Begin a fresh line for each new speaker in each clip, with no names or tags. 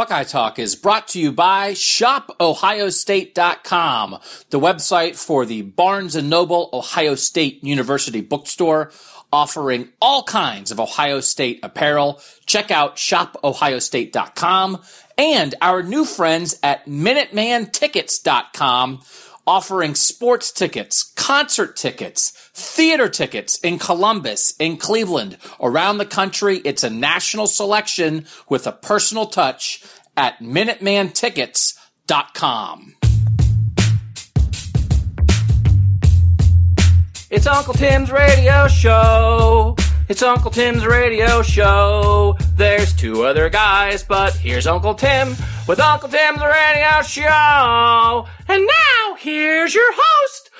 Buckeye Talk is brought to you by ShopOhioState.com, the website for the Barnes & Noble Ohio State University bookstore, offering all kinds of Ohio State apparel. Check out ShopOhioState.com and our new friends at MinutemanTickets.com, offering sports tickets, concert tickets, theater tickets in Columbus, in Cleveland, around the country. It's a national selection with a personal touch at MinutemanTickets.com. It's Uncle Tim's radio show. It's Uncle Tim's radio show. There's two other guys, but here's Uncle Tim with Uncle Tim's radio show. And now here's your host,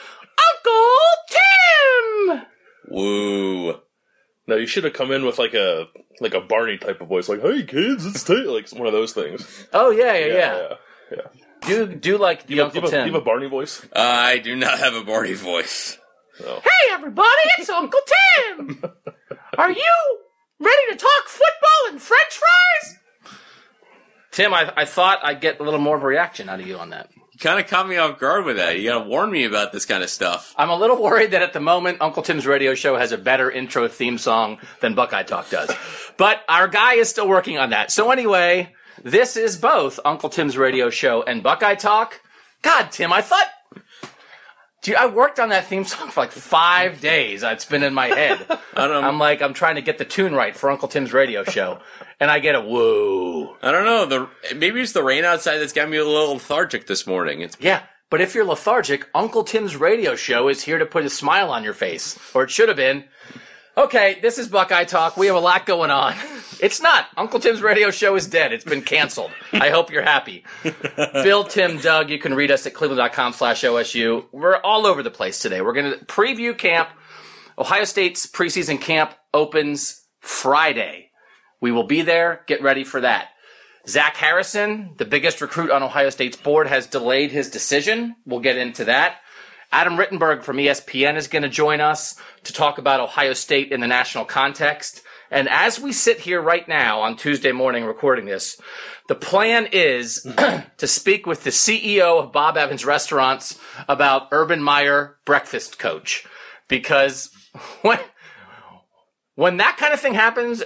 Uncle Tim.
Woo. No, you should have come in with like a like a Barney type of voice, like "Hey kids, it's Tim," like one of those things.
Oh yeah, yeah, yeah.
yeah. yeah.
Do do like the
You,
Uncle
have,
Tim.
you have a Barney voice?
Uh, I do not have a Barney voice. Oh.
Hey everybody, it's Uncle Tim. Are you ready to talk football and French fries? Tim, I, I thought I'd get a little more of a reaction out of you on that.
You kind of caught me off guard with that. You got to warn me about this kind of stuff.
I'm a little worried that at the moment Uncle Tim's radio show has a better intro theme song than Buckeye Talk does. But our guy is still working on that. So anyway, this is both Uncle Tim's radio show and Buckeye Talk. God, Tim, I thought Dude, I worked on that theme song for like five days. It's been in my head.
I don't.
I'm like, I'm trying to get the tune right for Uncle Tim's radio show, and I get a whoa.
I don't know. The maybe it's the rain outside that's got me a little lethargic this morning. It's
Yeah, but if you're lethargic, Uncle Tim's radio show is here to put a smile on your face, or it should have been. Okay, this is Buckeye Talk. We have a lot going on. It's not. Uncle Tim's radio show is dead. It's been canceled. I hope you're happy. Bill, Tim, Doug, you can read us at cleveland.com slash OSU. We're all over the place today. We're going to preview camp. Ohio State's preseason camp opens Friday. We will be there. Get ready for that. Zach Harrison, the biggest recruit on Ohio State's board, has delayed his decision. We'll get into that. Adam Rittenberg from ESPN is going to join us to talk about Ohio State in the national context. And as we sit here right now on Tuesday morning recording this, the plan is to speak with the CEO of Bob Evans Restaurants about Urban Meyer breakfast coach. Because when, when that kind of thing happens,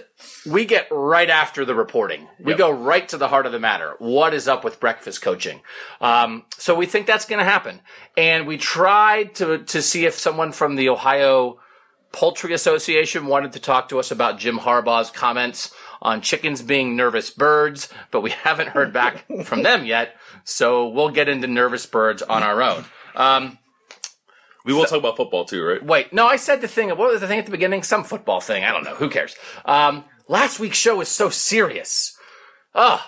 we get right after the reporting. We go right to the heart of the matter. What is up with breakfast coaching? Um, so we think that's going to happen. And we tried to, to see if someone from the Ohio Poultry Association wanted to talk to us about Jim Harbaugh's comments on chickens being nervous birds, but we haven't heard back from them yet. So we'll get into nervous birds on our own. Um,
We will talk about football too, right?
Wait, no, I said the thing. What was the thing at the beginning? Some football thing. I don't know. Who cares? Um, last week's show was so serious. Ugh.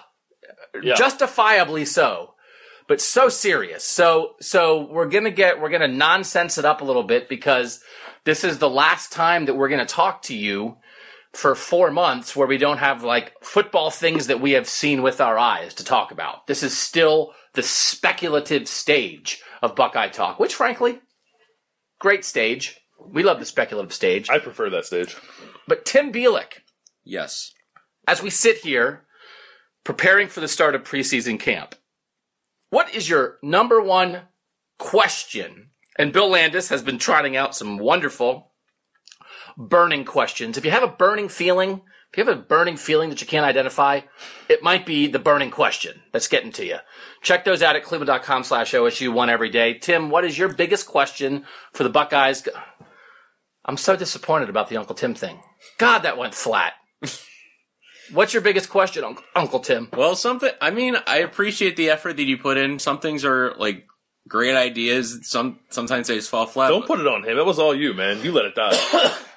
Yeah.
Justifiably so. But so serious. So, so we're gonna get, we're gonna nonsense it up a little bit because this is the last time that we're gonna talk to you for four months where we don't have like football things that we have seen with our eyes to talk about. This is still the speculative stage of Buckeye Talk, which frankly, great stage. We love the speculative stage.
I prefer that stage.
But Tim Bielik,
yes.
as we sit here preparing for the start of preseason camp, what is your number one question? And Bill Landis has been trotting out some wonderful burning questions. If you have a burning feeling, if If you have a burning feeling that you can't identify, it might be the burning question that's getting to you. Check those out at cleveland.com slash OSU one every day. Tim, what is your biggest question for the Buckeyes? I'm so disappointed about the Uncle Tim thing. God, that went flat. What's your biggest question, Uncle, Uncle Tim?
Well, something. I mean, I appreciate the effort that you put in. Some things are like great ideas. Some sometimes they just fall flat.
Don't put it on him. That was all you, man. You let it die.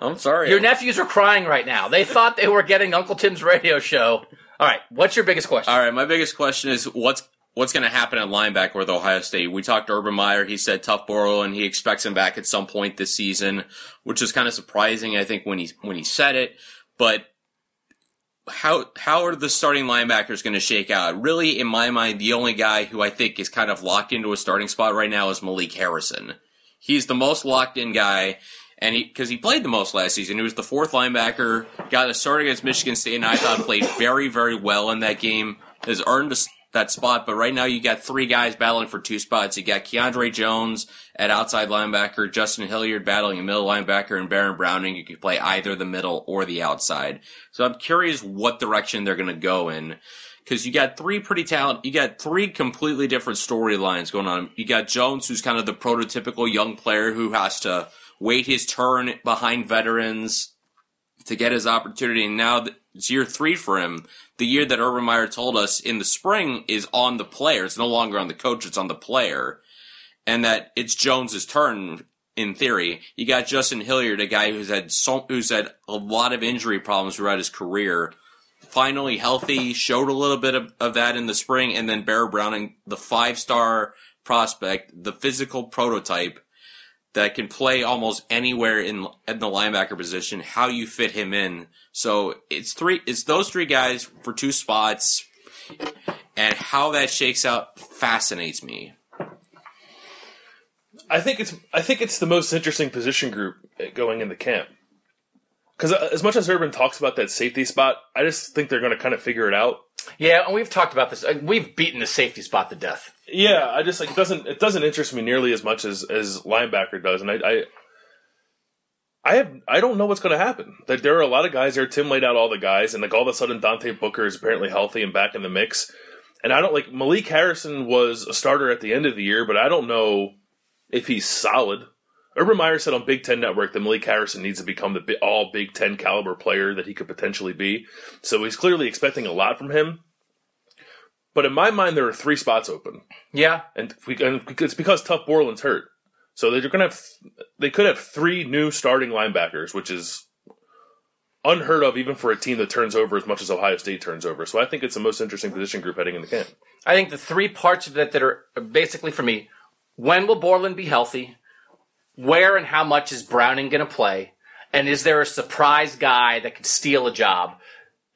I'm sorry.
Your nephews are crying right now. They thought they were getting Uncle Tim's radio show. All right, what's your biggest question?
All right, my biggest question is what's what's going to happen at linebacker with Ohio State? We talked to Urban Meyer. He said Tuf and He expects him back at some point this season, which is kind of surprising. I think when he when he said it, but how how are the starting linebackers going to shake out? Really, in my mind, the only guy who I think is kind of locked into a starting spot right now is Malik Harrison. He's the most locked in guy, and he because he played the most last season. He was the fourth linebacker. Got a start against Michigan State, and I thought played very very well in that game. Has earned a, that spot, but right now you got three guys battling for two spots. You got Keandre Jones at outside linebacker, Justin Hilliard battling a middle linebacker, and Baron Browning. You can play either the middle or the outside. So I'm curious what direction they're going to go in. Because you got three pretty talent, you got three completely different storylines going on. You got Jones, who's kind of the prototypical young player who has to wait his turn behind veterans to get his opportunity. And now it's year three for him. The year that Urban Meyer told us in the spring is on the player. It's no longer on the coach. It's on the player. And that it's Jones's turn in theory. You got Justin Hilliard, a guy who's had so, who's had a lot of injury problems throughout his career. Finally healthy, showed a little bit of, of that in the spring, and then Bear Browning, the five star prospect, the physical prototype that can play almost anywhere in in the linebacker position. How you fit him in. So it's three. It's those three guys for two spots, and how that shakes out fascinates me.
I think it's I think it's the most interesting position group going in the camp. Because uh, as much as Urban talks about that safety spot, I just think they're going to kind of figure it out.
Yeah, and we've talked about this. Uh, We've beaten the safety spot to death.
Yeah, I just like it doesn't it doesn't interest me nearly as much as as linebacker does, and I I, I have I don't know what's going to happen. Like there are a lot of guys there. Tim laid out all the guys, and like all of a sudden Dante Booker is apparently healthy and back in the mix. And I don't like Malik Harrison was a starter at the end of the year, but I don't know if he's solid. Urban Meyer said on Big Ten Network that Malik Harrison needs to become the all Big Ten caliber player that he could potentially be. So he's clearly expecting a lot from him. But in my mind, there are three spots open,
Yeah,
and, we, and it's because Tuf Borland's hurt. So they're going to have they could have three new starting linebackers, which is unheard of even for a team that turns over as much as Ohio State turns over. So I think it's the most interesting position group heading in the camp.
I think the three parts of it that are basically for me: when will Borland be healthy? Where and how much is Browning going to play? And is there a surprise guy that could steal a job?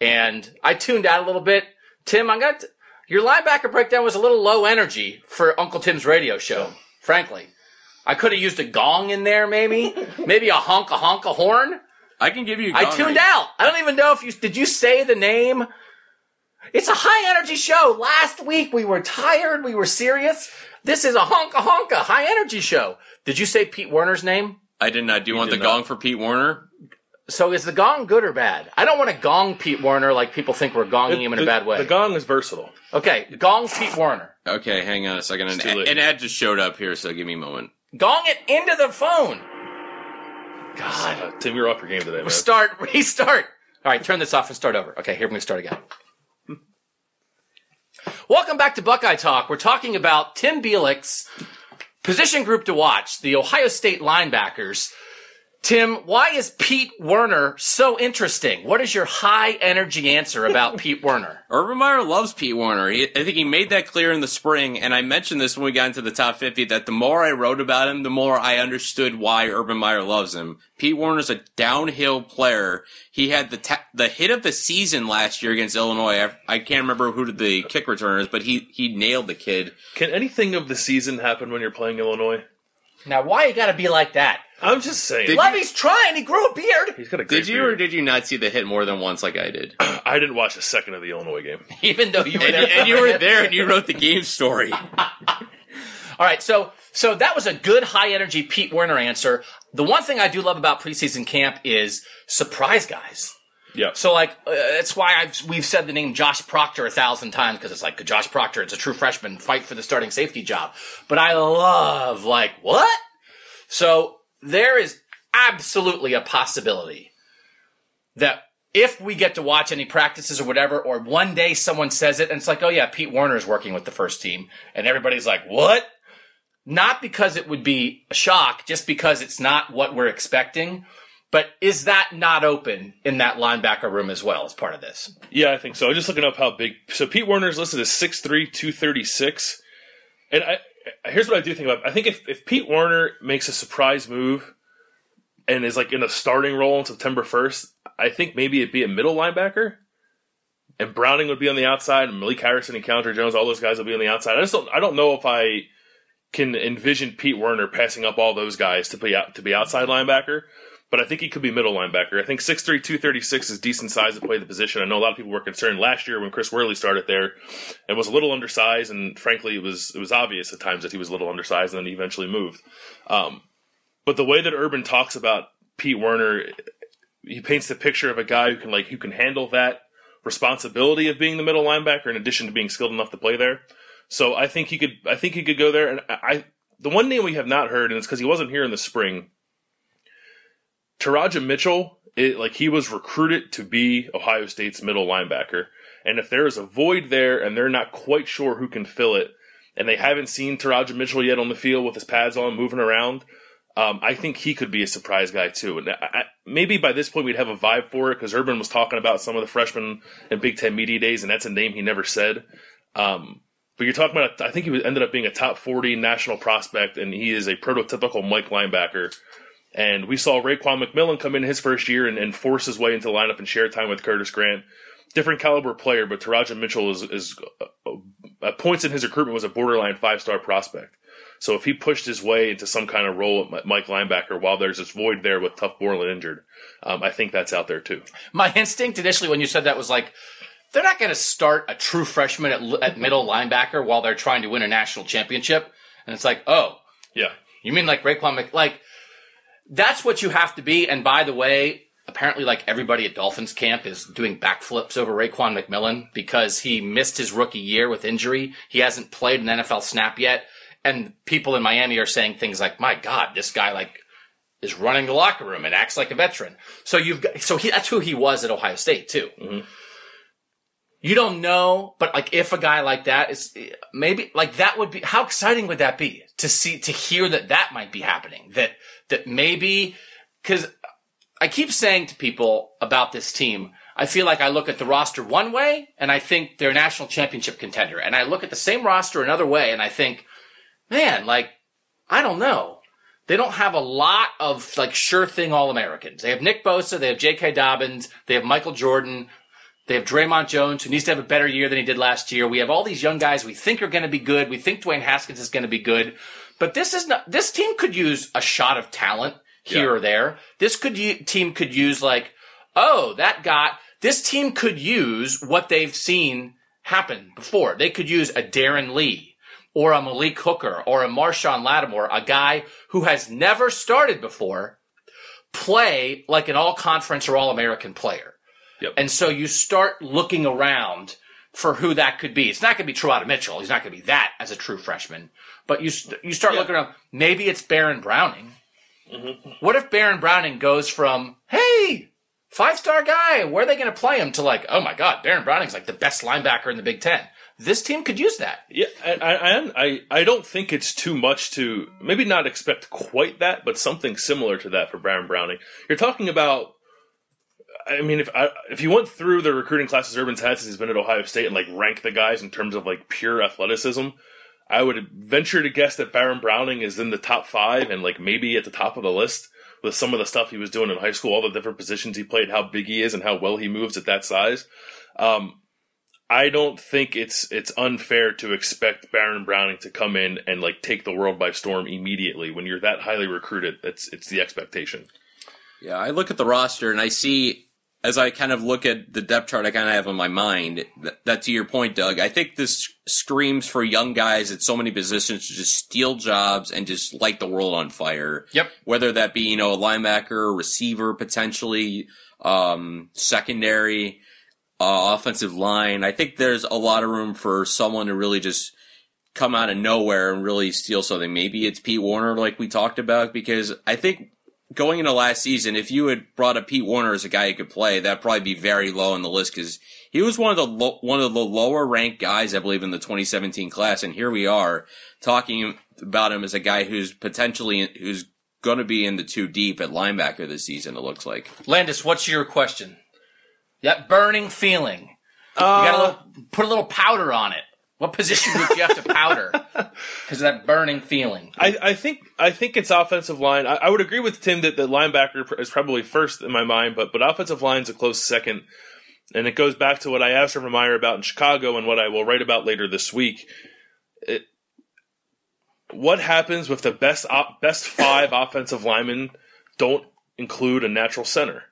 And I tuned out a little bit. Tim, I got your linebacker breakdown was a little low energy for Uncle Tim's radio show. Frankly, I could have used a gong in there, maybe, maybe a honk, a honk, a horn.
I can give you. a
I
gong I
tuned
rate.
out. I don't even know if you did. You say the name? It's a high energy show. Last week we were tired. We were serious. This is a honka honka high energy show. Did you say Pete Werner's name?
I did not. Do you want the
did
gong for Pete Werner?
So is the gong good or bad? I don't want to gong Pete Werner like people think we're gonging him in a bad way.
The gong is versatile.
okay, gong Pete Werner.
Okay, hang on a second. An,
too
an ad just showed up here, so give me a moment.
Gong it into the phone. God.
Uh, Tim, you're off your game today, man.
Start, restart. All right, turn this off and start over. Okay, here we start again. Welcome back to Buckeye Talk. We're talking about Tim Bielik's position group to watch, the Ohio State linebackers. Tim, why is Pete Werner so interesting? What is your high energy answer about Pete Werner?
Urban Meyer loves Pete Werner. He, I think he made that clear in the spring, and I mentioned this when we got into the top 50 that the more I wrote about him, the more I understood why Urban Meyer loves him. Pete Werner's a downhill player. He had the ta- the hit of the season last year against Illinois. I, I can't remember who did the kick returners, is, but he, he nailed the kid.
Can anything of the season happen when you're playing Illinois?
Now, why you got to be like that?
I'm just saying.
Did-
Levy's trying. He grew a beard.
He's got a great
Did you or
beard.
did you not see the hit more than once like I did?
I didn't watch a second of the Illinois game.
Even though you were
and,
there,
and you were there and you wrote the game story.
All right, so so that was a good high energy Pete Werner answer. The one thing I do love about preseason camp is surprise guys.
Yeah.
So like uh, that's why I've we've said the name Josh Proctor a thousand times because it's like Josh Proctor, it's a true freshman, fight for the starting safety job. But I love like what? So there is absolutely a possibility that if we get to watch any practices or whatever, or one day someone says it and it's like, oh yeah, Pete Werner is working with the first team, and everybody's like, what? Not because it would be a shock, just because it's not what we're expecting. But is that not open in that linebacker room as well as part of this?
Yeah, I think so. I'm just looking up how big. So Pete Werner's listed as 6'3", 236. And I here's what I do think about. I think if, if Pete Werner makes a surprise move and is like in a starting role on September 1st, I think maybe it'd be a middle linebacker. And Browning would be on the outside, and Malik Harrison and Keandre Jones, all those guys will be on the outside. I just don't I don't know if I can envision Pete Werner passing up all those guys to be out to be outside linebacker but I think he could be middle linebacker. I think 6'3", 236 is decent size to play the position. I know a lot of people were concerned last year when Chris Worley started there and was a little undersized, and frankly, it was it was obvious at times that he was a little undersized, and then he eventually moved. Um, but the way that Urban talks about Pete Werner, he paints the picture of a guy who can like who can handle that responsibility of being the middle linebacker in addition to being skilled enough to play there. So I think he could I think he could go there. And I the one name we have not heard, and it's because he wasn't here in the spring Teradja Mitchell, it, like he was recruited to be Ohio State's middle linebacker. And if there is a void there and they're not quite sure who can fill it, and they haven't seen Teradja Mitchell yet on the field with his pads on, moving around, um, I think he could be a surprise guy too. And I, I, maybe by this point we'd have a vibe for it because Urban was talking about some of the freshmen in Big Ten media days, and that's a name he never said. Um, but you're talking about, I think he ended up being a top 40 national prospect, and he is a prototypical Mike linebacker and we saw Raekwon McMillan come in his first year and, and, force his way into the lineup and share time with Curtis Grant. Different caliber player, but Teradja Mitchell is, is uh, points in his recruitment was a borderline five star prospect. So if he pushed his way into some kind of role at Mike linebacker while there's this void there with Tuf Borland injured, um, I think that's out there too.
My instinct initially when you said that was like, they're not going to start a true freshman at, at middle linebacker while they're trying to win a national championship. And it's like, oh,
yeah,
you mean like Raekwon Mc, like that's what you have to be. And by the way, apparently like everybody at Dolphins camp is doing backflips over Raekwon McMillan because he missed his rookie year with injury. He hasn't played an NFL snap yet. And people in Miami are saying things like, my God, this guy like is running the locker room and acts like a veteran. So you've got, so he, that's who he was at Ohio State too. Mm-hmm. You don't know, but like if a guy like that is maybe like that would be, how exciting would that be to see, to hear that that might be happening? That, that maybe, cause I keep saying to people about this team, I feel like I look at the roster one way and I think they're a national championship contender. And I look at the same roster another way and I think, man, like, I don't know. They don't have a lot of like sure thing All Americans. They have Nick Bosa, they have J.K. Dobbins, they have Michael Jordan, they have Dre'Mont Jones, who needs to have a better year than he did last year. We have all these young guys we think are going to be good. We think Dwayne Haskins is going to be good. But this is not, this team could use a shot of talent here yeah. or there. This could, team could use like, oh, that got, this team could use what they've seen happen before. They could use a Darron Lee or a Malik Hooker or a Marshon Lattimore, a guy who has never started before, play like an all conference or all American player. Yep. And so you start looking around for who that could be. It's not going to be Teradja Mitchell. He's not going to be that as a true freshman. But you you start yeah. looking around. Maybe it's Baron Browning. Mm-hmm. What if Baron Browning goes from hey five star guy, where are they going to play him to like oh my god, Baron Browning's like the best linebacker in the Big Ten. This team could use that.
Yeah, I, I I don't think it's too much to maybe not expect quite that, but something similar to that for Baron Browning. You're talking about I mean, if I, if you went through the recruiting classes Urban's had since he's been at Ohio State and like rank the guys in terms of like pure athleticism, I would venture to guess that Baron Browning is in the top five and like maybe at the top of the list with some of the stuff he was doing in high school, all the different positions he played, how big he is, and how well he moves at that size. Um, I don't think it's it's unfair to expect Baron Browning to come in and like take the world by storm immediately when you're that highly recruited. It's it's the expectation.
Yeah, I look at the roster and I see as I kind of look at the depth chart I kind of have in my mind, that, that to your point, Doug, I think this screams for young guys at so many positions to just steal jobs and just light the world on fire.
Yep.
Whether that be, you know, a linebacker, receiver, potentially, um, secondary, uh, offensive line. I think there's a lot of room for someone to really just come out of nowhere and really steal something. Maybe it's Pete Werner, like we talked about, because I think going into last season, if you had brought up Pete Werner as a guy who could play, that'd probably be very low on the list because he was one of the lo- one of the lower ranked guys, I believe, in the 2017 class. And here we are talking about him as a guy who's potentially who's going to be in the two deep at linebacker this season. It looks like.
Landis, what's your question? That burning feeling. you gotta
Uh,
look, put a little powder on it. What position group do you have to powder? Because of that burning feeling.
I, I think I think it's offensive line. I, I would agree with Tim that the linebacker is probably first in my mind, but but offensive line's a close second. And it goes back to what I asked Urban Meyer about in Chicago and what I will write about later this week. It, what happens with the best op, best five offensive linemen don't include a natural center?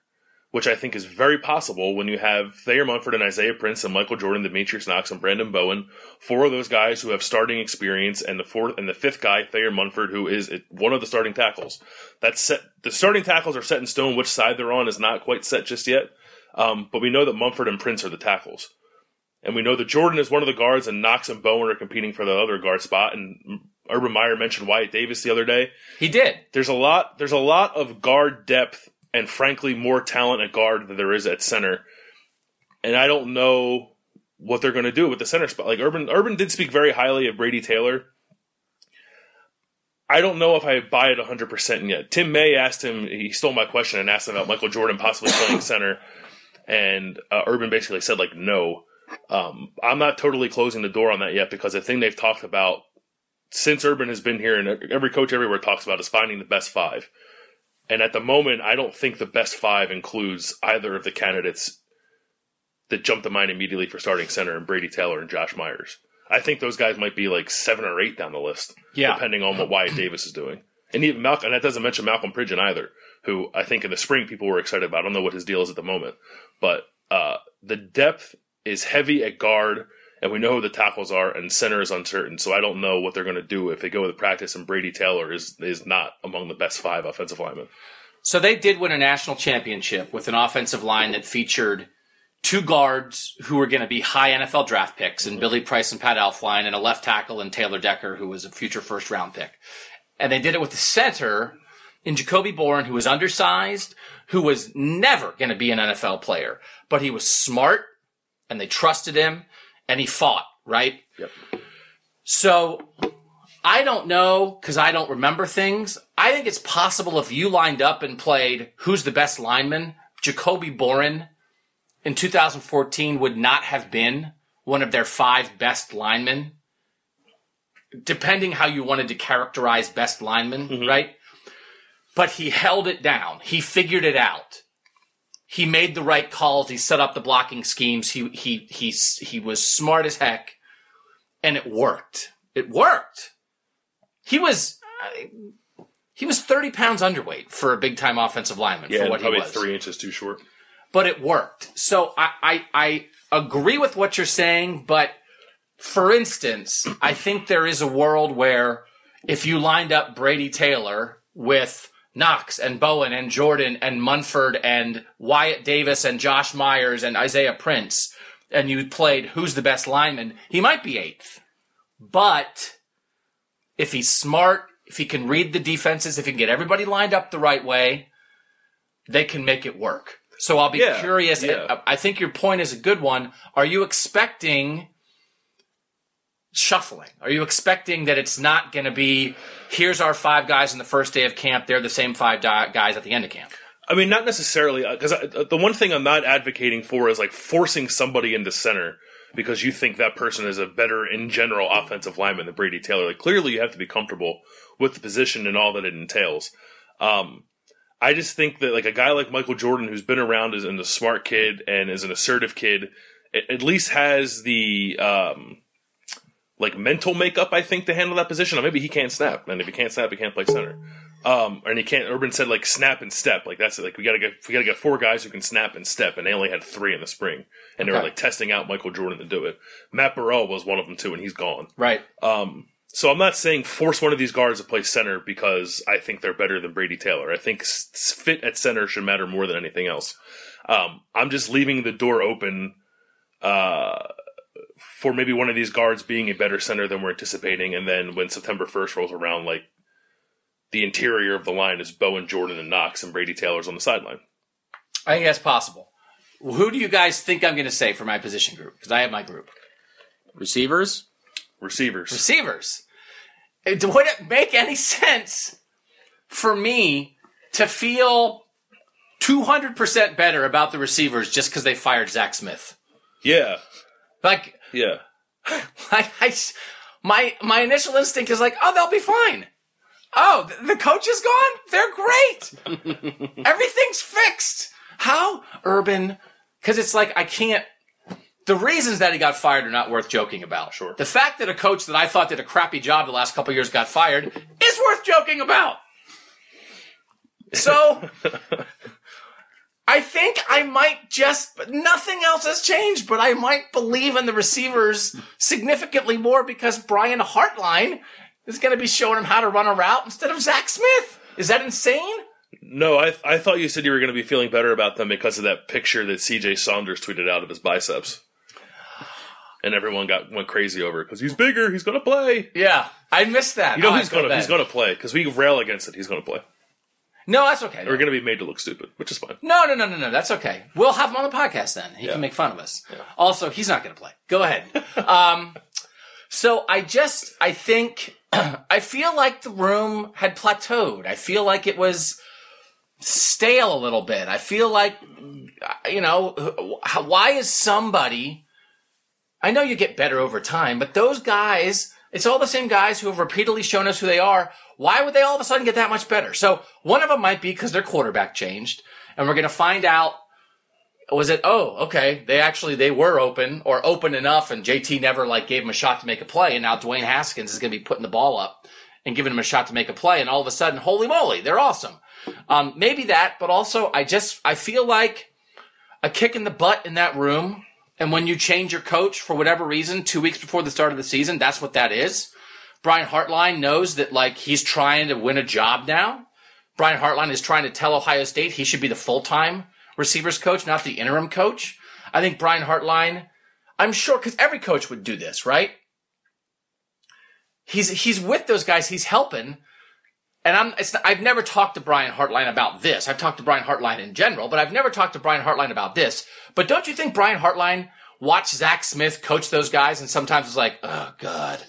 Which I think is very possible when you have Thayer Munford and Isaiah Prince and Michael Jordan, Demetrius Knox, and Brandon Bowen, four of those guys who have starting experience, and the fourth and the fifth guy, Thayer Munford, who is one of the starting tackles. That's set. The starting tackles are set in stone. Which side they're on is not quite set just yet, um, but we know that Munford and Prince are the tackles, and we know that Jordan is one of the guards, and Knox and Bowen are competing for the other guard spot. And Urban Meyer mentioned Wyatt Davis the other day.
He did.
There's a lot. There's a lot of guard depth and frankly more talent at guard than there is at center. And I don't know what they're going to do with the center spot. Like Urban, Urban did speak very highly of Brady Taylor. I don't know if I buy it 100% yet. Tim May asked him, he stole my question and asked him about Michael Jordan possibly playing center. And uh, Urban basically said, like, no. Um, I'm not totally closing the door on that yet because the thing they've talked about since Urban has been here and every coach everywhere talks about is finding the best five. And at the moment, I don't think the best five includes either of the candidates that jump to mind immediately for starting center and Brady Taylor and Josh Myers. I think those guys might be like seven or eight down the list,
Yeah.
depending on what Wyatt Davis is doing. And even Malcolm, and that doesn't mention Malcolm Pridgeon either, who I think in the spring people were excited about. I don't know what his deal is at the moment, but uh, the depth is heavy at guard, and we know who the tackles are, and center is uncertain. So I don't know what they're going to do if they go with practice and Brady Taylor is is not among the best five offensive linemen.
So they did win a national championship with an offensive line that featured two guards who were going to be high NFL draft picks, and mm-hmm. Billy Price and Pat Elflein, and a left tackle and Taylor Decker, who was a future first round pick. And they did it with the center in Jacoby Boren, who was undersized, who was never going to be an NFL player, but he was smart, and they trusted him, and he fought, right?
Yep.
So I don't know because I don't remember things. I think it's possible if you lined up and played who's the best lineman, Jacoby Boren in 2014 would not have been one of their five best linemen. Depending how you wanted to characterize best linemen, mm-hmm. right? But he held it down. He figured it out. He made the right calls. He set up the blocking schemes. He he he he was smart as heck, and it worked. It worked. He was uh, he was 30 pounds underweight for a big time offensive lineman
Yeah,
for what he was.
three inches too short.
But it worked. So I, I I agree with what you're saying, but for instance, I think there is a world where if you lined up Brady Taylor with Knox and Bowen and Jordan and Munford and Wyatt Davis and Josh Myers and Isaiah Prince, and you played who's the best lineman, he might be eighth. But if he's smart, if he can read the defenses, if he can get everybody lined up the right way, they can make it work. So I'll be
Yeah,
curious.
yeah.
I- I think your point is a good one. Are you expecting shuffling? Are you expecting that it's not going to be here's our five guys in the first day of camp, they're the same five guys at the end of camp?
I mean, not necessarily, because the one thing I'm not advocating for is like forcing somebody into center because you think that person is a better, in general, offensive lineman than Brady Taylor. Like, clearly, you have to be comfortable with the position and all that it entails. Um, I just think that like a guy like Michael Jordan, who's been around is a smart kid and is an assertive kid, at, at least has the um, like mental makeup. I think to handle that position. Or maybe he can't snap, and if he can't snap, he can't play center. Um, and he can't. Urban said like snap and step. Like that's it. Like we gotta get we gotta get four guys who can snap and step, and they only had three in the spring, and they were like testing out Michael Jordan to do it. Matt Burrell was one of them too, and he's gone.
Right.
Um, so I'm not saying force one of these guards to play center because I think they're better than Brady Taylor. I think s- fit at center should matter more than anything else. Um, I'm just leaving the door open uh, for maybe one of these guards being a better center than we're anticipating, and then when September 1st rolls around, like the interior of the line is Bowen, Jordan, and Knox, and Brady Taylor's on the sideline.
I think that's possible. Who do you guys think I'm going to say for my position group? Because I have my group.
Receivers?
Receivers.
Receivers. It- Would it make any sense for me to feel 200% better about the receivers just because they fired Zach Smith?
Yeah,
Like,
yeah.
I, I my my initial instinct is like, oh, they'll be fine. Oh, th- the coach is gone. They're great. Everything's fixed. How urban? Because it's like I can't. The reasons that he got fired are not worth joking about.
Sure.
The fact that a coach that I thought did a crappy job the last couple years got fired is worth joking about. So. I think I might just, nothing else has changed, but I might believe in the receivers significantly more because Brian Hartline is going to be showing him how to run a route instead of Zach Smith. Is that insane?
No, I I thought you said you were going to be feeling better about them because of that picture that C.J. Saunders tweeted out of his biceps, and everyone got went crazy over it because he's bigger, he's going to play.
Yeah, I missed that.
You know
Oh,
he's going to he's going to play because we rail against it. He's going to play.
No, that's okay.
We're going to be made to look stupid, which is fine.
No, no, no, no, no. That's okay. We'll have him on the podcast then. He
Yeah.
can make fun of us. Also, he's not going to play. Go ahead. um, so I just, I think, I feel like the room had plateaued. I feel like it was stale a little bit. I feel like, you know, why is somebody, I know you get better over time, but those guys, it's all the same guys who have repeatedly shown us who they are. Why would they all of a sudden get that much better? So one of them might be because their quarterback changed, and we're going to find out. Was it? Oh, okay. They actually they were open or open enough, and JT never like gave him a shot to make a play, and now Dwayne Haskins is going to be putting the ball up and giving him a shot to make a play, and all of a sudden, holy moly, they're awesome. Um, maybe that, but also I just I feel like a kick in the butt in that room. And when you change your coach for whatever reason, two weeks before the start of the season, that's what that is. Brian Hartline knows that like he's trying to win a job now. Brian Hartline is trying to tell Ohio State he should be the full-time receivers coach, not the interim coach. I think Brian Hartline, I'm sure, because every coach would do this, right? He's he's with those guys, he's helping. And I'm it's, I've never talked to Brian Hartline about this. I've talked to Brian Hartline in general, but I've never talked to Brian Hartline about this. But don't you think Brian Hartline watched Zach Smith coach those guys and sometimes was like, oh God,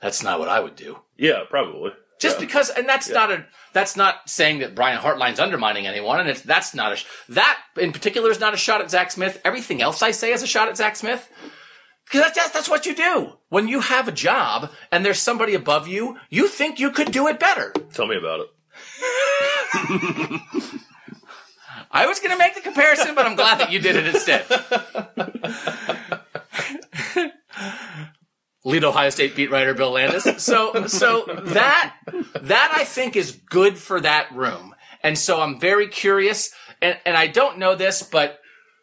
that's not what I would do.
Yeah, probably.
Just
Yeah.
because, and that's not a, that's not saying that Brian Hartline's undermining anyone, and it's, that's not a, that in particular is not a shot at Zach Smith. Everything else I say is a shot at Zach Smith. Because that's, that's, that's what you do. When you have a job and there's somebody above you, you think you could do it better.
Tell me about it.
I was going to make the comparison, but I'm glad that you did it instead. Lead Ohio State beat writer Bill Landis. So, so that that I think is good for that room, and so I'm very curious. And and I don't know this, but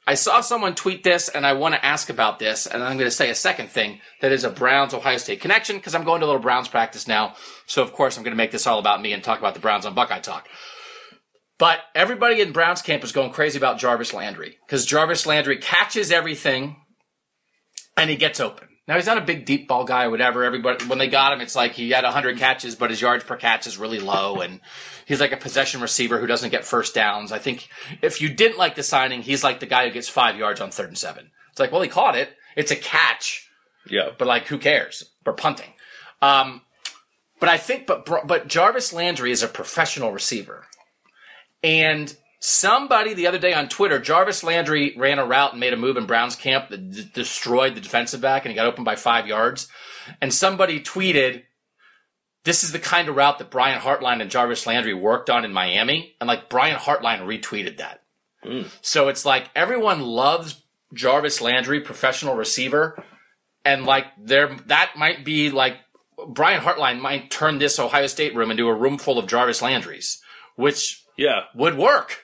I saw someone tweet this, and I want to ask about this. And I'm going to say a second thing that is a Browns Ohio State connection because I'm going to a little Browns practice now. So of course I'm going to make this all about me and talk about the Browns on Buckeye Talk. But everybody in Browns camp is going crazy about Jarvis Landry because Jarvis Landry catches everything and he gets open. Now he's not a big deep ball guy or whatever. Everybody when they got him, it's like he had 100 catches, but his yards per catch is really low, and he's like a possession receiver who doesn't get first downs. I think if you didn't like the signing, he's like the guy who gets five yards on third and seven. It's like, well, he caught it. It's a catch,
Yeah,
but like who cares? We're punting. Um, but I think, but but Jarvis Landry is a professional receiver, and somebody the other day on Twitter, Jarvis Landry ran a route and made a move in Browns camp that d- destroyed the defensive back, and he got open by five yards. And somebody tweeted, "This is the kind of route that Brian Hartline and Jarvis Landry worked on in Miami," and like Brian Hartline retweeted that. Hmm. So it's like everyone loves Jarvis Landry, professional receiver, and like there that might be like Brian Hartline might turn this Ohio State room into a room full of Jarvis Landrys, which
Yeah,
would work.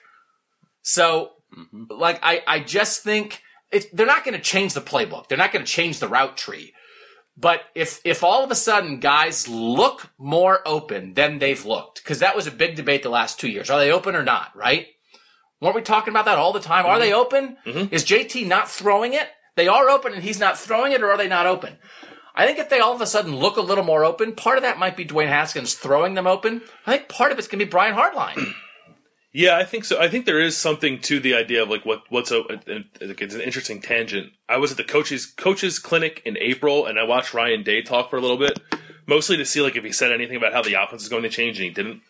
So, mm-hmm. like, I, I just think it, they're not going to change the playbook. They're not going to change the route tree. But if, if all of a sudden guys look more open than they've looked, because that was a big debate the last two years. Are they open or not, right? Weren't we talking about that all the time? Are they mm-hmm. open? Mm-hmm. Is JT not throwing it? They are open and he's not throwing it, or are they not open? I think if they all of a sudden look a little more open, part of that might be Dwayne Haskins throwing them open. I think part of it's going to be Brian Hartline.
Yeah, I think so. I think there is something to the idea of like what what's a, it's an interesting tangent. I was at the coaches coaches clinic in April, and I watched Ryan Day talk for a little bit, mostly to see like if he said anything about how the offense is going to change, and he didn't.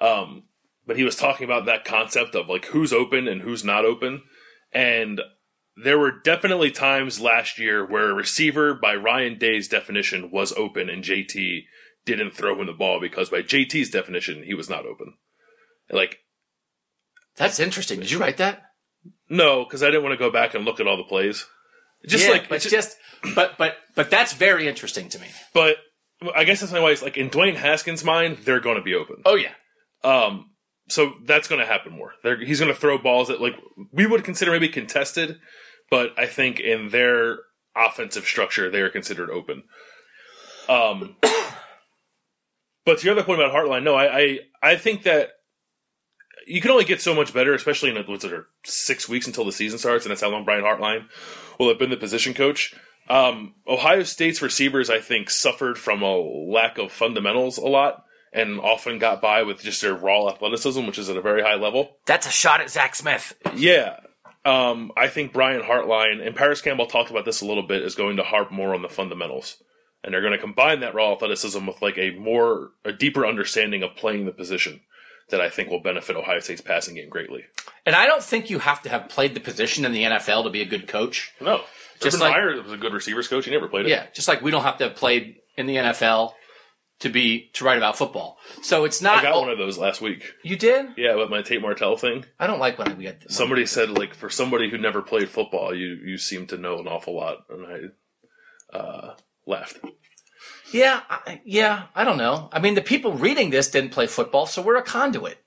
Um, but he was talking about that concept of like who's open and who's not open, and there were definitely times last year where a receiver, by Ryan Day's definition, was open, and JT didn't throw him the ball because by JT's definition, he was not open. Like
That's interesting. Did you write that?
No, because I didn't want to go back and look at all the plays. Just
yeah,
like,
but
it's
just, but but but that's very interesting to me.
but I guess that's my why. It's like in Dwayne Haskins' mind, they're going to be open.
Oh yeah,
Um, so that's going to happen more. They're, he's going to throw balls that like we would consider maybe contested, but I think in their offensive structure, they are considered open. Um, but to your other point about Hartline, no, I, I I think that you can only get so much better, especially in what's it, six weeks until the season starts, and that's how long Brian Hartline will have been the position coach. Um, Ohio State's receivers, I think, suffered from a lack of fundamentals a lot, and often got by with just their raw athleticism, which is at a very high level.
that's a shot at Zach Smith.
Yeah. Um, I think Brian Hartline and Parris Campbell talked about this a little bit is going to harp more on the fundamentals. And they're going to combine that raw athleticism with like a more, a deeper understanding of playing the position that I think will benefit Ohio State's passing game greatly.
And I don't think you have to have played the position in the NFL to be a good coach.
No.
Just
Urban
like-
Meyer was a good receivers coach. He never played it.
Yeah, just like we don't have to have played in the NFL to be to write about football. So it's not.
I got
oh,
one of those last week.
you did?
Yeah, with my Tate Martell thing.
I don't like when we get
Somebody said like for somebody who never played football, you you seem to know an awful lot, and I uh, laughed.
Yeah, I, yeah. I don't know. I mean, the people reading this didn't play football, so we're a conduit.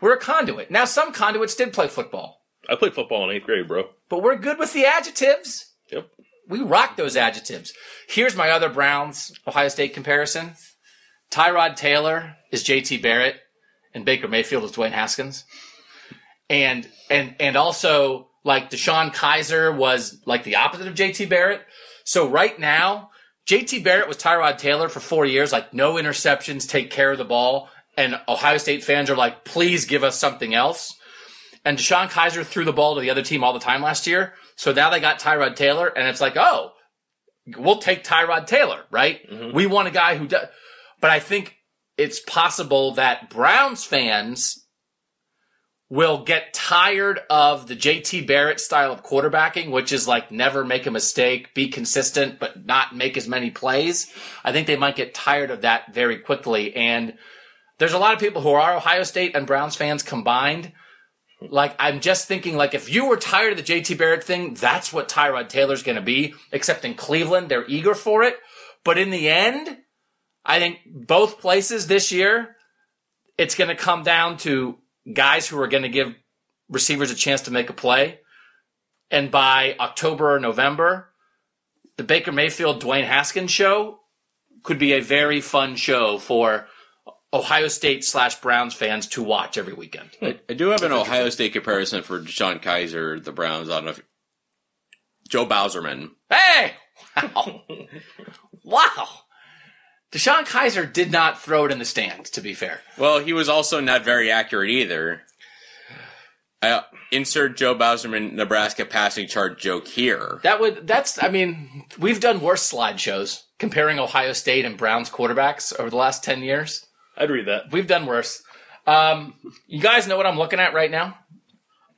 We're a conduit. Now, some conduits did play football,
I played football in eighth grade, bro.
but we're good with the adjectives.
Yep.
We rock those adjectives. Here's my other Browns Ohio State comparison. Tyrod Taylor is JT Barrett and Baker Mayfield is Dwayne Haskins. And and and also like DeShone Kizer was like the opposite of JT Barrett. So right now, JT Barrett was Tyrod Taylor for four years, like no interceptions, take care of the ball. And Ohio State fans are like, please give us something else. And DeShone Kizer threw the ball to the other team all the time last year. So now they got Tyrod Taylor, and it's like, oh, we'll take Tyrod Taylor, right? Mm-hmm. We want a guy who does. But I think it's possible that Browns fans will get tired of the JT Barrett style of quarterbacking, which is like never make a mistake, be consistent, but not make as many plays. I think they might get tired of that very quickly. And there's a lot of people who are Ohio State and Browns fans combined. Like, I'm just thinking, like, if you were tired of the JT Barrett thing, that's what Tyrod Taylor's going to be. Except in Cleveland, they're eager for it. But in the end, I think both places this year, it's going to come down to guys who are going to give receivers a chance to make a play. And by October or November, the Baker Mayfield Dwayne Haskins show could be a very fun show for Ohio State slash Browns fans to watch every weekend.
I, I do have an Ohio State comparison for DeShone Kizer, the Browns. I don't know if Joe Bauserman.
Hey! Wow. wow. DeShone Kizer did not throw it in the stands, to be fair.
Well, he was also not very accurate either. Uh, insert Joe Bauserman Nebraska passing chart joke here.
That would that's I mean, we've done worse slideshows comparing Ohio State and Browns quarterbacks over the last 10 years.
I'd read that.
We've done worse. Um, you guys know what I'm looking at right now?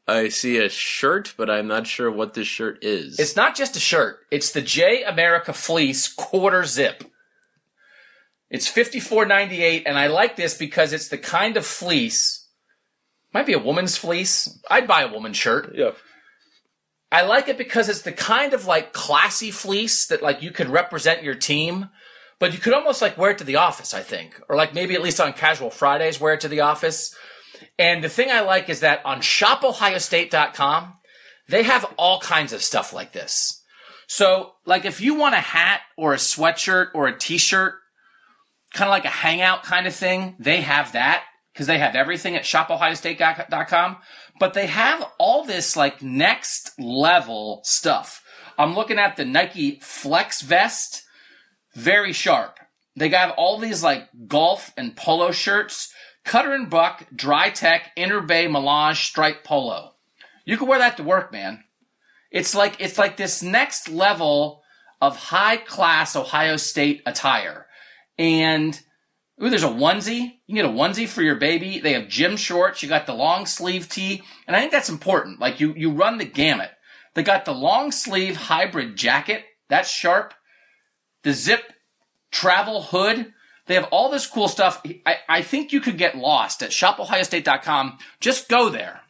I see a shirt, but I'm not sure what this shirt is.
It's not just a shirt. It's the J America Fleece quarter zip. It's 54.98 and I like this because it's the kind of fleece might be a woman's fleece. I'd buy a woman's shirt.
Yeah.
I like it because it's the kind of like classy fleece that like you could represent your team, but you could almost like wear it to the office, I think, or like maybe at least on casual Fridays, wear it to the office. And the thing I like is that on shopohiostate.com, they have all kinds of stuff like this. So, like if you want a hat or a sweatshirt or a t-shirt, kind of like a hangout kind of thing, they have that because they have everything at shopohiostate.com, but they have all this like next level stuff. I'm looking at the Nike Flex Vest, very sharp. They got all these like golf and polo shirts, Cutter and Buck, Dry Tech, Inter Bay Melange Stripe Polo. You can wear that to work, man. It's like it's like this next level of high class Ohio State attire. And ooh, there's a onesie. You can get a onesie for your baby. They have gym shorts. You got the long sleeve tee. And I think that's important. Like you, you run the gamut. They got the long sleeve hybrid jacket. That's sharp. The zip travel hood. They have all this cool stuff. I, I think you could get lost at shopohiostate.com. Just go there.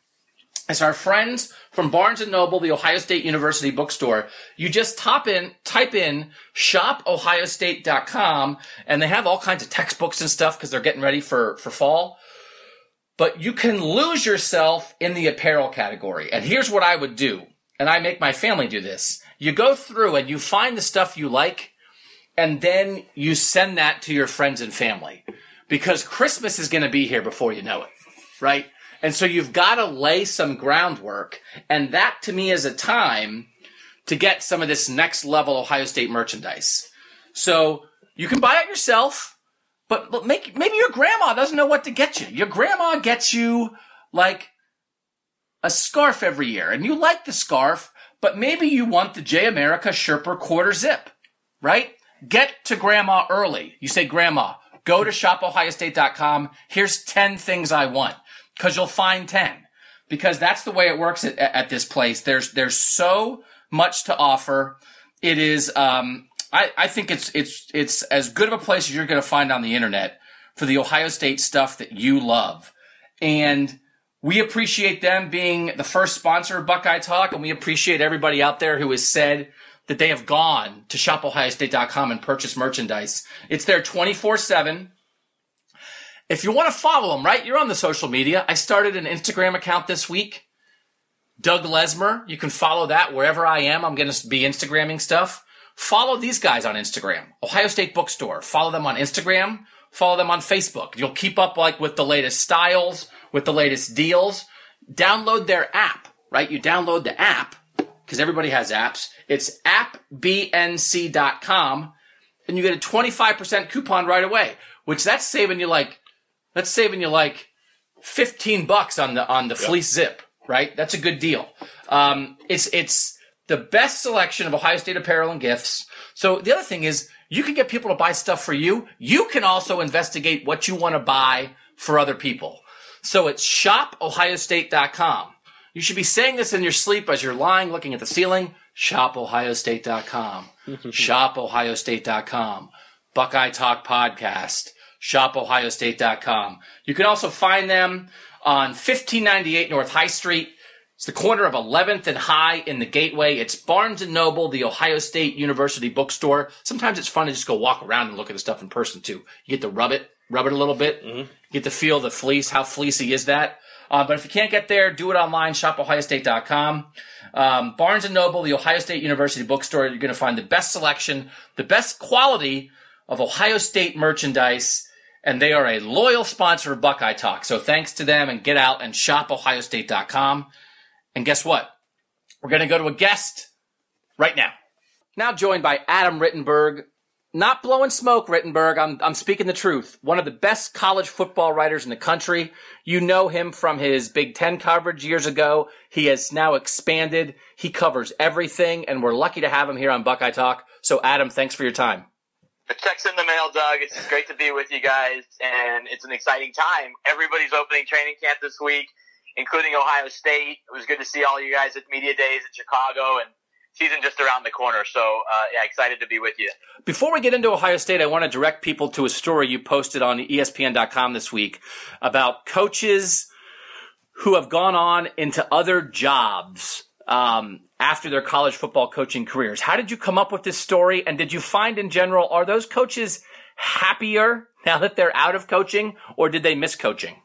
It's our friends from Barnes and Noble, the Ohio State University bookstore. You just top in, type in shopohiostate.com and they have all kinds of textbooks and stuff because they're getting ready for, for fall. But you can lose yourself in the apparel category. And here's what I would do. And I make my family do this. You go through and you find the stuff you like and then you send that to your friends and family because Christmas is going to be here before you know it, right? And so you've got to lay some groundwork. And that to me is a time to get some of this next level Ohio State merchandise. So you can buy it yourself, but, but make, maybe your grandma doesn't know what to get you. Your grandma gets you like a scarf every year and you like the scarf, but maybe you want the J America Sherpa quarter zip, right? Get to grandma early. You say, grandma, go to shopohiostate.com. Here's 10 things I want because you'll find 10 because that's the way it works at, at, this place. There's, there's so much to offer. It is, um, I, I think it's, it's, it's as good of a place as you're going to find on the internet for the Ohio State stuff that you love. And we appreciate them being the first sponsor of Buckeye Talk. And we appreciate everybody out there who has said that they have gone to shopohiostate.com and purchased merchandise. It's there 24 7. If you want to follow them, right, you're on the social media. I started an Instagram account this week. Doug Lesmer. You can follow that wherever I am. I'm going to be Instagramming stuff. Follow these guys on Instagram. Ohio State Bookstore. Follow them on Instagram. Follow them on Facebook. You'll keep up like with the latest styles, with the latest deals. Download their app, right? You download the app because everybody has apps. It's appbnc.com and you get a 25% coupon right away, which that's saving you like that's saving you like 15 bucks on the on the yep. fleece zip, right? That's a good deal. Um, it's it's the best selection of Ohio State apparel and gifts. So the other thing is you can get people to buy stuff for you. You can also investigate what you want to buy for other people. So it's shopohiostate.com. You should be saying this in your sleep as you're lying looking at the ceiling. Shopohiostate.com. shopohiostate.com. Buckeye Talk Podcast shopohiostate.com. You can also find them on 1598 North High Street. It's the corner of 11th and High in the Gateway. It's Barnes and Noble, the Ohio State University bookstore. Sometimes it's fun to just go walk around and look at the stuff in person too. You get to rub it, rub it a little bit. Mm-hmm. Get to feel the fleece. How fleecy is that? Uh, but if you can't get there, do it online, shopohiostate.com. Um, Barnes and Noble, the Ohio State University bookstore. You're going to find the best selection, the best quality of Ohio State merchandise and they are a loyal sponsor of Buckeye Talk. So thanks to them and get out and shop ohiostate.com. And guess what? We're going to go to a guest right now. Now joined by Adam Rittenberg. Not blowing smoke, Rittenberg. I'm, I'm speaking the truth. One of the best college football writers in the country. You know him from his Big Ten coverage years ago. He has now expanded. He covers everything, and we're lucky to have him here on Buckeye Talk. So, Adam, thanks for your time.
The check's in the mail, Doug. It's great to be with you guys, and it's an exciting time. Everybody's opening training camp this week, including Ohio State. It was good to see all you guys at media days in Chicago, and season just around the corner. So, uh, yeah, excited to be with you.
Before we get into Ohio State, I want to direct people to a story you posted on ESPN.com this week about coaches who have gone on into other jobs um, after their college football coaching careers. How did you come up with this story? And did you find in general, are those coaches happier now that they're out of coaching or did they miss coaching?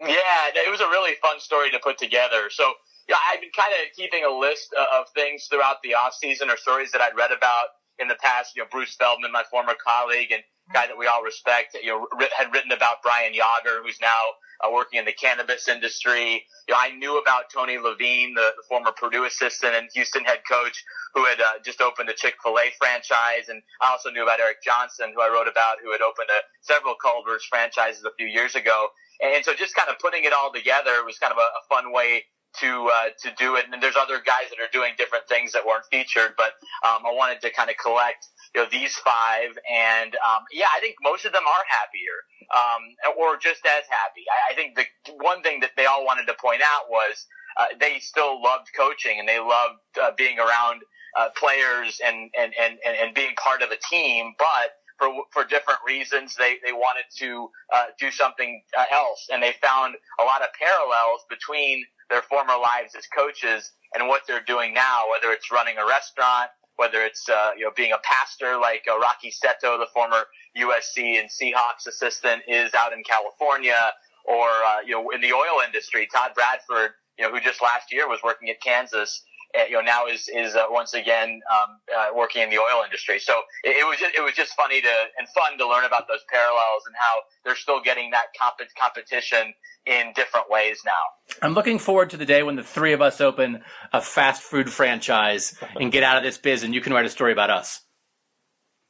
Yeah, it was a really fun story to put together. So, yeah, I've been kind of keeping a list of things throughout the off season or stories that I'd read about in the past. You know, Bruce Feldman, my former colleague and guy that we all respect, you know, had written about Brian Yager, who's now uh, working in the cannabis industry. You know, I knew about Tony Levine, the, the former Purdue assistant and Houston head coach, who had uh, just opened a Chick Fil A franchise, and I also knew about Eric Johnson, who I wrote about, who had opened a, several Culver's franchises a few years ago. And so, just kind of putting it all together was kind of a, a fun way to uh, to do it. And there's other guys that are doing different things that weren't featured, but um, I wanted to kind of collect you know these five, and um, yeah, I think most of them are happier, um, or just as happy. I, I think the one thing that they all wanted to point out was uh, they still loved coaching and they loved uh, being around uh, players and, and and and being part of a team, but for for different reasons they they wanted to uh, do something uh, else, and they found a lot of parallels between their former lives as coaches and what they're doing now, whether it's running a restaurant whether it's uh, you know being a pastor like uh, Rocky Seto, the former USC and Seahawks assistant, is out in California, or uh, you know in the oil industry, Todd Bradford, you know who just last year was working at Kansas. Uh, you know now is is uh, once again um, uh, working in the oil industry. So it, it was just, it was just funny to and fun to learn about those parallels and how they're still getting that comp- competition in different ways now.
I'm looking forward to the day when the three of us open a fast food franchise and get out of this biz, and you can write a story about us.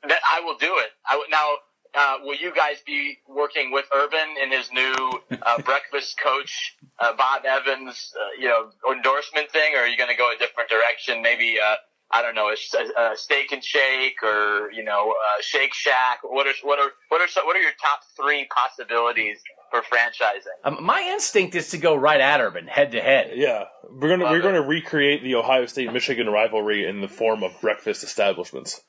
That I will do it. I now. Uh, will you guys be working with Urban in his new uh, breakfast coach, uh, Bob Evans, uh, you know, endorsement thing, or are you going to go a different direction? Maybe uh, I don't know, a, a, steak and shake, or you know, uh, Shake Shack. What are what are what are what are your top three possibilities for franchising.
Um, my instinct is to go right at Urban, head to head.
Yeah, we're gonna we're gonna recreate the Ohio State Michigan rivalry in the form of breakfast establishments.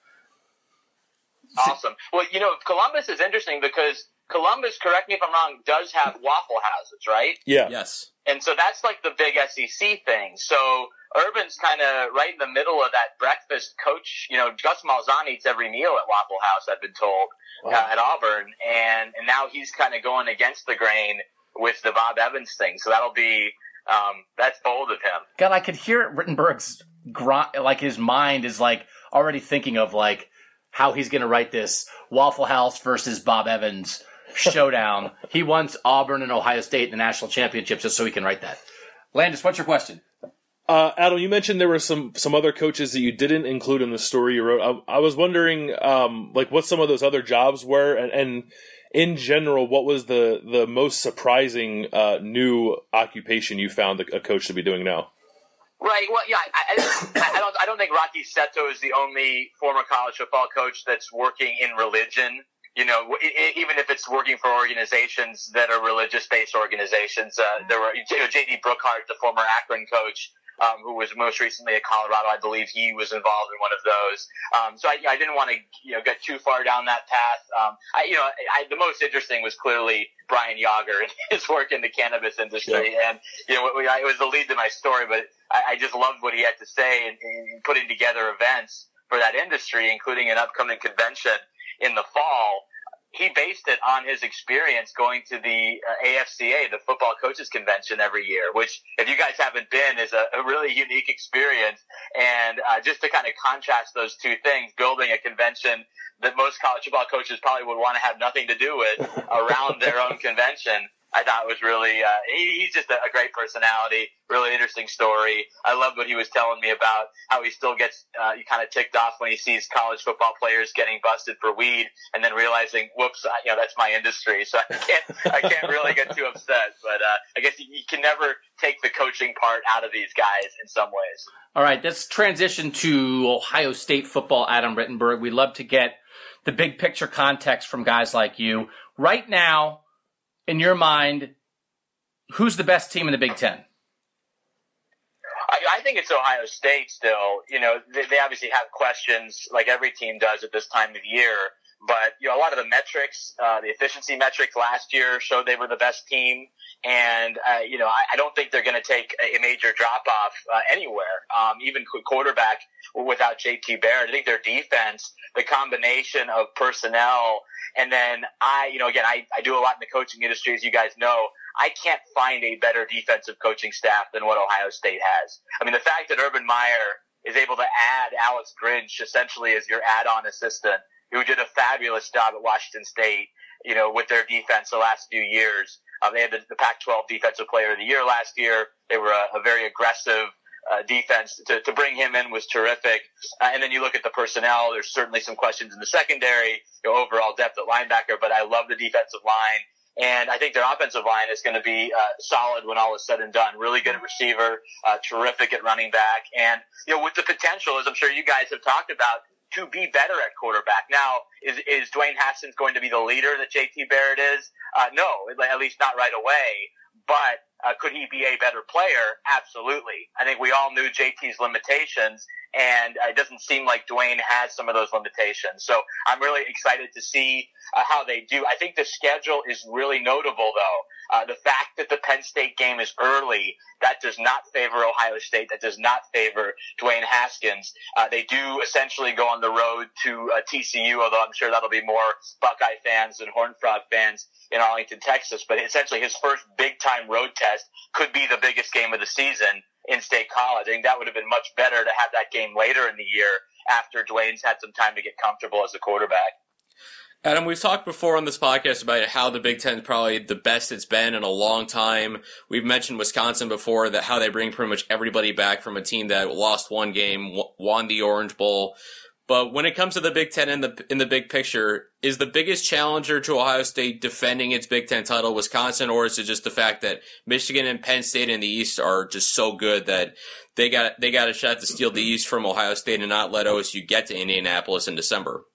Awesome. Well, you know, Columbus is interesting because Columbus, correct me if I'm wrong, does have waffle houses, right?
Yeah.
Yes.
And so that's like the big SEC thing. So Urban's kind of right in the middle of that breakfast coach. You know, Gus Malzahn eats every meal at Waffle House, I've been told, wow. uh, at Auburn. And, and now he's kind of going against the grain with the Bob Evans thing. So that'll be, um, that's bold of him.
God, I could hear Rittenberg's, gr- like his mind is like already thinking of like how he's going to write this Waffle House versus Bob Evans showdown. he wants Auburn and Ohio State in the national championship just so he can write that. Landis, what's your question?
Uh, Adam, you mentioned there were some some other coaches that you didn't include in the story you wrote. I, I was wondering, um, like, what some of those other jobs were, and, and in general, what was the the most surprising uh, new occupation you found a, coach to be doing now?
Right. Well, yeah, I, I, I, don't. I don't think Rocky Seto is the only former college football coach that's working in religion. You know, even if it's working for organizations that are religious-based organizations, uh, there were you know, J.D. Brookhart, the former Akron coach, um, who was most recently at Colorado. I believe he was involved in one of those. Um, so I, I didn't want to, you know, get too far down that path. Um, I, you know, I, the most interesting was clearly Brian Yager and his work in the cannabis industry. Yeah. And, you know, it was the lead to my story, but I, I just loved what he had to say in, in putting together events for that industry, including an upcoming convention in the fall he based it on his experience going to the uh, AFCA, the Football Coaches Convention every year, which, if you guys haven't been, is a, a really unique experience. And uh, just to kind of contrast those two things, building a convention that most college football coaches probably would want to have nothing to do with around their own convention I thought was really, uh, he, he's just a, a, great personality, really interesting story. I loved what he was telling me about how he still gets, uh, kind of ticked off when he sees college football players getting busted for weed and then realizing, whoops, you know, that's my industry. So I can't, I can't really get too upset, but, uh, I guess you, you can never take the coaching part out of these guys in some ways.
All right. Let's transition to Ohio State football, Adam Rittenberg. We love to get the big picture context from guys like you. Right now, in your mind, who's the best team in the Big Ten?
I, I think it's Ohio State still. You know, they, they obviously have questions like every team does at this time of year. But you know, a lot of the metrics, uh, the efficiency metrics last year showed they were the best team, And, uh, you know, I, I, don't think they're going to take a, major drop off uh, anywhere, um, even quarterback without JT Barrett. I think their defense, the combination of personnel, and then I, you know, again, I, I do a lot in the coaching industry, as you guys know. I can't find a better defensive coaching staff than what Ohio State has. I mean, the fact that Urban Meyer is able to add Alex Grinch essentially as your add-on assistant, who did a fabulous job at Washington State, you know, with their defense the last few years. Uh, they had the, the Pac-12 Defensive Player of the Year last year. They were a, a very aggressive uh, defense. To, to bring him in was terrific. Uh, and then you look at the personnel. There's certainly some questions in the secondary, you know, overall depth at linebacker, but I love the defensive line. And I think their offensive line is going to be uh, solid when all is said and done. Really good at receiver, uh, terrific at running back, and you know with the potential, as I'm sure you guys have talked about, to be better at quarterback. Now, is is Dwayne Haskins going to be the leader that JT Barrett is? Uh, no, at least not right away. But uh, could he be a better player? Absolutely. I think we all knew JT's limitations, and it doesn't seem like Dwayne has some of those limitations. So I'm really excited to see uh, how they do. I think the schedule is really notable, though. Uh, the fact that the Penn State game is early, that does not favor Ohio State. That does not favor Dwayne Haskins. Uh, they do essentially go on the road to uh, TCU, although I'm sure that'll be more Buckeye fans and Horned Frog fans in Arlington, Texas. But essentially, his first big time road test could be the biggest game of the season in State College. I think that would have been much better to have that game later in the year after Dwayne's had some time to get comfortable as a quarterback.
Adam, we've talked before on this podcast about how the Big Ten is probably the best it's been in a long time. We've mentioned Wisconsin before that how they bring pretty much everybody back from a team that lost one game, won the Orange Bowl. But when it comes to the Big Ten in the in the big picture, is the biggest challenger to Ohio State defending its Big Ten title Wisconsin, or is it just the fact that Michigan and Penn State in the East are just so good that they got they got a shot to steal the East from Ohio State and not let OSU get to Indianapolis in December?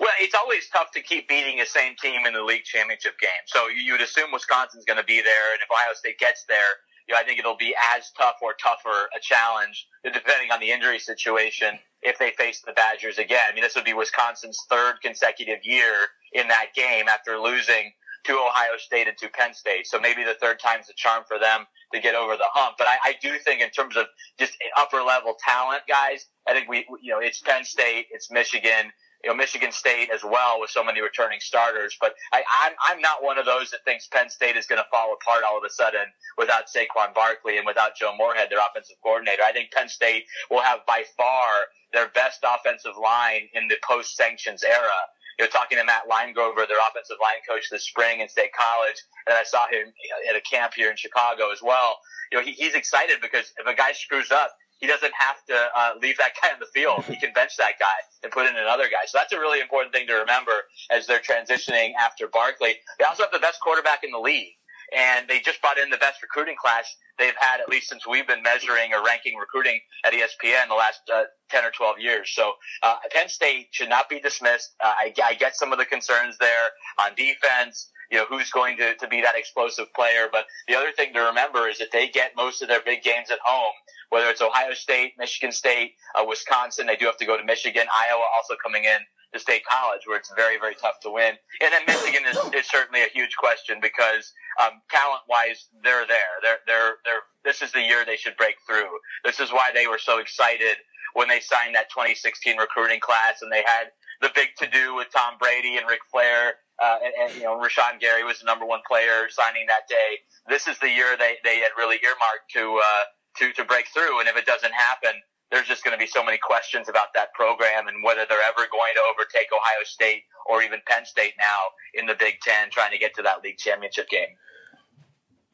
Well, it's always tough to keep beating the same team in the league championship game. So you would assume Wisconsin's going to be there, and if Ohio State gets there, I think it'll be as tough or tougher a challenge, depending on the injury situation, if they face the Badgers again. I mean, this would be Wisconsin's third consecutive year in that game after losing to Ohio State and to Penn State. So maybe the third time's the charm for them to get over the hump. But I, I do think in terms of just upper level talent, guys, I think we, you know, it's Penn State, it's Michigan, you know, Michigan State as well with so many returning starters. But I, I'm, I'm not one of those that thinks Penn State is going to fall apart all of a sudden without Saquon Barkley and without Joe Moorhead, their offensive coordinator. I think Penn State will have by far their best offensive line in the post sanctions era. You know, talking to Matt Limegrover, their offensive line coach this spring in State College, and I saw him at a camp here in Chicago as well. You know, he, he's excited because if a guy screws up, he doesn't have to uh, leave that guy on the field. He can bench that guy and put in another guy. So that's a really important thing to remember as they're transitioning after Barkley. They also have the best quarterback in the league. And they just brought in the best recruiting class they've had, at least since we've been measuring or ranking recruiting at ESPN the last uh, 10 or 12 years. So uh, Penn State should not be dismissed. Uh, I, I get some of the concerns there on defense you know, who's going to, to be that explosive player. But the other thing to remember is that they get most of their big games at home whether it's Ohio State, Michigan State, uh, Wisconsin. They do have to go to Michigan, Iowa also coming in to State College, where it's very, very tough to win. And then Michigan is, is certainly a huge question because um, talent-wise, they're there. They're, they're, they're. This is the year they should break through. This is why they were so excited when they signed that 2016 recruiting class, and they had the big to-do with Tom Brady and Ric Flair. Uh, and, and, you know, Rashan Gary was the number one player signing that day. This is the year they, they had really earmarked to, uh, to, to break through. And if it doesn't happen, there's just going to be so many questions about that program and whether they're ever going to overtake Ohio State or even Penn State now in the Big Ten trying to get to that league championship game.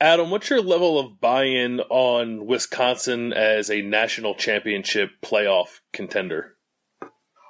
Adam, what's your level of buy-in on Wisconsin as a national championship playoff contender?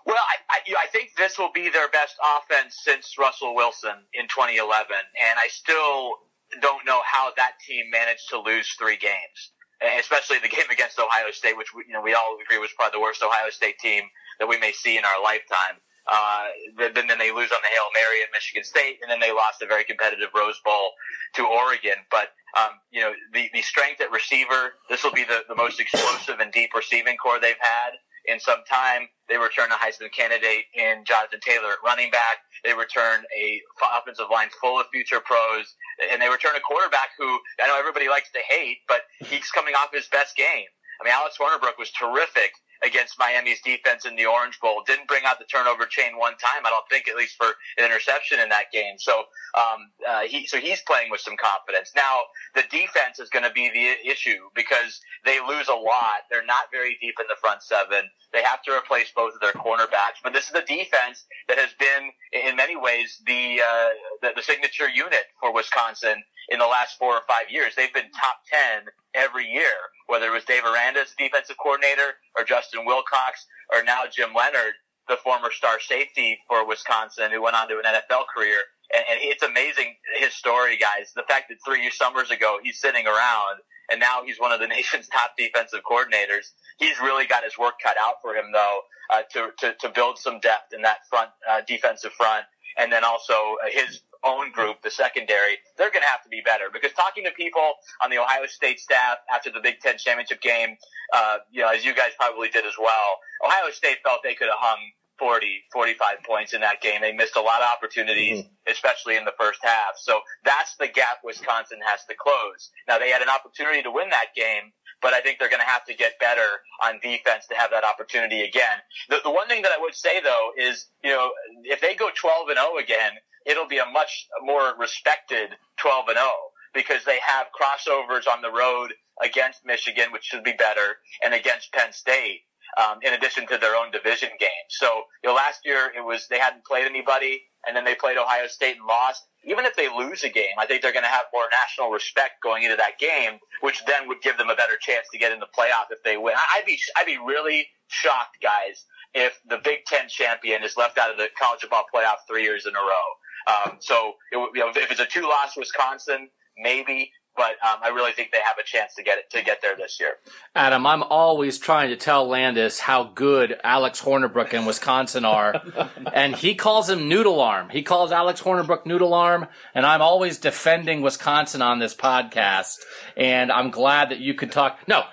Well, I, I, you know, I think this will be their best offense since Russell Wilson in 2011, and I still don't know how that team managed to lose three games especially the game against Ohio State, which we, you know we all agree was probably the worst Ohio State team that we may see in our lifetime. Uh, then, then they lose on the Hail Mary at Michigan State, and then they lost a very competitive Rose Bowl to Oregon. But, um, you know, the, the strength at receiver, this will be the, the most explosive and deep receiving corps they've had in some time. They return a Heisman candidate in Jonathan Taylor at running back. They return a offensive line full of future pros. and they return a quarterback who I know everybody likes to hate, but he's coming off his best game. I mean, Alex Hornibrook was terrific against Miami's defense in the Orange Bowl. Didn't bring out the turnover chain one time, I don't think, at least for an interception in that game. So, um, uh, he, so he's playing with some confidence. Now, the defense is going to be the issue because they lose a lot. They're not very deep in the front seven. They have to replace both of their cornerbacks, but this is a defense that has been, in many ways, the, uh, the, the signature unit for Wisconsin in the last four or five years. They've been top 10 every year, whether it was Dave Aranda as defensive coordinator or Justin Wilcox or now Jim Leonhard, the former star safety for Wisconsin who went on to an NFL career. And, and it's amazing his story, guys. The fact that three summers ago he's sitting around and now he's one of the nation's top defensive coordinators. He's really got his work cut out for him, though, uh, to, to, to build some depth in that front, uh, defensive front. And then also his own group, the secondary, they're going to have to be better because talking to people on the Ohio State staff after the Big Ten championship game, uh, you know, as you guys probably did as well, Ohio State felt they could have hung 40, 45 points in that game. They missed a lot of opportunities, mm-hmm. especially in the first half. So that's the gap Wisconsin has to close. Now they had an opportunity to win that game, but I think they're going to have to get better on defense to have that opportunity again. The, the one thing that I would say though is, you know, if they go 12 and 0 again, it'll be a much more respected 12 and 0 because they have crossovers on the road against Michigan, which should be better, and against Penn State. Um, in addition to their own division games. So, you know, last year it was they hadn't played anybody, and then they played Ohio State and lost. Even if they lose a game, I think they're going to have more national respect going into that game, which then would give them a better chance to get in the playoff if they win. I'd be I'd be really shocked, guys, if the Big Ten champion is left out of the college football playoff three years in a row. Um, so it, you know, if it's a two-loss Wisconsin, maybe. But um, I really think they have a chance to get it to get there this year.
Adam, I'm always trying to tell Landis how good Alex Hornibrook and Wisconsin are, and he calls him noodle arm. He calls Alex Hornibrook noodle arm, and I'm always defending Wisconsin on this podcast. And I'm glad that you could talk. No,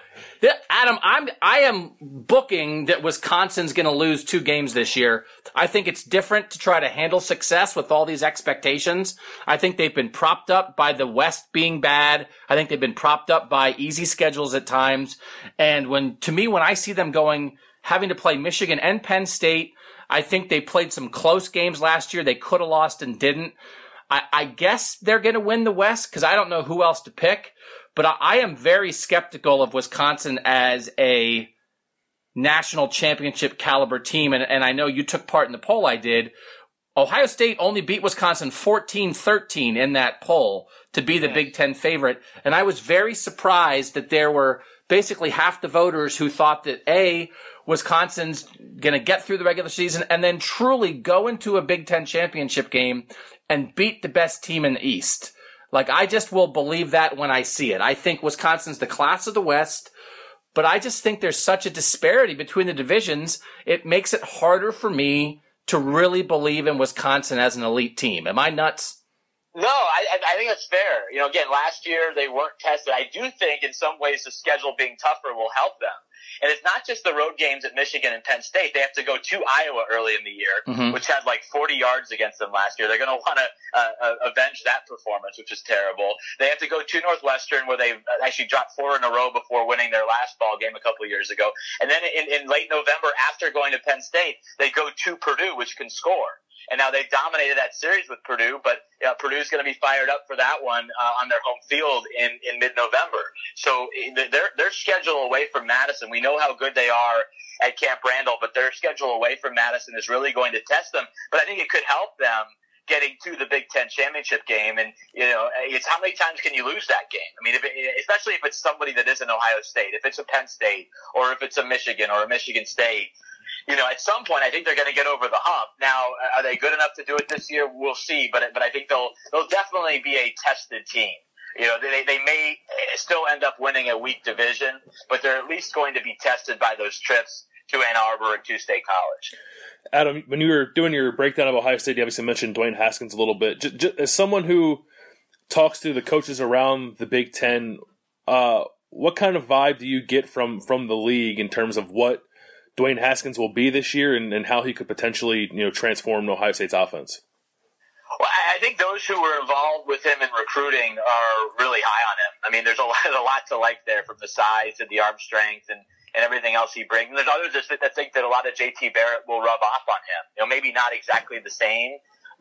Adam, I'm I am booking that Wisconsin's going to lose two games this year. I think it's different to try to handle success with all these expectations. I think they've been propped up by the West being bad. I think they've been propped up by easy schedules at times. And when to me, when I see them going having to play Michigan and Penn State, I think they played some close games last year. They could have lost and didn't. I, I guess they're going to win the West because I don't know who else to pick. But I, I am very skeptical of Wisconsin as a national championship caliber team. And, and I know you took part in the poll I did. Ohio State only beat Wisconsin 14-13 in that poll to be the Big Ten favorite. And I was very surprised that there were basically half the voters who thought that A, Wisconsin's going to get through the regular season and then truly go into a Big Ten championship game and beat the best team in the East. Like, I just will believe that when I see it. I think Wisconsin's the class of the West, but I just think there's such a disparity between the divisions. It makes it harder for me to really believe in Wisconsin as an elite team. Am I nuts?
No, I, I think that's fair. You know, again, last year they weren't tested. I do think in some ways the schedule being tougher will help them. And it's not just the road games at Michigan and Penn State. They have to go to Iowa early in the year, mm-hmm. which had like 40 yards against them last year. They're going to want to uh, uh, avenge that performance, which is terrible. They have to go to Northwestern, where they actually dropped four in a row before winning their last ball game a couple of years ago. And then in, in late November, after going to Penn State, they go to Purdue, which can score. And now they dominated that series with Purdue, but uh, Purdue's going to be fired up for that one uh, on their home field in, in mid-November. So eh, their their schedule away from Madison, we know how good they are at Camp Randall, but their schedule away from Madison is really going to test them. But I think it could help them getting to the Big Ten championship game. And you know, it's how many times can you lose that game? I mean, if it, especially if it's somebody that isn't Ohio State, if it's a Penn State, or if it's a Michigan or a Michigan State you know, at some point, I think they're going to get over the hump. Now, are they good enough to do it this year? We'll see. But but I think they'll they'll definitely be a tested team. You know, they they may still end up winning a weak division, but they're at least going to be tested by those trips to Ann Arbor and to State College.
Adam, when you were doing your breakdown of Ohio State, you obviously mentioned Dwayne Haskins a little bit. Just, just, as someone who talks to the coaches around the Big Ten, uh, what kind of vibe do you get from from the league in terms of what Dwayne Haskins will be this year and, and how he could potentially you know transform Ohio State's offense?
Well, I think those who were involved with him in recruiting are really high on him. I mean, there's a lot, a lot to like there from the size and the arm strength and, and everything else he brings. And there's others that, that think that a lot of JT Barrett will rub off on him. You know, maybe not exactly the same,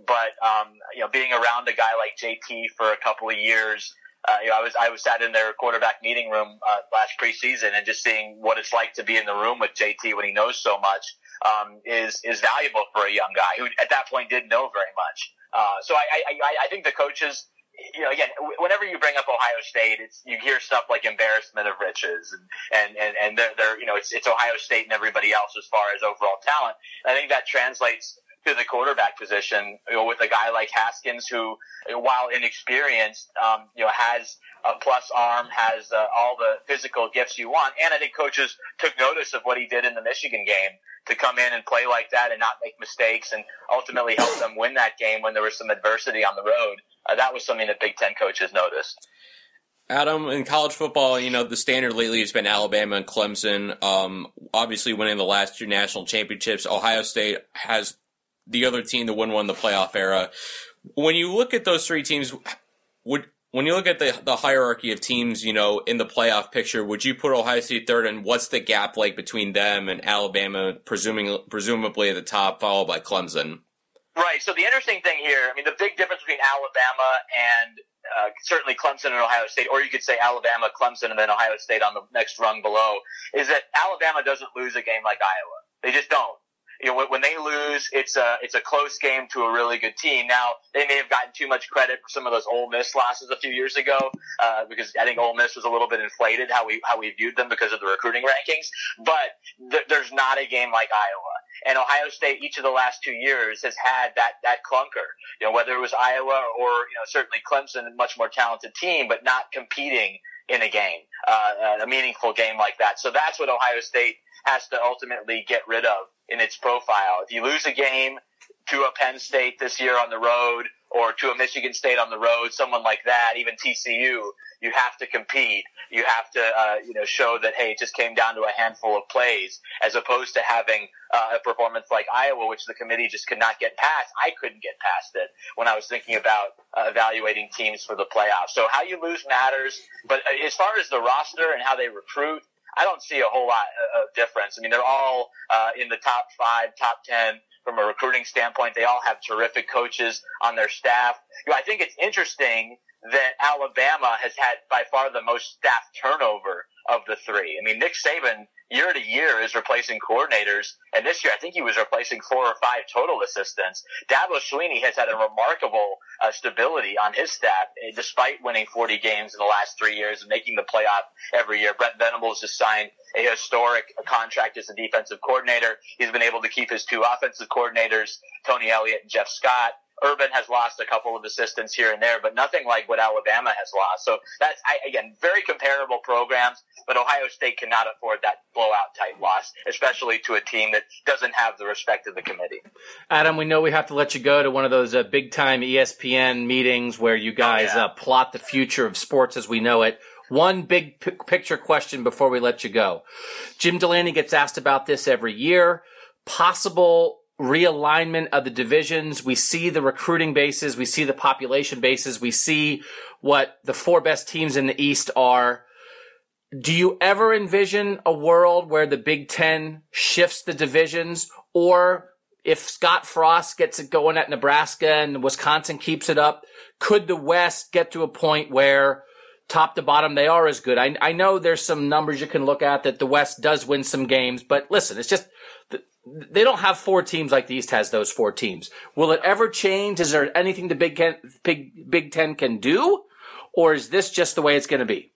but, um, you know, being around a guy like JT for a couple of years, uh, you know, I was I was sat in their quarterback meeting room uh, last preseason and just seeing what it's like to be in the room with JT when he knows so much um, is is valuable for a young guy who at that point didn't know very much. Uh, so I, I I think the coaches. You know, again, whenever you bring up Ohio State, it's you hear stuff like embarrassment of riches, and and and, and they're, they're you know it's it's Ohio State and everybody else as far as overall talent. I think that translates to the quarterback position you know, with a guy like Haskins, who, while inexperienced, um, you know, has a plus arm, has uh, all the physical gifts you want. And I think coaches took notice of what he did in the Michigan game to come in and play like that and not make mistakes and ultimately help them win that game when there was some adversity on the road. Uh, that was something that Big Ten coaches noticed.
Adam, in college football, you know, the standard lately has been Alabama and Clemson. Um, obviously winning the last two national championships. Ohio State has the other team to win one in the playoff era. When you look at those three teams, would when you look at the the hierarchy of teams, you know, in the playoff picture, would you put Ohio State third, and what's the gap like between them and Alabama, presuming presumably at the top, followed by Clemson?
Right. So the interesting thing here, I mean, the big difference between Alabama and uh, certainly Clemson and Ohio State, or you could say Alabama, Clemson, and then Ohio State on the next rung below, is that Alabama doesn't lose a game like Iowa. They just don't you know, when they lose, it's a it's a close game to a really good team. Now they may have gotten too much credit for some of those Ole Miss losses a few years ago, uh, because I think Ole Miss was a little bit inflated how we how we viewed them because of the recruiting rankings. But th- there's not a game like Iowa. And Ohio State, each of the last two years, has had that that clunker. You know, whether it was Iowa or you know certainly Clemson, a much more talented team, but not competing in a game, uh, a meaningful game like that. So that's what Ohio State has to ultimately get rid of in its profile. If you lose a game to a Penn State this year on the road or to a Michigan State on the road, someone like that, even TCU, you have to compete. You have to, uh, you know, show that, hey, it just came down to a handful of plays as opposed to having uh, a performance like Iowa, which the committee just could not get past. I couldn't get past it when I was thinking about uh, evaluating teams for the playoffs. So how you lose matters, but uh, as far as the roster and how they recruit, I don't see a whole lot of difference. I mean, they're all uh, in the top five, top ten from a recruiting standpoint. They all have terrific coaches on their staff. You know, I think it's interesting that Alabama has had by far the most staff turnover of the three. I mean, Nick Saban year to year is replacing coordinators, and this year I think he was replacing four or five total assistants. Dabo Swinney has had a remarkable uh, stability on his staff, eh, despite winning 40 games in the last three years and making the playoff every year. Brent Venables just signed a historic contract as a defensive coordinator. He's been able to keep his two offensive coordinators, Tony Elliott and Jeff Scott. Urban has lost a couple of assistants here and there, but nothing like what Alabama has lost. So that's I, again very comparable programs, but Ohio State cannot afford that blowout type loss, especially to a team that doesn't have the respect of the committee.
Adam, we know we have to let you go to one of those uh, big time ESPN meetings where you guys oh, yeah. uh, plot the future of sports as we know it. One big p- picture question before we let you go. Jim Delaney gets asked about this every year. Possible realignment of the divisions. We see the recruiting bases. We see the population bases. We see what the four best teams in the East are. Do you ever envision a world where the Big Ten shifts the divisions or if Scott Frost gets it going at Nebraska and Wisconsin keeps it up, could the West get to a point where top to bottom they are as good? I, I know there's some numbers you can look at that the West does win some games, but listen, it's just they don't have four teams like the East has those four teams. Will it ever change? Is there anything the Big Ten, Big, Big Ten can do? Or is this just the way it's going to be?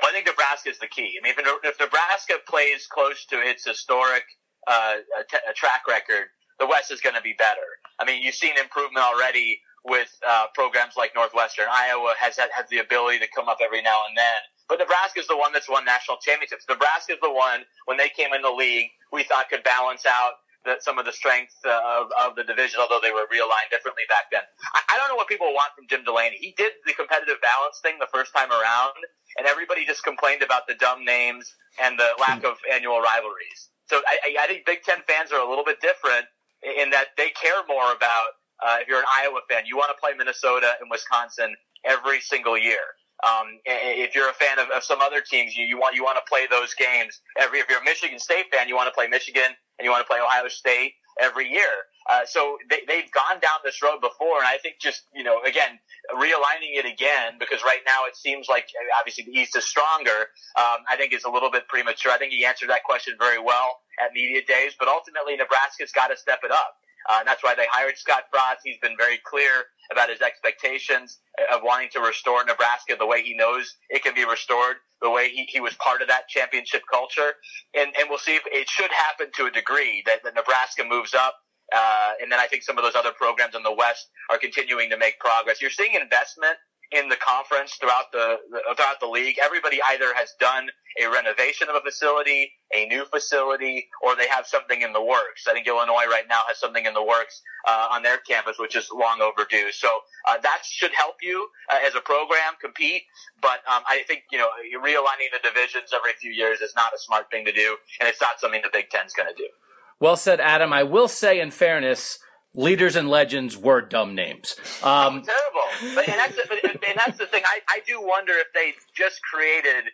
Well, I think Nebraska is the key. I mean, if, if Nebraska plays close to its historic uh, t- track record, the West is going to be better. I mean, you've seen improvement already with uh, programs like Northwestern. Iowa has has the ability to come up every now and then. But Nebraska is the one that's won national championships. Nebraska is the one, when they came in the league, we thought could balance out the, some of the strengths uh, of, of the division, although they were realigned differently back then. I, I don't know what people want from Jim Delaney. He did the competitive balance thing the first time around, and everybody just complained about the dumb names and the lack of annual rivalries. So I, I think Big Ten fans are a little bit different in that they care more about uh, if you're an Iowa fan, you want to play Minnesota and Wisconsin every single year. Um, if you're a fan of, of some other teams, you, you want you want to play those games every. If you're a Michigan State fan, you want to play Michigan and you want to play Ohio State every year. Uh, so they, they've gone down this road before, and I think just you know again realigning it again because right now it seems like obviously the East is stronger. Um, I think is a little bit premature. I think he answered that question very well at media days, but ultimately Nebraska's got to step it up. Uh, and that's why they hired Scott Frost. He's been very clear about his expectations of wanting to restore Nebraska the way he knows it can be restored, the way he, he was part of that championship culture. And, and we'll see if it should happen to a degree that, that Nebraska moves up. Uh, and then I think some of those other programs in the West are continuing to make progress. You're seeing investment in the conference throughout the throughout the league. Everybody either has done a renovation of a facility, a new facility, or they have something in the works. I think Illinois right now has something in the works uh, on their campus, which is long overdue. So uh, that should help you uh, as a program compete. But um, I think you know realigning the divisions every few years is not a smart thing to do, and it's not something the Big Ten's going to do.
Well said, Adam. I will say, in fairness leaders and legends were dumb names. Um,
terrible. But, and, that's the, but, and that's the thing. I, I do wonder if they just created,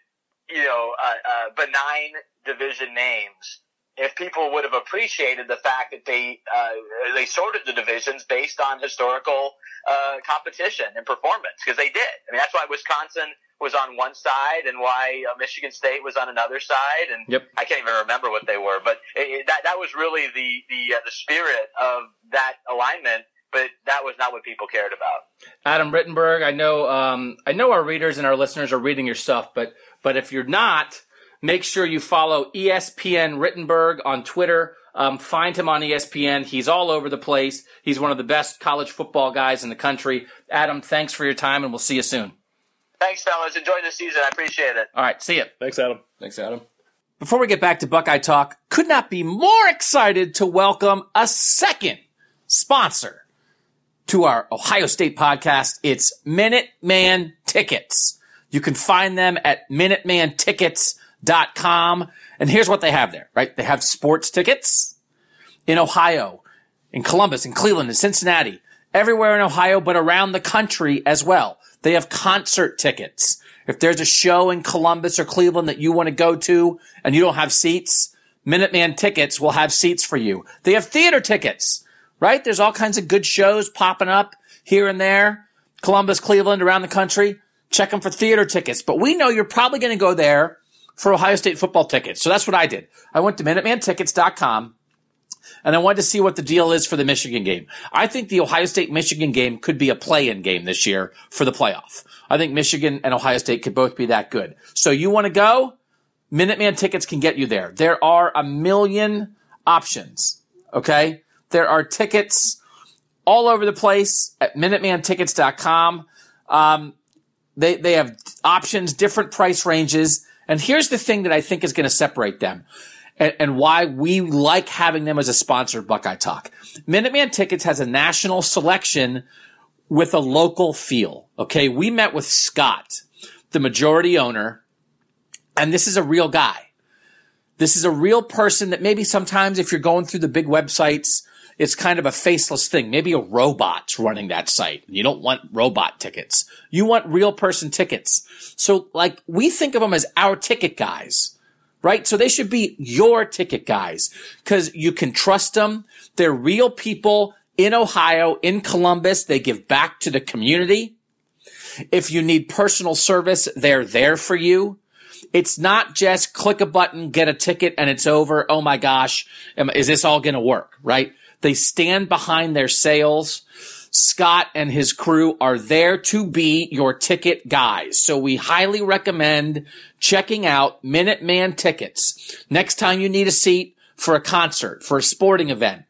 you know, uh, uh, benign division names. If people would have appreciated the fact that they uh, they sorted the divisions based on historical uh, competition and performance, because they did. I mean, that's why Wisconsin was on one side and why uh, Michigan State was on another side, and
yep.
I can't even remember what they were. But it, it, that that was really the the uh, the spirit of that alignment. But that was not what people cared about.
Adam Rittenberg, I know um, I know our readers and our listeners are reading your stuff, but but if you're not, make sure you follow ESPN Rittenberg on Twitter. Um, find him on ESPN. He's all over the place. He's one of the best college football guys in the country. Adam, thanks for your time, and we'll see you soon.
Thanks, fellas. Enjoy the season. I appreciate it.
All right. See you.
Thanks, Adam.
Thanks, Adam.
Before we get back to Buckeye Talk, could not be more excited to welcome a second sponsor to our Ohio State podcast. It's Minuteman Tickets. You can find them at MinutemanTickets.com. And here's what they have there, right? They have sports tickets in Ohio, in Columbus, in Cleveland, in Cincinnati, everywhere in Ohio, but around the country as well. They have concert tickets. If there's a show in Columbus or Cleveland that you want to go to and you don't have seats, Minuteman tickets will have seats for you. They have theater tickets, right? There's all kinds of good shows popping up here and there. Columbus, Cleveland, around the country. Check them for theater tickets. But we know you're probably going to go there for Ohio State football tickets. So that's what I did. I went to MinutemanTickets.com and I wanted to see what the deal is for the Michigan game. I think the Ohio State Michigan game could be a play-in game this year for the playoff. I think Michigan and Ohio State could both be that good. So you want to go? Minuteman tickets can get you there. There are a million options. Okay. There are tickets all over the place at MinutemanTickets.com. Um, they, they have options, different price ranges. And here's the thing that I think is going to separate them and, and why we like having them as a sponsor Buckeye Talk. Minuteman Tickets has a national selection with a local feel. Okay. We met with Scott, the majority owner, and this is a real guy. This is a real person that maybe sometimes if you're going through the big websites, it's kind of a faceless thing. Maybe a robot's running that site you don't want robot tickets. You want real person tickets. So like we think of them as our ticket guys right? So they should be your ticket guys because you can trust them. They're real people in Ohio, in Columbus. They give back to the community. If you need personal service, they're there for you. It's not just click a button, get a ticket, and it's over. Oh my gosh, is this all going to work? Right? They stand behind their sales. Scott and his crew are there to be your ticket guys. So we highly recommend checking out Minuteman tickets. Next time you need a seat for a concert, for a sporting event,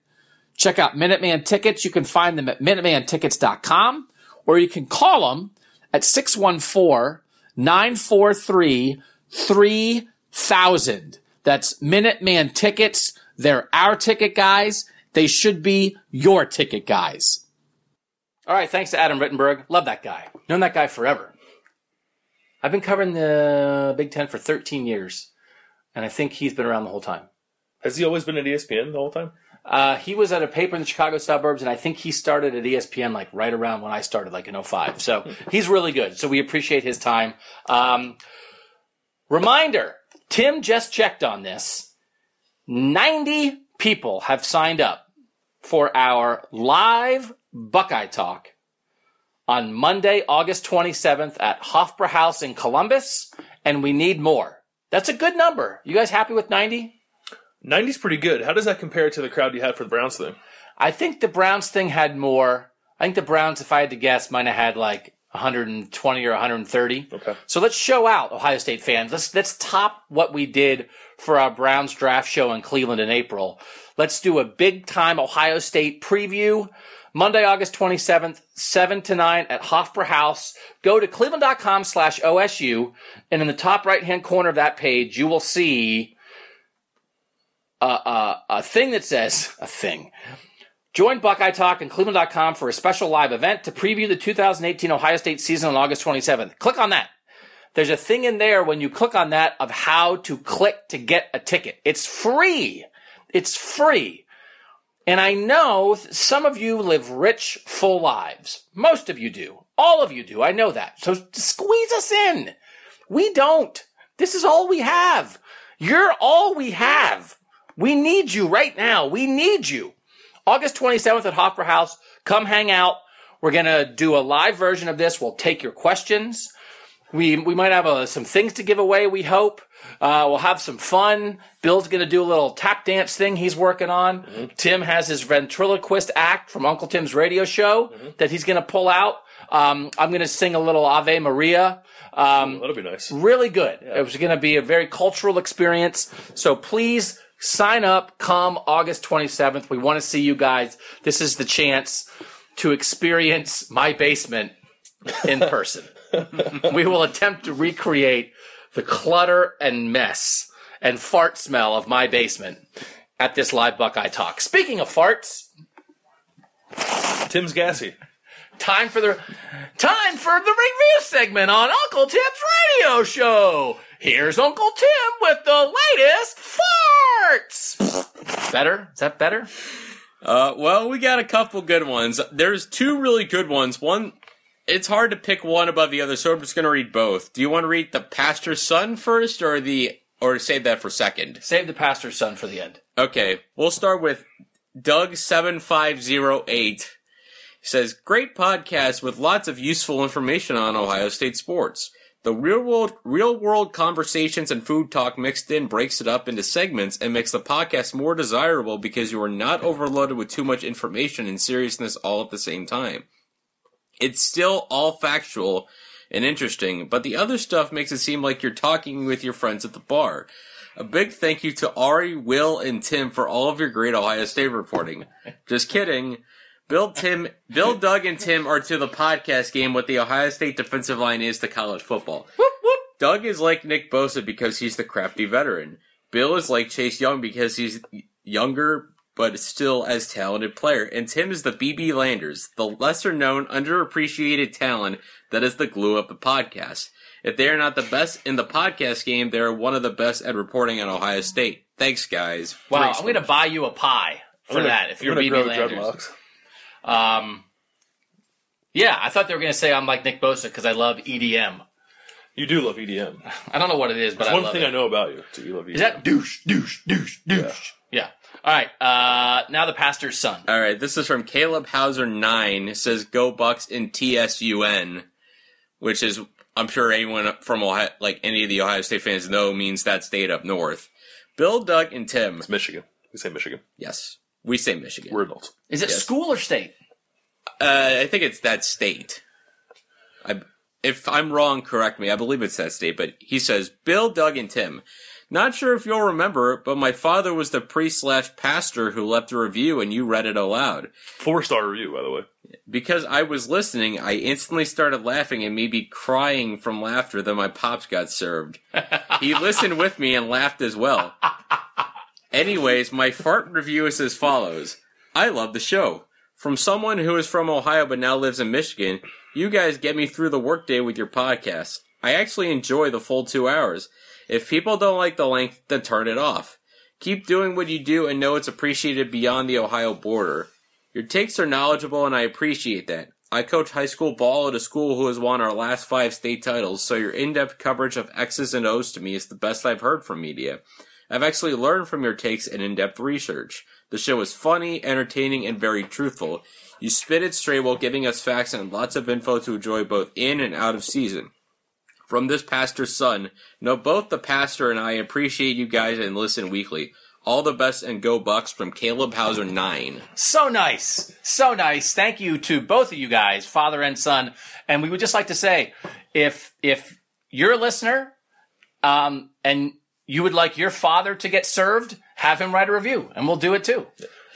check out Minuteman tickets. You can find them at MinutemanTickets.com or you can call them at 614-943-3000. That's Minuteman tickets. They're our ticket guys. They should be your ticket guys. All right, thanks to Adam Rittenberg. Love that guy. Known that guy forever. I've been covering the Big Ten for 13 years, and I think he's been around the whole time.
Has he always been at ESPN the whole time?
Uh, he was at a paper in the Chicago suburbs, and I think he started at ESPN like right around when I started, like in 05. So he's really good. So we appreciate his time. Um, reminder Tim just checked on this. 90 people have signed up for our live Buckeye Talk on Monday, August 27th at Hofbrauhaus in Columbus, and we need more. That's a good number. You guys happy with 90?
90's pretty good. How does that compare to the crowd you had for the Browns thing?
I think the Browns thing had more. I think the Browns, if I had to guess, might have had like 120 or 130.
Okay.
So let's show out Ohio State fans. Let's let's top what we did for our Browns draft show in Cleveland in April. Let's do a big time Ohio State preview. Monday, August 27th, 7 to 9 at Hofbrauhaus. Go to cleveland.com slash OSU, and in the top right hand corner of that page, you will see a, a, a thing that says, a thing. Join Buckeye Talk and Cleveland.com for a special live event to preview the 2018 Ohio State season on August 27th. Click on that. There's a thing in there when you click on that of how to click to get a ticket. It's free. It's free. And I know some of you live rich, full lives. Most of you do. All of you do. I know that. So squeeze us in. We don't. This is all we have. You're all we have. We need you right now. We need you. August 27th at Hofbrauhaus. Come hang out. We're going to do a live version of this. We'll take your questions. We, we might have uh some things to give away, we hope. Uh, we'll have some fun. Bill's going to do a little tap dance thing he's working on. Tim has his ventriloquist act from Uncle Tim's radio show that he's going to pull out. Um, I'm going to sing a little Ave Maria. Um,
That'll be nice.
really good. It was going to be a very cultural experience. So please sign up. Come August 27th. We want to see you guys. This is the chance to experience my basement in person. we will attempt to recreate the clutter and mess and fart smell of my basement at this live Buckeye Talk. Speaking of farts,
Tim's gassy.
time for the time for the review segment on Uncle Tim's radio show. Here's Uncle Tim with the latest farts. better? Is that better?
Uh, well, we got a couple good ones. There's two really good ones. One, it's hard to pick one above the other, so I'm just going to read both. Do you want to read the pastor's son first, or the or save that for second?
Save the pastor's son for the end.
Okay, we'll start with Doug seven five zero eight. Says great podcast with lots of useful information on Ohio State sports. The real world, real world conversations and food talk mixed in breaks it up into segments and makes the podcast more desirable because you are not overloaded with too much information and seriousness all at the same time. It's still all factual and interesting, but the other stuff makes it seem like you're talking with your friends at the bar. A big thank you to Ari, Will, and Tim for all of your great Ohio State reporting. Just kidding. Bill, Tim, Bill, Doug, and Tim are to the podcast game what the Ohio State defensive line is to college football. Doug is like Nick Bosa because he's the crafty veteran. Bill is like Chase Young because he's younger but still as talented player. And Tim is the BB Landers, the lesser known, underappreciated talent that is the glue of the podcast. If they are not the best in the podcast game, they're one of the best at reporting on Ohio State. Thanks, guys.
Wow,
Thanks.
I'm going to buy you a pie for
gonna-
that if
I'm
you're
gonna
BB
the
Landers.
dreadlocks.
Um, yeah, I thought they were going to say I'm like Nick Bosa because I love EDM.
You do love EDM.
I don't know what it is, but
That's
I
one
love
thing
it.
I know about you. So you love EDM.
Is that douche, douche, douche, douche? Yeah. All right. Uh, now the pastor's son.
All right, this is from Caleb Hauser nine. It says "Go Bucks" in TSUN, which is I'm sure anyone from Ohio, like any of the Ohio State fans know, means that state up north. Bill, Doug, and Tim.
It's Michigan. We say Michigan.
Yes, we say Michigan.
We're adults.
Is it
Yes.
school or state?
Uh, I think it's that state. I, if I'm wrong, correct me. I believe it's that state, but he says Bill, Doug, and Tim. Not sure if you'll remember, but my father was the priest slash pastor who left a review and you read it aloud.
Four star review, by the way.
Because I was listening, I instantly started laughing and maybe crying from laughter that my pops got served. he listened with me and laughed as well. Anyways, my fart review is as follows. I love the show. From someone who is from Ohio but now lives in Michigan, you guys get me through the workday with your podcast. I actually enjoy the full two hours. If people don't like the length, then turn it off. Keep doing what you do and know it's appreciated beyond the Ohio border. Your takes are knowledgeable and I appreciate that. I coach high school ball at a school who has won our last five state titles, so your in-depth coverage of X's and O's to me is the best I've heard from media. I've actually learned from your takes and in-depth research. The show is funny, entertaining, and very truthful. You spit it straight while giving us facts and lots of info to enjoy both in and out of season. From this pastor's son, know both the pastor and I appreciate you guys and listen weekly. All the best and go Bucks from Caleb Hauser 9.
So nice. So nice. Thank you to both of you guys, father and son. And we would just like to say, if, if you're a listener, um, and you would like your father to get served, have him write a review and we'll do it too.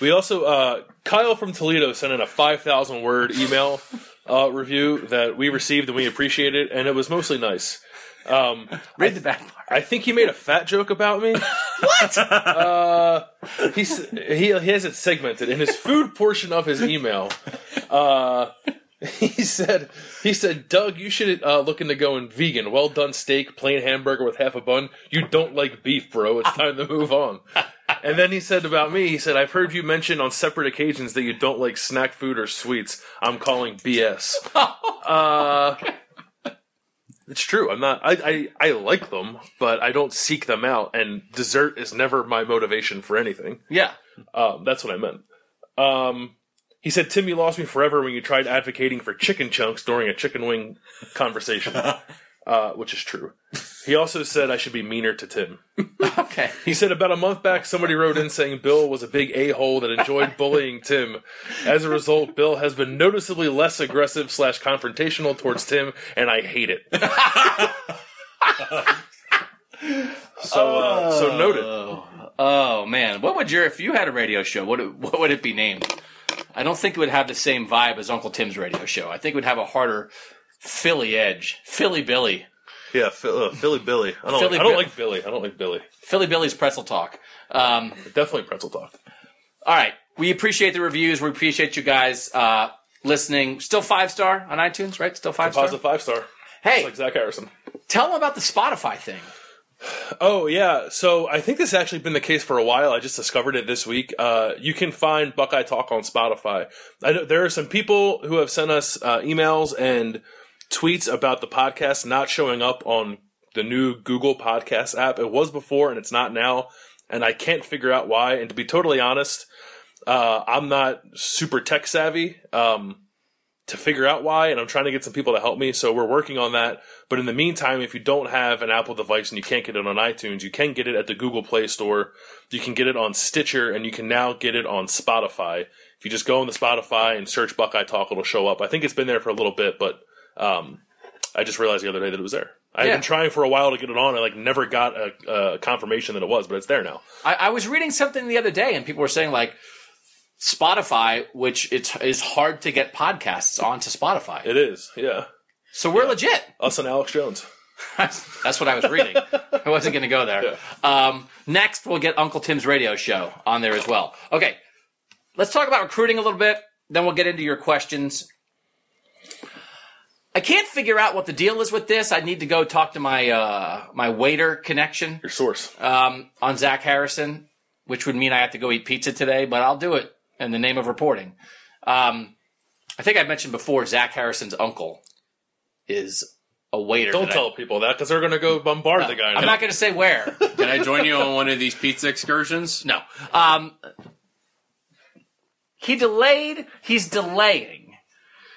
We also uh, Kyle from Toledo sent in a five thousand word email uh, review that we received and we appreciate it, and it was mostly nice. Um,
Read the back part.
I think he made a fat joke about me. what? Uh, he's, he he has it segmented in his food portion of his email. Uh, he said he said Doug, you should uh, look into going vegan. Well done steak, plain hamburger with half a bun. You don't like beef, bro. It's time to move on. And then he said about me, he said, I've heard you mention on separate occasions that you don't like snack food or sweets. I'm calling BS. Uh, it's true. I'm not. I, I I like them, but I don't seek them out. And dessert is never my motivation for anything.
Yeah.
Um, that's what I meant. Um, he said, "Tim, you lost me forever when you tried advocating for chicken chunks during a chicken wing conversation," uh, which is true. He also said I should be meaner to Tim.
Okay.
He said about a month back, somebody wrote in saying Bill was a big a hole that enjoyed bullying Tim. As a result, Bill has been noticeably less aggressive slash confrontational towards Tim, and I hate it. so, uh, so noted.
Oh man, what would your if you had a radio show? What what would it be named? I don't think it would have the same vibe as Uncle Tim's radio show. I think it would have a harder Philly edge, Philly Billy,
Yeah, Phil, uh, Philly Billy. I don't.
Philly
like, I don't
Bi-
like Billy. I don't like Billy.
Philly Billy's pretzel talk. Um,
Definitely pretzel talk.
all right, we appreciate the reviews. We appreciate you guys uh, listening. Still five star on iTunes, right? Still five star.
Positive five star.
Hey,
Like Zach Harrison.
tell them about the Spotify thing.
Oh yeah, so I think this has actually been the case for a while. I just discovered it this week. Uh, you can find Buckeye Talk on Spotify. I know there are some people who have sent us uh, emails and tweets about the podcast not showing up on the new Google Podcast app. It was before and it's not now, and I can't figure out why. And to be totally honest, uh, I'm not super tech savvy. Um, to figure out why, and I'm trying to get some people to help me. So we're working on that. But in the meantime, if you don't have an Apple device and you can't get it on iTunes, you can get it at the Google Play Store. You can get it on Stitcher, and you can now get it on Spotify. If you just go on the Spotify and search Buckeye Talk, it'll show up. I think it's been there for a little bit, but um, I just realized the other day that it was there. I've
Yeah.
been trying for a while to get it on. I like never got a, a confirmation that it was, but it's there now.
I, I was reading something the other day, and people were saying like Spotify, which it's is hard to get podcasts onto Spotify.
It is, yeah.
So we're legit.
Us and Alex Jones.
That's what I was reading. I wasn't going to go there. Um, next, we'll get Uncle Tim's radio show on there as well. Okay, let's talk about recruiting a little bit. Then we'll get into your questions. I can't figure out what the deal is with this. I need to go talk to my uh, my waiter connection
Your source.
um, on Zach Harrison, which would mean I have to go eat pizza today, but I'll do it in the name of reporting. Um, I think I mentioned before Zach Harrison's uncle is a waiter.
Don't
that I-
tell people that because they're going to go bombard the guy.
I'm not going to say where.
Can I join you on one of these pizza excursions?
No. Um, he delayed. He's delaying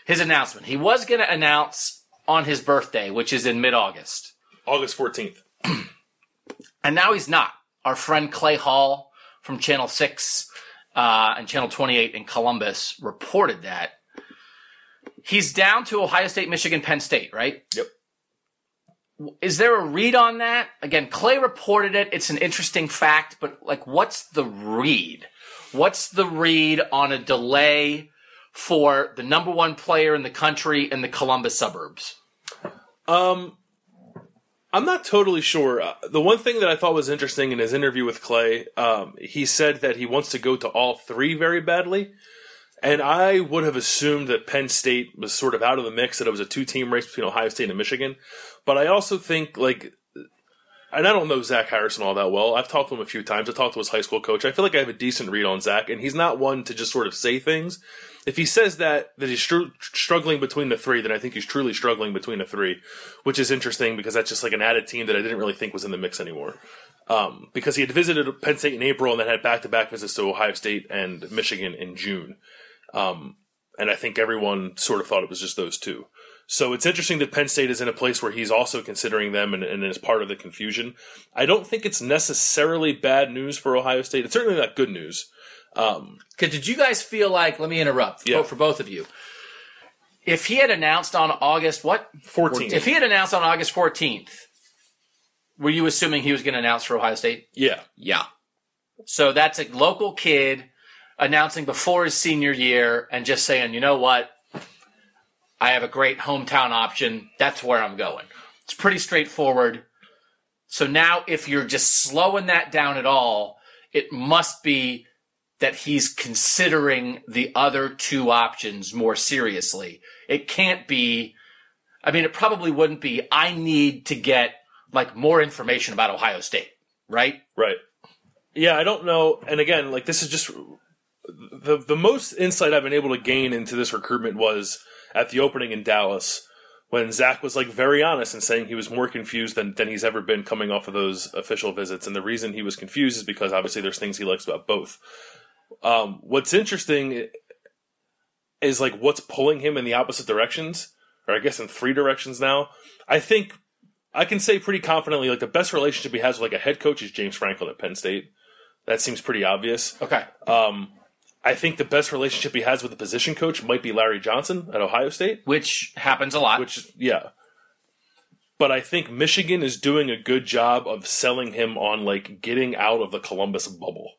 his announcement. He was going to announce on his birthday, which is in mid-August,
August 14th.
and now he's not. Our friend Clay Hall from Channel Six uh, and Channel 28 in Columbus reported that he's down to Ohio State, Michigan, Penn State, right?
Yep.
Is there a read on that? Again, Clay reported it. It's an interesting fact, but like, what's the read? What's the read on a delay for the number one player in the country in the Columbus suburbs?
Um, I'm not totally sure. Uh, the one thing that I thought was interesting in his interview with Clay, um, he said that he wants to go to all three very badly. And I would have assumed that Penn State was sort of out of the mix, that it was a two team race between Ohio State and Michigan. But I also think, like, and I don't know Zach Harrison all that well. I've talked to him a few times. I talked to his high school coach. I feel like I have a decent read on Zach, and he's not one to just sort of say things. If he says that that he's str- struggling between the three, then I think he's truly struggling between the three, which is interesting because that's just like an added team that I didn't really think was in the mix anymore. Um, because he had visited Penn State in April and then had back to back visits to Ohio State and Michigan in June. Um, and I think everyone sort of thought it was just those two. So it's interesting that Penn State is in a place where he's also considering them and, and is part of the confusion. I don't think it's necessarily bad news for Ohio State. It's certainly not good news. Um,
Cause did you guys feel like, let me interrupt
Yeah.
for both of you. If he had announced on August, what?
14.
If he had announced on August 14th, were you assuming he was going to announce for Ohio State?
yeah.
Yeah.
So that's a local kid announcing before his senior year and just saying, you know what? I have a great hometown option. That's where I'm going. It's pretty straightforward. So now, if you're just slowing that down at all, it must be that he's considering the other two options more seriously. It can't be, I mean, it probably wouldn't be, I need to get like more information about Ohio State, right?
Right. Yeah, I don't know. And again, like this is just the the most insight I've been able to gain into this recruitment was at the opening in Dallas when Zach was like very honest in saying he was more confused than, than he's ever been coming off of those official visits. And the reason he was confused is because obviously there's things he likes about both. Um, what's interesting is like what's pulling him in the opposite directions, or I guess in three directions now. I think I can say pretty confidently like the best relationship he has with like a head coach is James Franklin at Penn State. That seems pretty obvious.
Okay.
Um, I think the best relationship he has with the position coach might be Larry Johnson at Ohio State,
Which happens a lot.
which yeah. But I think Michigan is doing a good job of selling him on like getting out of the Columbus bubble.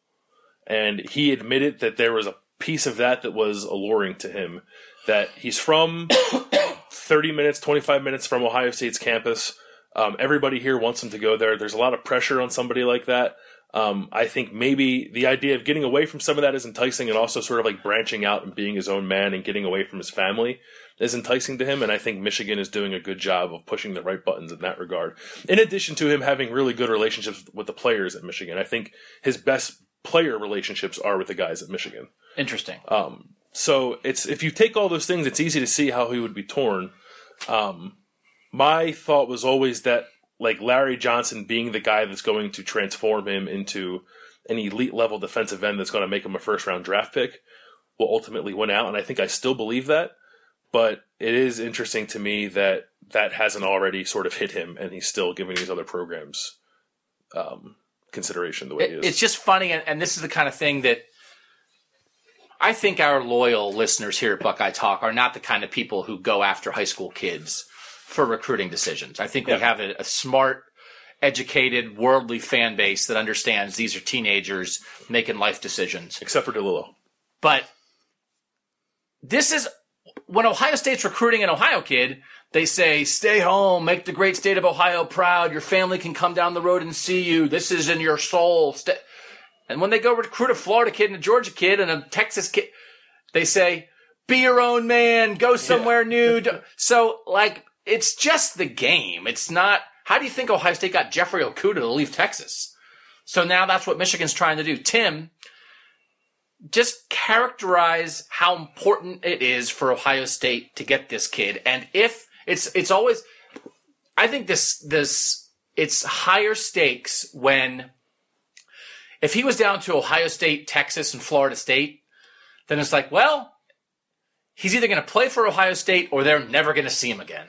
And he admitted that there was a piece of that that was alluring to him that he's from 30 minutes, 25 minutes from Ohio State's campus. Um, everybody here wants him to go there. There's a lot of pressure on somebody like that. Um, I think maybe the idea of getting away from some of that is enticing, and also sort of like branching out and being his own man and getting away from his family is enticing to him. And I think Michigan is doing a good job of pushing the right buttons in that regard. In addition to him having really good relationships with the players at Michigan, I think his best player relationships are with the guys at Michigan.
Interesting.
Um, so it's if you take all those things, it's easy to see how he would be torn. Um, my thought was always that like Larry Johnson being the guy that's going to transform him into an elite level defensive end that's going to make him a first round draft pick will ultimately win out, and I think I still believe that. But it is interesting to me that that hasn't already sort of hit him, and he's still giving these other programs um, consideration the way he
It-
is.
it's just funny, and, and this is the kind of thing that I think our loyal listeners here at Buckeye Talk are not the kind of people who go after high school kids for recruiting decisions. I think we have a, a smart, educated, worldly fan base that understands these are teenagers making life decisions.
Except for DeLillo.
But this is when Ohio State's recruiting an Ohio kid, they say, stay home, make the great state of Ohio proud. Your family can come down the road and see you. This is in your soul. Stay. And when they go recruit a Florida kid and a Georgia kid and a Texas kid, they say, be your own man, go somewhere new. So, like, it's just the game. It's not, how do you think Ohio State got Jeffrey Okudah to leave Texas? So now that's what Michigan's trying to do. Tim, just characterize how important it is for Ohio State to get this kid. And if it's it's always I think this this it's higher stakes when if he was down to Ohio State, Texas, and Florida State, then it's like, well, he's either going to play for Ohio State or they're never going to see him again.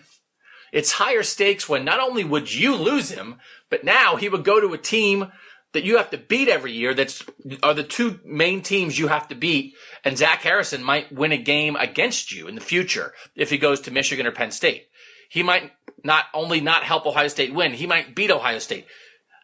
It's higher stakes when not only would you lose him, but now he would go to a team that you have to beat every year. That's are the two main teams you have to beat. And Zach Harrison might win a game against you in the future if he goes to Michigan or Penn State. He might not only not help Ohio State win, he might beat Ohio State.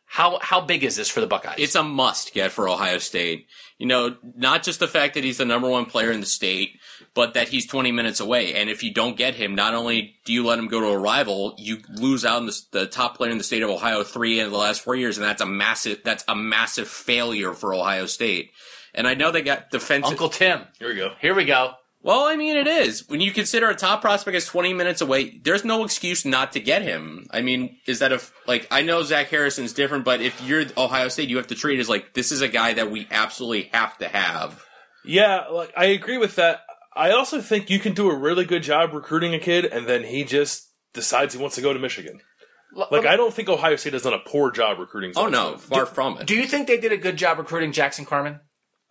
How how big is this for the Buckeyes?
It's a must get for Ohio State. You know, not just the fact that he's the number one player in the state, but that he's 20 minutes away. And if you don't get him, not only do you let him go to a rival, you lose out on the, the top player in the state of Ohio three in the last four years, and that's a massive that's a massive failure for Ohio State. And I know they got defensive.
Uncle Tim.
Here we go.
Here we go.
Well, I mean, it is. When you consider a top prospect is 20 minutes away, there's no excuse not to get him. I mean, is that a, like, I know Zach Harrison's different, but if you're Ohio State, you have to treat it as like, this is a guy that we absolutely have to have.
Yeah, like I agree with that. I also think you can do a really good job recruiting a kid, and then he just decides he wants to go to Michigan. Like I don't think Ohio State has done a poor job recruiting.
Oh no,
Smith.
far from it.
Do you think they did a good job recruiting Jackson Carman?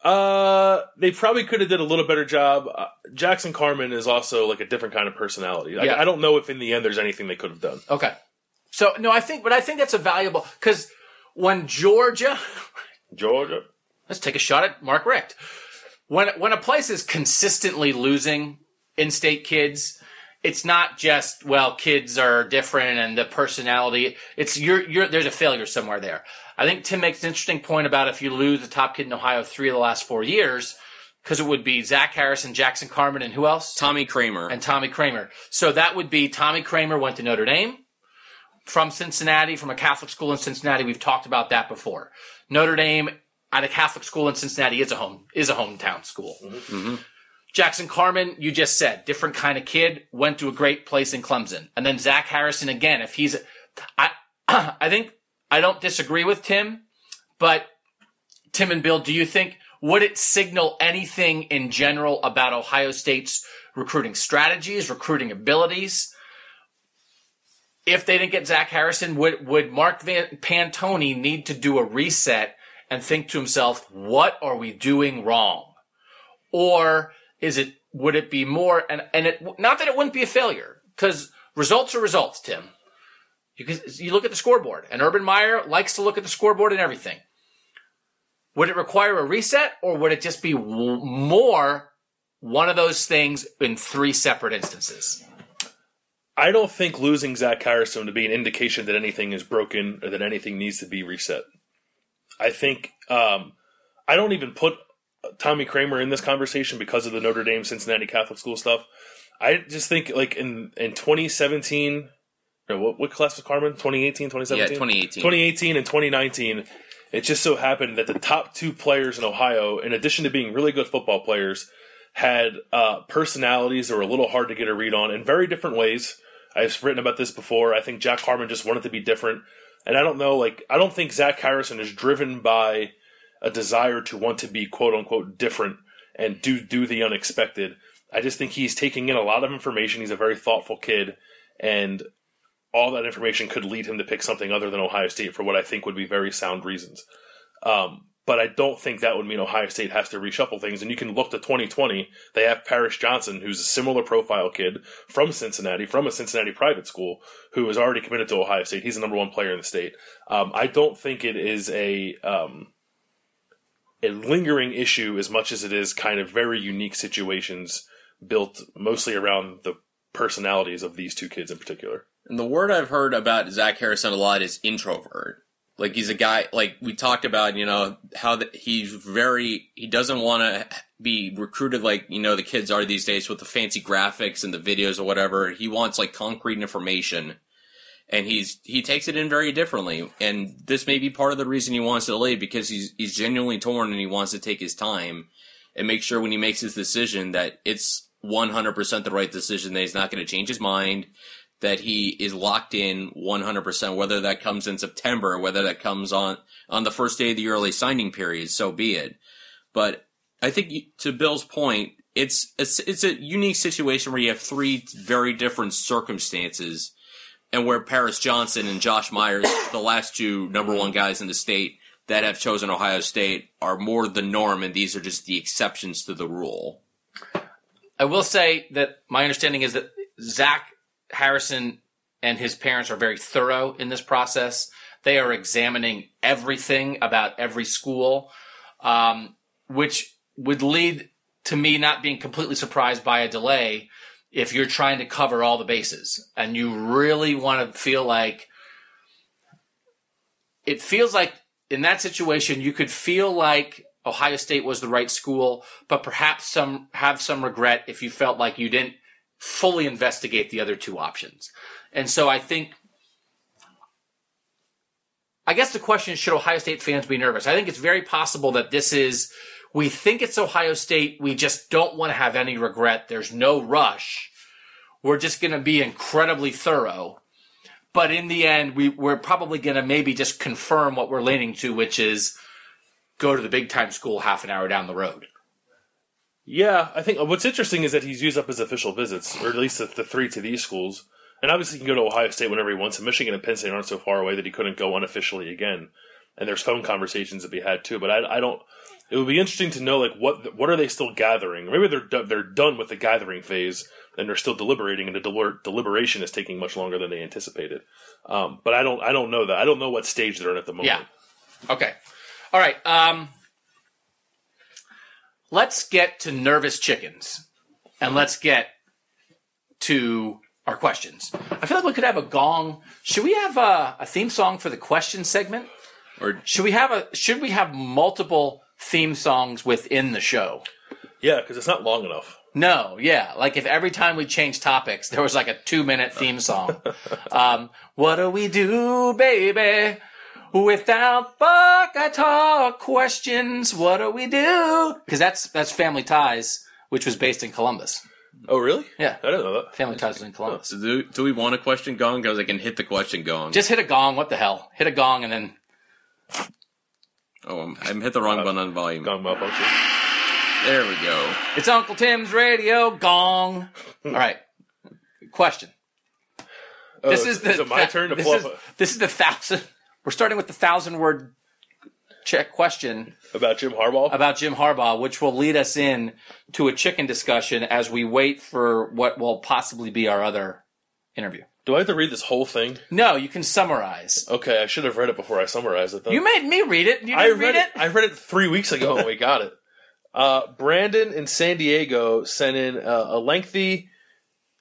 Uh, they probably could have did a little better job. Uh, Jackson Carman is also like a different kind of personality. Like,
Yeah.
I don't know if in the end there's anything they could have done.
Okay. So no, I think, but I think that's a valuable because when Georgia,
Georgia.
let's take a shot at Mark Richt. When when a place is consistently losing in-state kids, it's not just well, kids are different and the personality. It's you're you're there's a failure somewhere there. I think Tim makes an interesting point about if you lose the top kid in Ohio three of the last four years, because it would be Zach Harrison, Jackson Carman, and who else?
Tommy Kraemer.
and Tommy Kraemer. So that would be Tommy Kraemer went to Notre Dame from Cincinnati, from a Catholic school in Cincinnati. We've talked about that before. Notre Dame at a Catholic school in Cincinnati is a home is a hometown school. Mm-hmm. Jackson Carman, you just said, different kind of kid, went to a great place in Clemson. And then Zach Harrison again, if he's I I think I don't disagree with Tim, but Tim and Bill, do you think would it signal anything in general about Ohio State's recruiting strategies, recruiting abilities? If they didn't get Zach Harrison, would would Mark Van Pantoni need to do a reset and think to himself, "What are we doing wrong?" Or is it would it be more and and it not that it wouldn't be a failure because results are results, Tim. You you look at the scoreboard, and Urban Meyer likes to look at the scoreboard and everything. Would it require a reset, or would it just be w- more one of those things in three separate instances?
I don't think losing Zach Harrison to be an indication that anything is broken or that anything needs to be reset. I think um, I don't even put Tommy Kraemer in this conversation because of the Notre Dame Cincinnati Catholic School stuff. I just think like in in 2017, no, what, what class was Carman? 2018, 2017?
Yeah, 2018.
2018 and 2019. It just so happened that the top two players in Ohio, in addition to being really good football players, had uh, personalities that were a little hard to get a read on in very different ways. I've written about this before. I think Jack Harmon just wanted to be different. And I don't know, like, I don't think Zach Harrison is driven by a desire to want to be quote unquote different and do do the unexpected. I just think he's taking in a lot of information. He's a very thoughtful kid, and all that information could lead him to pick something other than Ohio State for what I think would be very sound reasons. Um, but I don't think that would mean Ohio State has to reshuffle things. And you can look to 2020. They have Paris Johnson, who's a similar profile kid from Cincinnati, from a Cincinnati private school, who is already committed to Ohio State. He's the number one player in the state. Um, I don't think it is a um, a lingering issue as much as it is kind of very unique situations built mostly around the personalities of these two kids in particular.
And the word I've heard about Zach Harrison a lot is introvert. Like he's a guy, like we talked about, you know, how the, he's very, he doesn't want to be recruited like, you know, the kids are these days with the fancy graphics and the videos or whatever. He wants like concrete information and he's, he takes it in very differently. And this may be part of the reason he wants to leave because he's, he's genuinely torn and he wants to take his time and make sure when he makes his decision that it's 100% the right decision, that he's not going to change his mind, that he is locked in 100%, whether that comes in September, whether that comes on, on the first day of the early signing period, so be it. But I think to Bill's point, it's, it's, it's a unique situation where you have three very different circumstances and where Paris Johnson and Josh Myers, the last two number one guys in the state that have chosen Ohio State, are more the norm, and these are just the exceptions to the rule.
I will say that my understanding is that Zach Harrison and his parents are very thorough in this process. They are examining everything about every school, um, which would lead to me not being completely surprised by a delay if you're trying to cover all the bases and you really want to feel like it feels like in that situation you could feel like Ohio State was the right school, but perhaps some have some regret if you felt like you didn't fully investigate the other two options. And so I think I guess the question is should Ohio State fans be nervous? I think it's very possible that this is We think it's Ohio State. We just don't want to have any regret. There's no rush. We're just going to be incredibly thorough. But in the end, we, we're probably going to maybe just confirm what we're leaning to, which is go to the big time school half an hour down the road.
Yeah, I think what's interesting is that he's used up his official visits, or at least the, the three to these schools. And obviously, he can go to Ohio State whenever he wants. And Michigan and Penn State aren't so far away that he couldn't go unofficially again. And there's phone conversations to be had too. But I, I don't. It would be interesting to know like what what are they still gathering? Maybe they're they're done with the gathering phase and they're still deliberating, and the delir- deliberation is taking much longer than they anticipated. Um, but I don't I don't know that. I don't know what stage they're in at the moment.
Yeah. Okay. All right. Um, let's get to nervous chickens, and let's get to our questions. I feel like we could have a gong. Should we have a, a theme song for the question segment?
Or
Should we have a? Should we have multiple theme songs within the show?
Yeah, because it's not long enough.
No, yeah. Like if every time we change topics, there was like a two minute theme song. um, what do we do, baby? Without fuck, I Talk questions, what do we do? Because that's that's Family Ties, which was based in Columbus.
Oh, really?
Yeah.
I didn't know that.
Family Ties was in Columbus.
so do, do we want a question gong? Because I can hit the question gong.
Just hit a gong. What the hell? Hit a gong and then
oh, I'm, I'm hit the wrong button on volume.
Gone malfunction.
There we go.
it's Uncle Tim's radio gong. All right. Question.
Oh,
This is the
it my turn to
this
fluff
is, this is the thousand. We're starting with the thousand word check question
about Jim Harbaugh.
about Jim Harbaugh, which will lead us in to a chicken discussion as we wait for what will possibly be our other interview.
Do I have to read this whole thing?
No, you can summarize.
Okay, I should have read it before I summarized it. Though.
You made me read it. You didn't
I
read,
read
it.
I read it three weeks ago when we got it. Uh, Brandon in San Diego sent in uh, a lengthy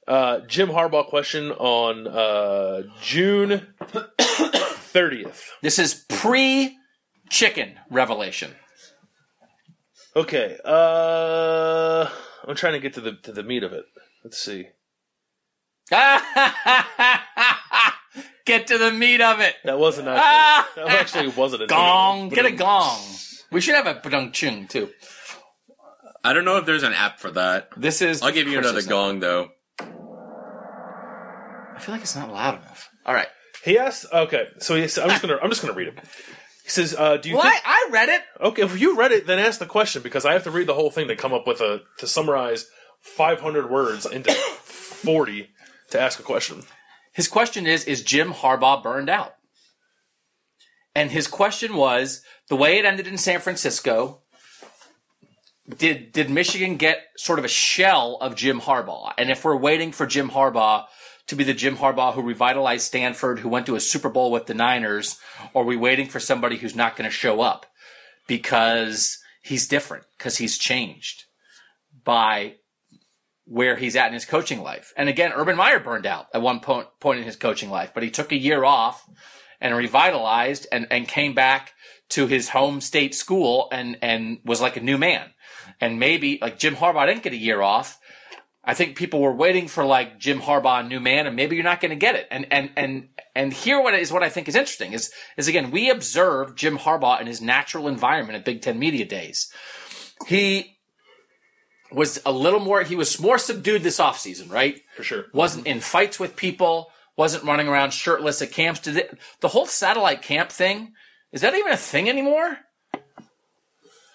uh, Jim Harbaugh question on uh, June thirtieth.
This is pre chicken revelation.
Okay, uh, I'm trying to get to the to the meat of it. Let's see.
Get to the meat of it.
That wasn't actually. that actually wasn't a
Gong. Get a gong. We should have a badung chung too.
I don't know if there's an app for that.
This is.
I'll give you another gong though.
I feel like it's not loud enough. All right.
He asked. Okay, so he said, I'm just gonna. I'm just gonna read it. He says, uh, "Do you
Well,
think?"
I, I read it.
Okay, if you read it, then ask the question because I have to read the whole thing to come up with a to summarize 500 words into 40 to ask a question.
His question is Is Jim Harbaugh burned out? And his question was the way it ended in San Francisco, did, did Michigan get sort of a shell of Jim Harbaugh? And if we're waiting for Jim Harbaugh to be the Jim Harbaugh who revitalized Stanford, who went to a Super Bowl with the Niners, or are we waiting for somebody who's not going to show up because he's different, because he's changed by where he's at in his coaching life. And again, Urban Meyer burned out at one point, point in his coaching life, but he took a year off and revitalized and, and came back to his home state school and, and was like a new man. And maybe like Jim Harbaugh didn't get a year off. I think people were waiting for like Jim Harbaugh, new man, and maybe you're not going to get it. And, and, and, and here what is what I think is interesting is, is again, we observed Jim Harbaugh in his natural environment at Big Ten Media Days. He was a little more, he was more subdued this offseason, right?
For sure.
Wasn't in fights with people, wasn't running around shirtless at camps. Did it, the whole satellite camp thing, is that even a thing anymore?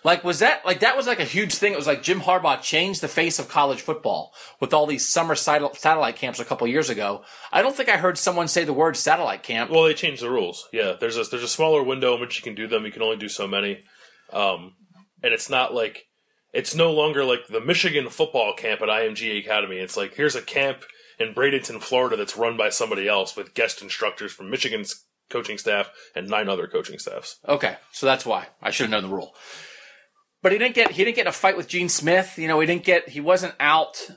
Like, was that, like, that was like a huge thing. It was like Jim Harbaugh changed the face of college football with all these summer satellite camps a couple years ago. I don't think I heard someone say the word satellite camp.
Well, they changed the rules. Yeah, there's a there's a smaller window in which you can do them. You can only do so many, um, and it's not like it's no longer like the Michigan football camp at IMG Academy. It's like here's a camp in Bradenton, Florida, that's run by somebody else with guest instructors from Michigan's coaching staff and nine other coaching staffs.
Okay, so that's why I should have known the rule. But he didn't get he didn't get in a fight with Gene Smith. You know, he didn't get he wasn't out.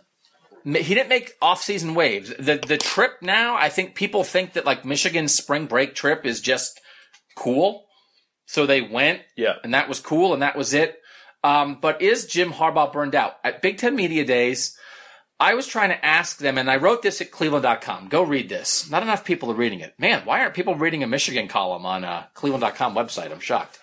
He didn't make off-season waves. The the trip now, I think people think that like Michigan's spring break trip is just cool, so they went
Yeah,
and that was cool and that was it. Um, but is Jim Harbaugh burned out at Big Ten Media Days? I was trying to ask them, and I wrote this at Cleveland.com. Go read this. Not enough people are reading it. Man, why aren't people reading a Michigan column on uh, Cleveland.com website? I'm shocked.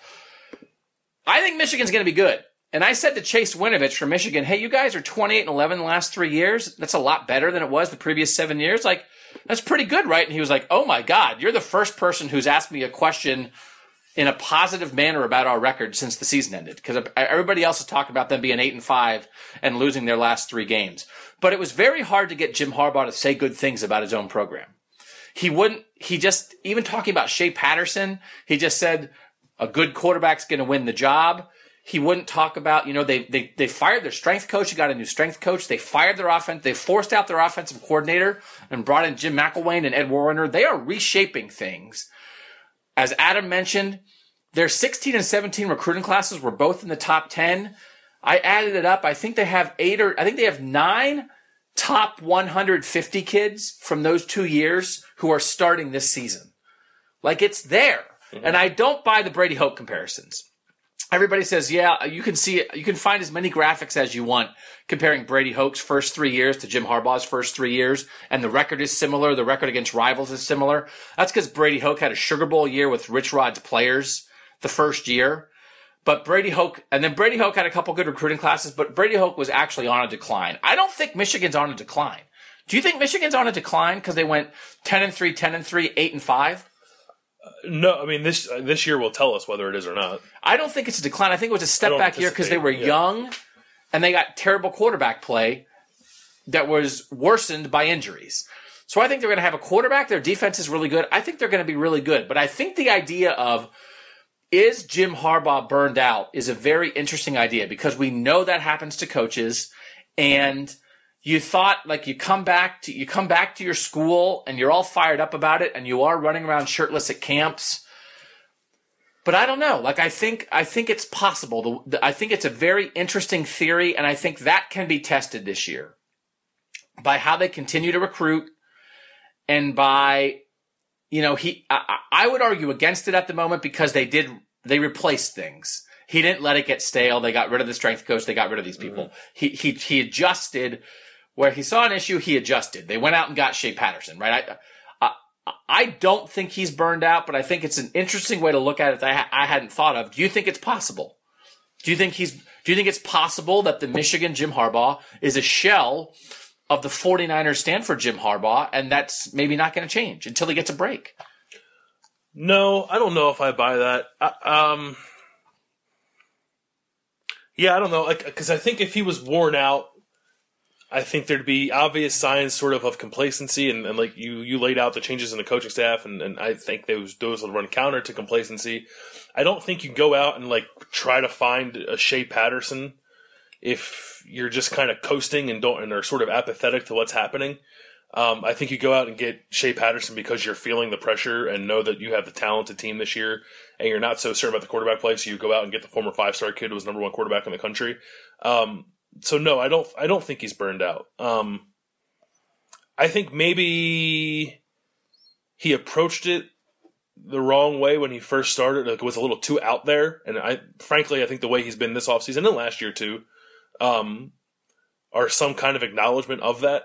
I think Michigan's going to be good. And I said to Chase Winovich from Michigan, "Hey, you guys are 28 and 11 the last three years. That's a lot better than it was the previous seven years. Like, that's pretty good, right?" And he was like, "Oh my God, you're the first person who's asked me a question." In a positive manner about our record since the season ended, because everybody else has talked about them being eight and five and losing their last three games. But it was very hard to get Jim Harbaugh to say good things about his own program. He wouldn't, he just, even talking about Shea Patterson, he just said, a good quarterback's going to win the job. He wouldn't talk about, you know, they, they, they fired their strength coach. He got a new strength coach. They fired their offense. They forced out their offensive coordinator and brought in Jim McElwain and Ed Warinner. They are reshaping things. As Adam mentioned, their 16 and 17 recruiting classes were both in the top 10. I added it up. I think they have eight or I think they have nine top 150 kids from those two years who are starting this season. Like it's there. Mm-hmm. And I don't buy the Brady Hoke comparisons. Everybody says, yeah, you can see. You can find as many graphics as you want comparing Brady Hoke's first three years to Jim Harbaugh's first three years. And the record is similar. The record against rivals is similar. That's because Brady Hoke had a Sugar Bowl year with Rich Rod's players the first year. But Brady Hoke, and then Brady Hoke had a couple good recruiting classes, but Brady Hoke was actually on a decline. I don't think Michigan's on a decline. Do you think Michigan's on a decline because they went 10 and 3, 10 and 3, 8 and 5?
No, I mean this this year will tell us whether it is or not.
I don't think it's a decline. I think it was a step back year because they were yeah. young and they got terrible quarterback play that was worsened by injuries. So I think they're going to have a quarterback. Their defense is really good. I think they're going to be really good. But I think the idea of is Jim Harbaugh burned out is a very interesting idea because we know that happens to coaches and you thought like you come back to you come back to your school and you're all fired up about it and you are running around shirtless at camps but I don't know. Like I think I think it's possible. The, the, I think it's a very interesting theory, and I think that can be tested this year by how they continue to recruit and by you know, he, I, I would argue against it at the moment because they did, they replaced things. He didn't let it get stale. They got rid of the strength coach. They got rid of these people. Mm-hmm. He, he, he adjusted where he saw an issue. He adjusted. They went out and got Shea Patterson, right? I, I, I don't think he's burned out, but I think it's an interesting way to look at it that I, I hadn't thought of. Do you think it's possible? Do you think he's, do you think it's possible that the Michigan Jim Harbaugh is a shell of the 49ers Stanford Jim Harbaugh, and that's maybe not going to change until he gets a break.
No, I don't know if I buy that. I, um, yeah, I don't know, because I think if he was worn out, I think there'd be obvious signs, sort of, of complacency, and, and like you you laid out the changes in the coaching staff, and, and I think those those will run counter to complacency. I don't think you go out and like try to find a Shea Patterson if you're just kind of coasting and don't and are sort of apathetic to what's happening. Um, I think you go out and get Shea Patterson because you're feeling the pressure and know that you have the talented team this year, and you're not so certain about the quarterback play. So you go out and get the former five star kid who was number one quarterback in the country. Um, so no, I don't. I don't think he's burned out. Um, I think maybe he approached it the wrong way when he first started. Like it was a little too out there, and I frankly I think the way he's been this offseason and last year too um, are some kind of acknowledgement of that.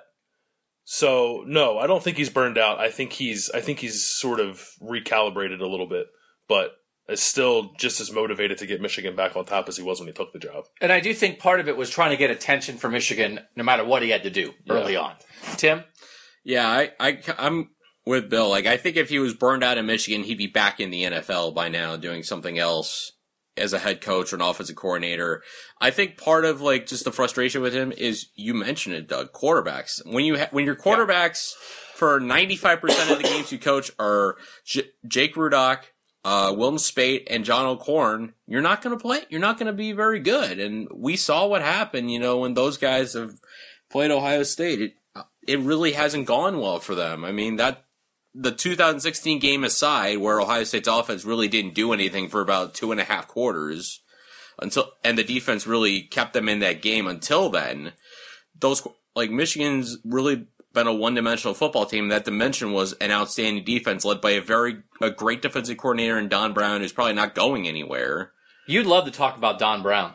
So no, I don't think he's burned out. I think he's I think he's sort of recalibrated a little bit, but is still just as motivated to get Michigan back on top as he was when he took the job.
And I do think part of it was trying to get attention for Michigan, no matter what he had to do early yeah. on. Tim,
yeah, I, I I'm with Bill. Like I think if he was burned out in Michigan, he'd be back in the NFL by now, doing something else as a head coach or an offensive coordinator. I think part of like just the frustration with him is you mentioned it, Doug. Quarterbacks. When you ha- when your quarterbacks yeah. for ninety five percent of the games you coach are J- Jake Rudock, uh, Wilton Speight, and John O'Korn, you're not going to play. You're not going to be very good. And we saw what happened. You know when those guys have played Ohio State. It it really hasn't gone well for them. I mean that the 2016 game aside, where Ohio State's offense really didn't do anything for about two and a half quarters, until and the defense really kept them in that game until then. Those like Michigan's really been a one-dimensional football team. That dimension was an outstanding defense led by a very a great defensive coordinator in Don Brown, who's probably not going anywhere.
You'd love to talk about Don Brown.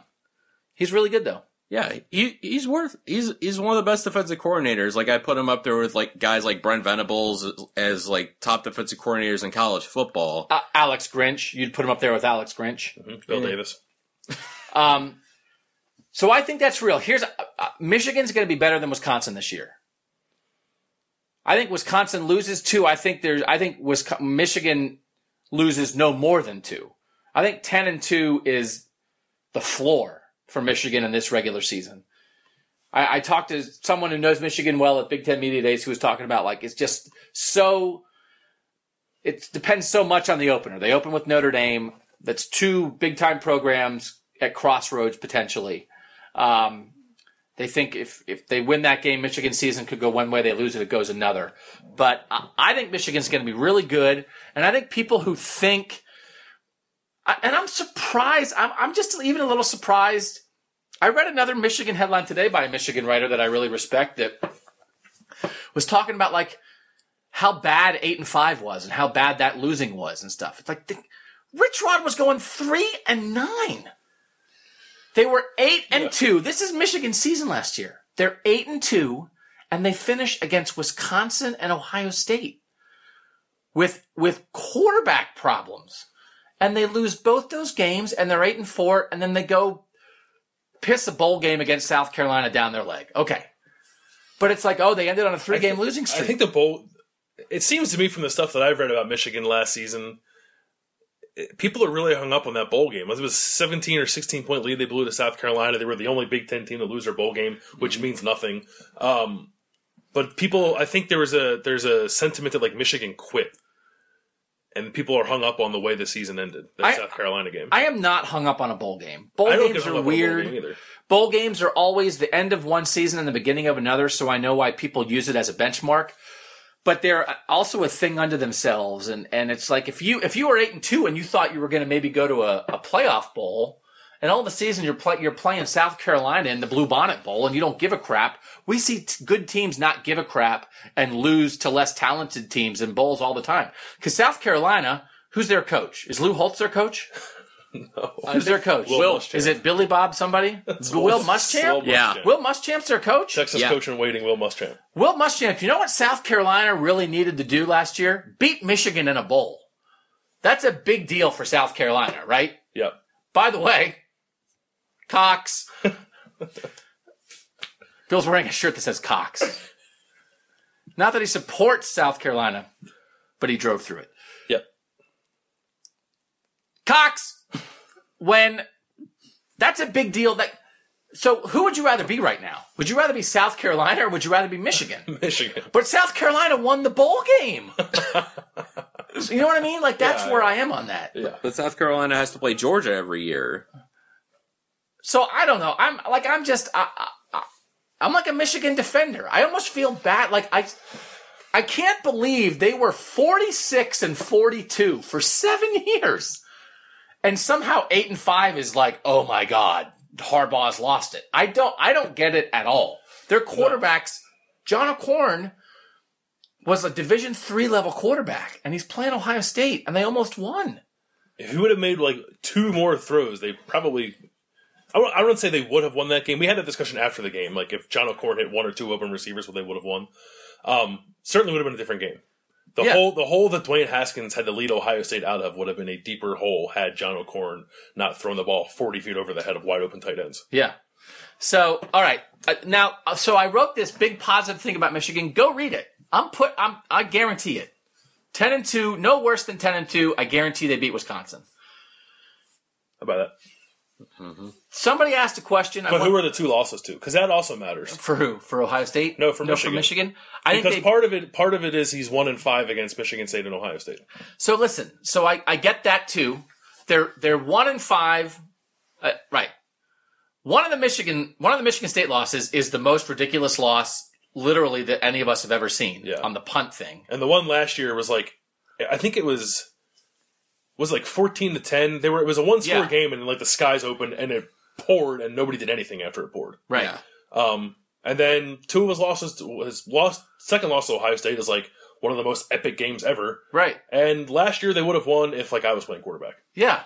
He's really good though.
Yeah, he he's worth he's he's one of the best defensive coordinators. Like I put him up there with like guys like Brent Venables as like top defensive coordinators in college football.
Uh, Alex Grinch, you'd put him up there with Alex Grinch,
mm-hmm. Bill Davis.
um, So I think that's real. Here's uh, uh, Michigan's going to be better than Wisconsin this year. I think Wisconsin loses two. I think there's. I think Wisconsin, Michigan loses no more than two. I think ten and two is the floor for Michigan in this regular season. I, I talked to someone who knows Michigan well at Big Ten Media Days who was talking about like it's just so. It depends so much on the opener. They open with Notre Dame. That's two big time programs at crossroads potentially. Um, they think if, if they win that game, Michigan season could go one way. They lose it, it goes another. But I, I think Michigan's going to be really good. And I think people who think, and I'm surprised, I'm, I'm just even a little surprised. I read another Michigan headline today by a Michigan writer that I really respect that was talking about like how bad eight and five was and how bad that losing was and stuff. It's like the, Rich Rod was going three and nine. They were eight and yeah. two. This is Michigan's season last year. They're eight and two, and they finish against Wisconsin and Ohio State with with quarterback problems, and they lose both those games, and they're eight and four, and then they go piss a bowl game against South Carolina down their leg. Okay, but it's like, oh, they ended on a three game losing streak.
I think the bowl. It seems to me from the stuff that I've read about Michigan last season people are really hung up on that bowl game. It was 17 or 16 point lead. They blew to South Carolina. They were the only Big Ten team to lose their bowl game, which mm-hmm. means nothing. Um, but people, I think there was a there's a sentiment that like Michigan quit, and people are hung up on the way the season ended. That I, South Carolina game.
I am not hung up on a bowl game. Bowl games are weird. Bowl, game bowl games are always the end of one season and the beginning of another, so I know why people use it as a benchmark but they're also a thing unto themselves. And, and it's like if you if you were eight and two and you thought you were going to maybe go to a, a playoff bowl, and all of the season you're play, you're playing South Carolina in the Bluebonnet Bowl, and you don't give a crap. We see t- good teams not give a crap and lose to less talented teams in bowls all the time. Because South Carolina, who's their coach? Is Lou Holtz their coach? No. Uh, Who's their coach? Will, Will is it Billy Bob somebody? Will, Will Muschamp?
Will yeah.
Will Muschamp's their coach?
Texas
yeah.
coach in waiting, Will Muschamp.
Will Muschamp, you know what South Carolina really needed to do last year? Beat Michigan in a bowl. That's a big deal for South Carolina, right?
Yep.
By the way, Cox. Bill's wearing a shirt that says Cox. Not that he supports South Carolina, but he drove through it.
Yep.
Cox when that's a big deal that so who would you rather be right now? Would you rather be South Carolina or would you rather be Michigan?
Michigan.
But South Carolina won the bowl game. so you know what I mean? Like that's yeah, where I am on that.
Yeah. But South Carolina has to play Georgia every year.
So I don't know. I'm like I'm just I, I, I'm like a Michigan defender. I almost feel bad. Like I I can't believe they were 46 and 42 for 7 years. And somehow eight and five is like, oh my god, Harbaugh's lost it. I don't, I don't get it at all. Their quarterbacks, John O'Korn was a Division three level quarterback, and he's playing Ohio State, and they almost won.
If he would have made like two more throws, they probably. I don't, I don't say they would have won that game. We had that discussion after the game. Like if John O'Korn hit one or two open receivers, well, they would have won. Um, certainly would have been a different game. The yeah. hole, the hole that Dwayne Haskins had to lead Ohio State out of would have been a deeper hole had John O'Korn not thrown the ball forty feet over the head of wide open tight ends.
Yeah. So, all right. Uh, now, uh, so I wrote this big positive thing about Michigan. Go read it. I'm put. I'm. I guarantee it. Ten and two, no worse than ten and two. I guarantee they beat Wisconsin.
How about that?
Mm-hmm. Somebody asked a question.
But who are the two losses to? Because that also matters.
For who? For Ohio State?
No, for no, Michigan.
For Michigan. I
because they, part of it, part of it is he's one in five against Michigan State and Ohio State.
So listen, so I, I get that too. They're they're one in five, uh, right? One of the Michigan one of the Michigan State losses is the most ridiculous loss, literally that any of us have ever seen. Yeah. on the punt thing.
And the one last year was like, I think it was was like fourteen to ten. They were it was a one score yeah. game, and like the skies opened and it poured, and nobody did anything after it poured.
Right. Yeah.
Um, and then two of his losses, his lost second loss to Ohio State is like one of the most epic games ever.
Right.
And last year they would have won if like I was playing quarterback.
Yeah.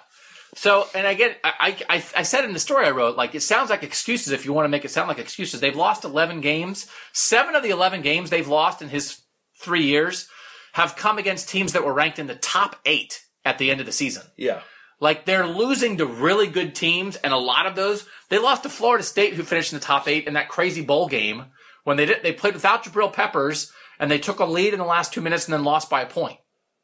So, and again, I, I, I said in the story I wrote, like, it sounds like excuses if you want to make it sound like excuses. They've lost 11 games. Seven of the 11 games they've lost in his three years have come against teams that were ranked in the top eight at the end of the season.
Yeah.
Like they're losing to really good teams, and a lot of those they lost to Florida State, who finished in the top eight in that crazy bowl game when they did they played without Jabril Peppers and they took a lead in the last two minutes and then lost by a point.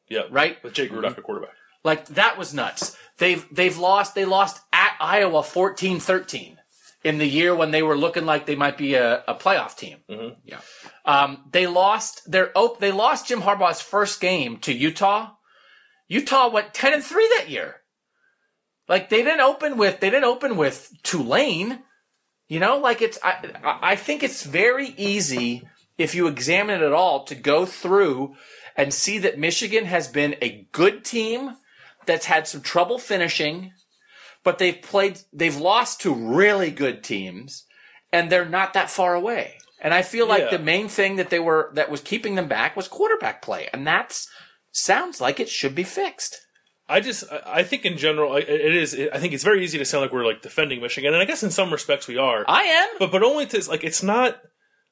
Yeah,
Right?
With Jake Rudock at quarterback.
Like that was nuts. They've they've lost they lost at Iowa 14-13 in the year when they were looking like they might be a, a playoff team.
Yeah.
Um, they lost their op- they lost Jim Harbaugh's first game to Utah. Utah went 10 and 3 that year. Like they didn't open with they didn't open with Tulane. You know, like it's I I think it's very easy if you examine it at all to go through and see that Michigan has been a good team that's had some trouble finishing, but they've played they've lost to really good teams and they're not that far away. And I feel like
Yeah.
the main thing that they were that was keeping them back was quarterback play, and that's sounds like it should be fixed.
I just, I- think in general, it is. I think it's very easy to sound like we're like defending Michigan, and I guess in some respects we are.
I am.
but but only to like it's not.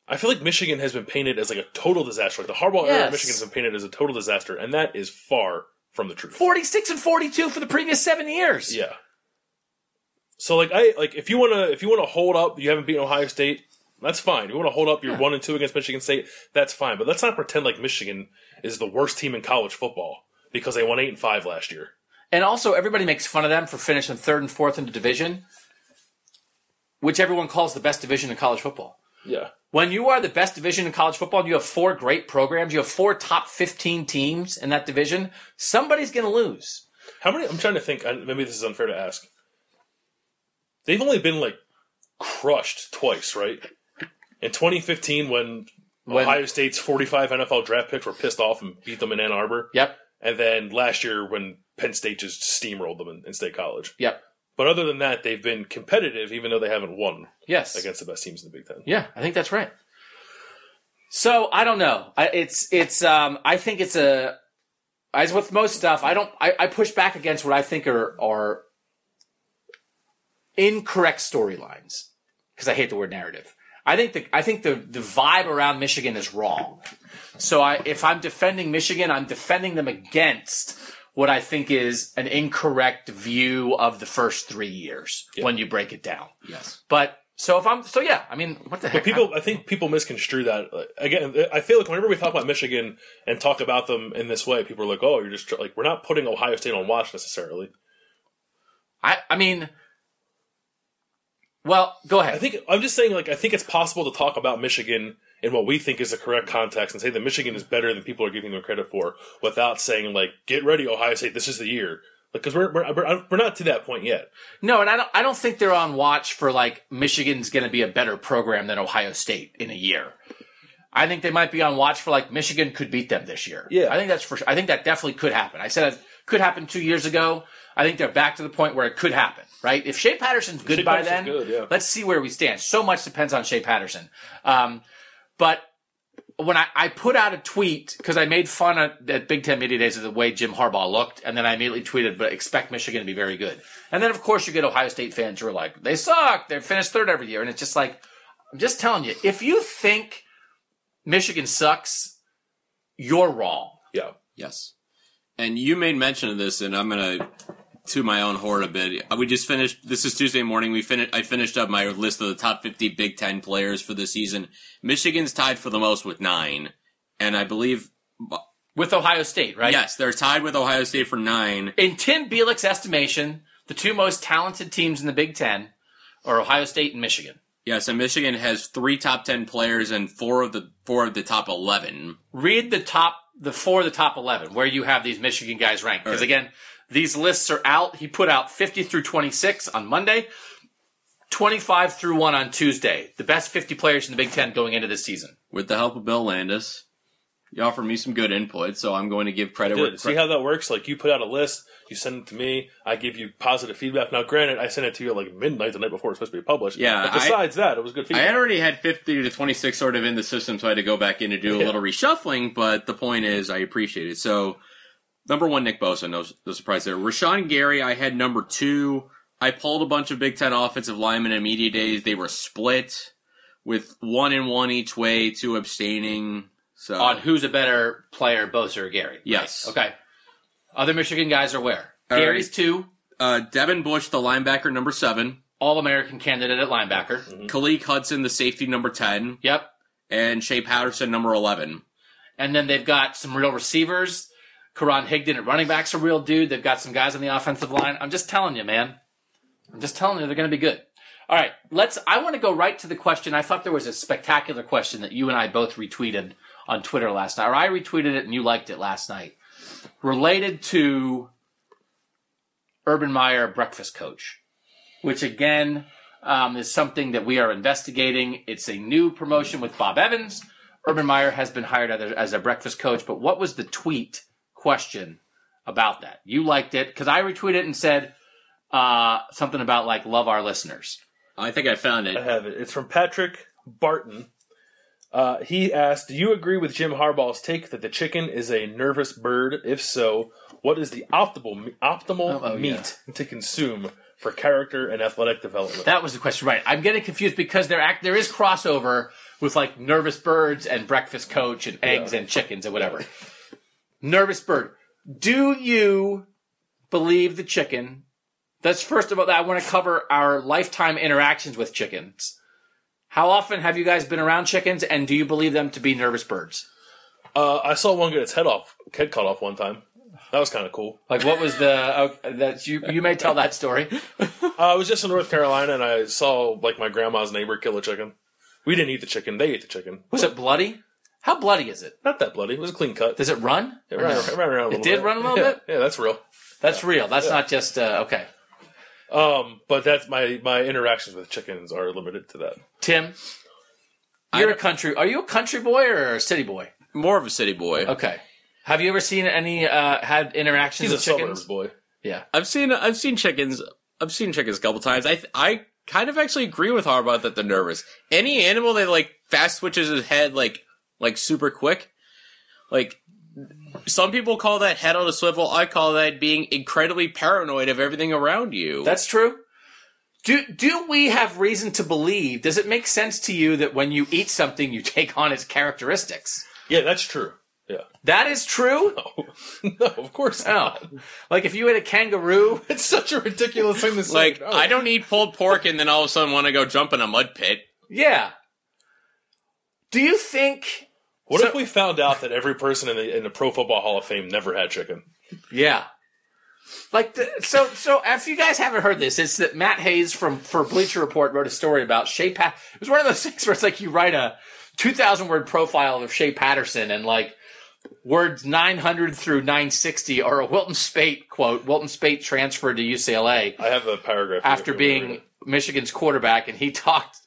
I feel like Michigan has been painted as like a total disaster. Like the Harbaugh era, of Michigan's been painted as a total disaster, and that is far from the truth.
46 and 42 for the previous seven years.
Yeah. So like I like if you wanna if you wanna hold up, you haven't beaten Ohio State. That's fine. You want to hold up, you're one and two against Michigan State. That's fine. But let's not pretend like Michigan is the worst team in college football because they won eight and five last year.
And also, everybody makes fun of them for finishing third and fourth in the division, which everyone calls the best division in college football.
Yeah.
When you are the best division in college football and you have four great programs, you have four top 15 teams in that division, somebody's going to lose.
How many? I'm trying to think. Maybe this is unfair to ask. They've only been like crushed twice, right? In 2015, when,
When-
Ohio State's 45 NFL draft picks were pissed off and beat them in Ann Arbor,
Yep.
And then last year when Penn State just steamrolled them in, in State College.
Yep.
But other than that, they've been competitive, even though they haven't won
Yes.
against the best teams in the Big Ten.
Yeah, I think that's right. So I don't know. I, it's it's. Um, I think it's a. As with most stuff, I don't. I, I push back against what I think are are incorrect storylines because I hate the word narrative. I think the I think the the vibe around Michigan is wrong. So I if I'm defending Michigan, I'm defending them against what I think is an incorrect view of the first three years when you break it down.
Yes.
But so if I'm so yeah, I mean, what the heck?
But people, I think people misconstrue that. Like, Again, I feel like whenever we talk about Michigan and talk about them in this way, people are like, "Oh, you're just like we're not putting Ohio State on watch necessarily."
I I mean, well, go ahead.
I think I'm just saying, like, I think it's possible to talk about Michigan in what we think is the correct context and say that Michigan is better than people are giving them credit for, without saying like, "Get ready, Ohio State, this is the year." Because we're, we're we're we're not to that point yet.
no, and I don't I don't think they're on watch for like Michigan's going to be a better program than Ohio State in a year. I think they might be on watch for like Michigan could beat them this year.
Yeah.
I think that's for sure. I think that definitely could happen. I said it could happen two years ago. I think they're back to the point where it could happen. Right? If Shea Patterson's good
Shea
by
Patterson's
then,
good, yeah.
let's see where we stand. So much depends on Shea Patterson. Um, but when I, I put out a tweet because I made fun at, at Big Ten Media Days of the way Jim Harbaugh looked, and then I immediately tweeted, "But expect Michigan to be very good." And then of course you get Ohio State fans who are like, "They suck. They finished third every year," and it's just like, I'm just telling you, if you think Michigan sucks, you're wrong.
Yeah,
Yes. And you made mention of this, and I'm gonna to my own horn a bit. We just finished. This is Tuesday morning. We finished. I finished up my list of the top 50 Big Ten players for the season. Michigan's tied for the most with nine, and I believe
With Ohio State, right?
yes, they're tied with Ohio State for nine.
In Tim Bielik's estimation, the two most talented teams in the Big Ten are Ohio State and Michigan.
Yes, and Michigan has three top 10 players and four of the four of the top 11.
read the top the four of the top 11 where you have these michigan guys ranked because
Right.
again these lists are out he put out 50 through 26 on monday 25 through 1 on tuesday the best 50 players in the big 10 going into this season
With the help of Bill Landis, he offered me some good input, so I'm going to give credit. where
Good. See how that works? Like you put out a list, you send it to me, I give you positive feedback. Now, granted, I sent it to you at like midnight the night before it's supposed to be published.
Yeah,
But
I-
besides that, it was good
I
feedback.
had already had 50 to 26 sort of in the system, so I had to go back in and do a
Yeah.
little reshuffling, but the point is, I appreciate it. So, number one, Nick Bosa, no, no surprise there. Rashan Gary, I had number two. I pulled a bunch of Big Ten offensive linemen in media days. They were split with one and one each way, two abstaining. So,
on who's a better player bosa or gary
Yes.
okay other michigan guys are where
All
gary's
right.
two
uh, Devin Bush, the linebacker, number seven.
All American candidate at linebacker.
Mm-hmm.
Khaleke Hudson, the safety, number 10.
Yep.
And Shea Patterson, number 11.
And then they've got some real receivers. Karan Higdon at running back's a real dude. They've got some guys on the offensive line. I'm just telling you, man. I'm just telling you, they're going to be good. All right, let's. I want to go right to the question. I thought there was a spectacular question that you and I both retweeted on Twitter last night, or I retweeted it and you liked it last night, related to Urban Meyer breakfast coach, which again um, is something that we are investigating. It's a new promotion with Bob Evans. Urban Meyer has been hired as a, as a breakfast coach, but what was the tweet question about that? You liked it because I retweeted and said uh, something about like love our listeners.
I think I found it.
I have it. It's from Patrick Barton. Uh, he asked, "Do you agree with Jim Harbaugh's take that the chicken is a nervous bird? If so, what is the optimal optimal
Oh, oh, yeah.
meat to consume for character and athletic development?"
That was the question, right? I'm getting confused because there act there is crossover with like nervous birds and breakfast coach and eggs and chickens and whatever. nervous bird. Do you believe the chicken? That's first of all. I want to cover our lifetime interactions with chickens. How often have you guys been around chickens, and do you believe them to be nervous birds?
uh, I saw one get its head off, head cut off one time. That was kind of cool.
Like, what was the? Oh, that you you may tell that story.
Uh, I was just in North Carolina and I saw like my grandma's neighbor kill a chicken. We didn't eat the chicken; they ate the chicken.
Was it bloody? How bloody is it?
Not that bloody. It was a clean cut.
Does it run?
It ran, it ran around a little
did
bit.
run a little
Yeah,
bit?
Yeah, that's real.
That's real. That's not just uh, okay.
Um, but that's my my interactions with chickens are limited to that.
Tim, you're a country. Are you a country boy or a city boy?
More of a city boy.
Okay. Have you ever seen any uh, had interactions
He's a
with chickens?
suburbs boy.
Yeah.
I've seen I've seen chickens. I've seen chickens a couple times. I I kind of actually agree with Harbaugh that they're nervous. Any animal that like fast switches his head like like super quick, like some people call that head on a swivel. I call that being incredibly paranoid of everything around you.
That's true. Do do we have reason to believe? Does it make sense to you that when you eat something, you take on its characteristics?
Yeah, that's true. Yeah.
That is true.
no, no of course
Oh,
not.
like if you ate a kangaroo,
It's such a ridiculous thing to say.
like
No.
I don't eat pulled pork and then all of a sudden want to go jump in a mud pit.
yeah. Do you think?
What
so-
if we found out that every person in the in the Pro Football Hall of Fame never had chicken?
Yeah. Like the, so so if you guys haven't heard this, it's that Matt Hayes from for Bleacher Report wrote a story about Shea Pat. It was one of those things where it's like you write a two thousand word profile of Shea Patterson and like words nine hundred through nine sixty are a Wilton Speight quote. Wilton Speight transferred to UCLA
I have a paragraph
after
if you wanna read
being. Michigan's quarterback, and he talked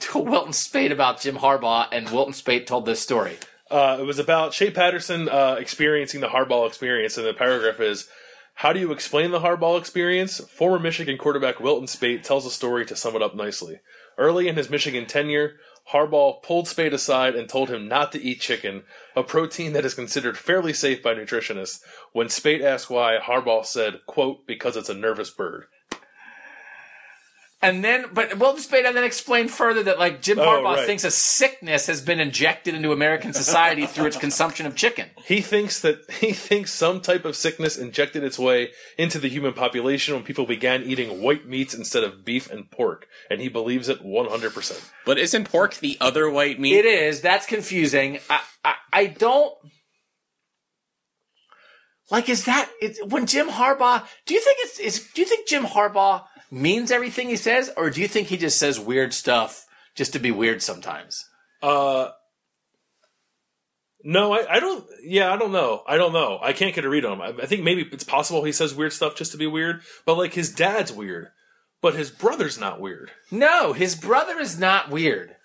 to Wilton Speight about Jim Harbaugh, and Wilton Speight told this story.
Uh, it was about Shea Patterson uh, experiencing the Harbaugh experience, and the paragraph is. How do you explain the Harbaugh experience? Former Michigan quarterback Wilton Speight tells a story to sum it up nicely. Early in his Michigan tenure, Harbaugh pulled Speight aside and told him not to eat chicken, a protein that is considered fairly safe by nutritionists. When Speight asked why, Harbaugh said, quote, because it's a nervous bird.
And then, but Wilton Speight and then explained further that like Jim
Oh,
Harbaugh
right.
thinks a sickness has been injected into American society through its consumption of chicken.
He thinks that he thinks some type of sickness injected its way into the human population when people began eating white meats instead of beef and pork, and he believes it 100%.
But isn't pork the other white meat?
It is. That's confusing. I, I, I don't. Like, is that it, when Jim Harbaugh? Do you think it's? Is, do you think Jim Harbaugh means everything he says, or do you think he just says weird stuff just to be weird sometimes?
Uh, no, I, I don't. Yeah, I don't know. I don't know. I can't get a read on him. I, I think maybe it's possible he says weird stuff just to be weird, but like his dad's weird, but his brother's not weird.
No, his brother is not weird.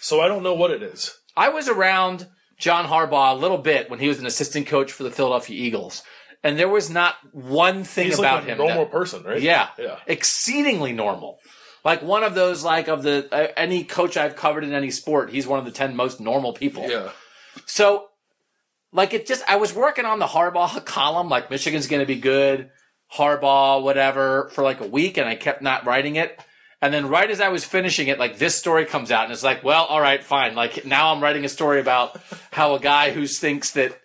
So I don't know what it is.
I was around John Harbaugh a little bit when he was an assistant coach for the Philadelphia Eagles, and there was not one thing
He's
about
like a
him.
normal
that-
person, right?
Yeah,
Yeah.
exceedingly normal. Like one of those, like of the uh, any coach I've covered in any sport, he's one of the ten most normal people.
Yeah.
So, like it just, I was working on the Harbaugh column, like Michigan's going to be good, Harbaugh, whatever, for like a week, and I kept not writing it. And then right as I was finishing it, like this story comes out, and it's like, well, all right, fine. Like now I'm writing a story about how a guy who thinks that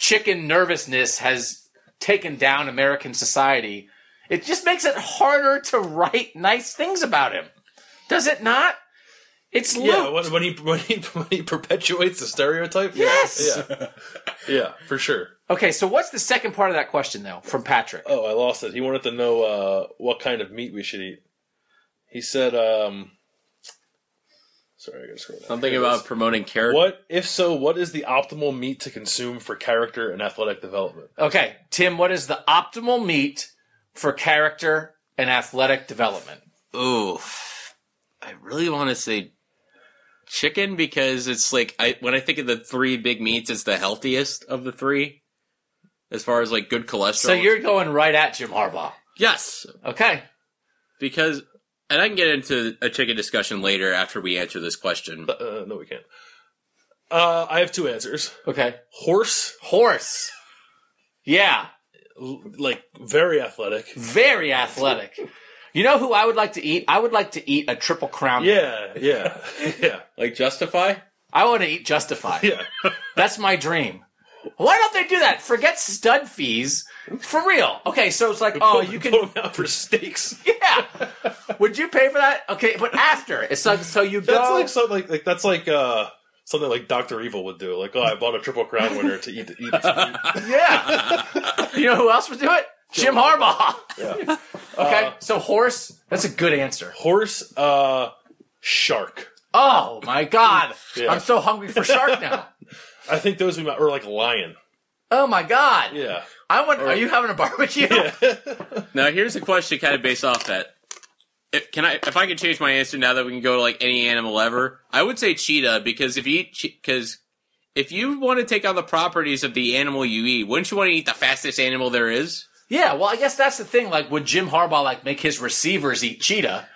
chicken nervousness has taken down American society It just makes it harder to write nice things about him. Does it not? It's Luke.
Yeah, when, when he when he when he perpetuates the stereotype.
Yes!
Yeah. yeah, for sure.
Okay, so what's the second part of that question though from Patrick?
Oh, I lost it. He wanted to know uh, what kind of meat we should eat. He said, um, "Sorry, I gotta scroll down."
Something
Here
about promoting character.
what if so? What is the optimal meat to consume for character and athletic development?
Okay, Tim, what is the optimal meat for character and athletic development?
Ooh, I really want to say chicken because it's like I when I think of the three big meats, it's the healthiest of the three, as far as like good cholesterol.
So you're going right at Jim Harbaugh.
yes,
Okay.
because and I can get into a chicken discussion later after we answer this question.
Uh, no, we can't. Uh, I have two answers.
Okay.
Horse,
Horse. Yeah.
l- like very athletic.
Very athletic. You know who I would like to eat? I would like to eat a triple crown.
Yeah, yeah, yeah,
Like justify.
I want to eat Justify.
yeah.
That's my dream. Why don't they do that? Forget stud fees. For real. Okay, so it's like, oh, you can.
put them out for steaks.
Yeah. Would you pay for that? Okay, but after it's like so you go.
That's like something like, like that's like uh something like Doctor Evil would do. Like, oh, I bought a triple crown winner to eat eat meat.
yeah. you know who else would do it? Jim Harbaugh.
Yeah.
Okay,
Uh,
so horse. That's a good answer.
Horse, uh, shark.
Oh my god,
Yeah.
I'm so hungry for shark now.
I think those would be my, or like lion.
Oh my god.
Yeah.
I want. Are you having a barbecue?
Now here's a question, kind of based off that. If, can I, if I could change my answer now that we can go to like any animal ever, I would say cheetah because if you eat, because if you want to take on the properties of the animal you eat, wouldn't you want to eat the fastest animal there is?
Yeah, well, I guess that's the thing. Like, would Jim Harbaugh like make his receivers eat cheetah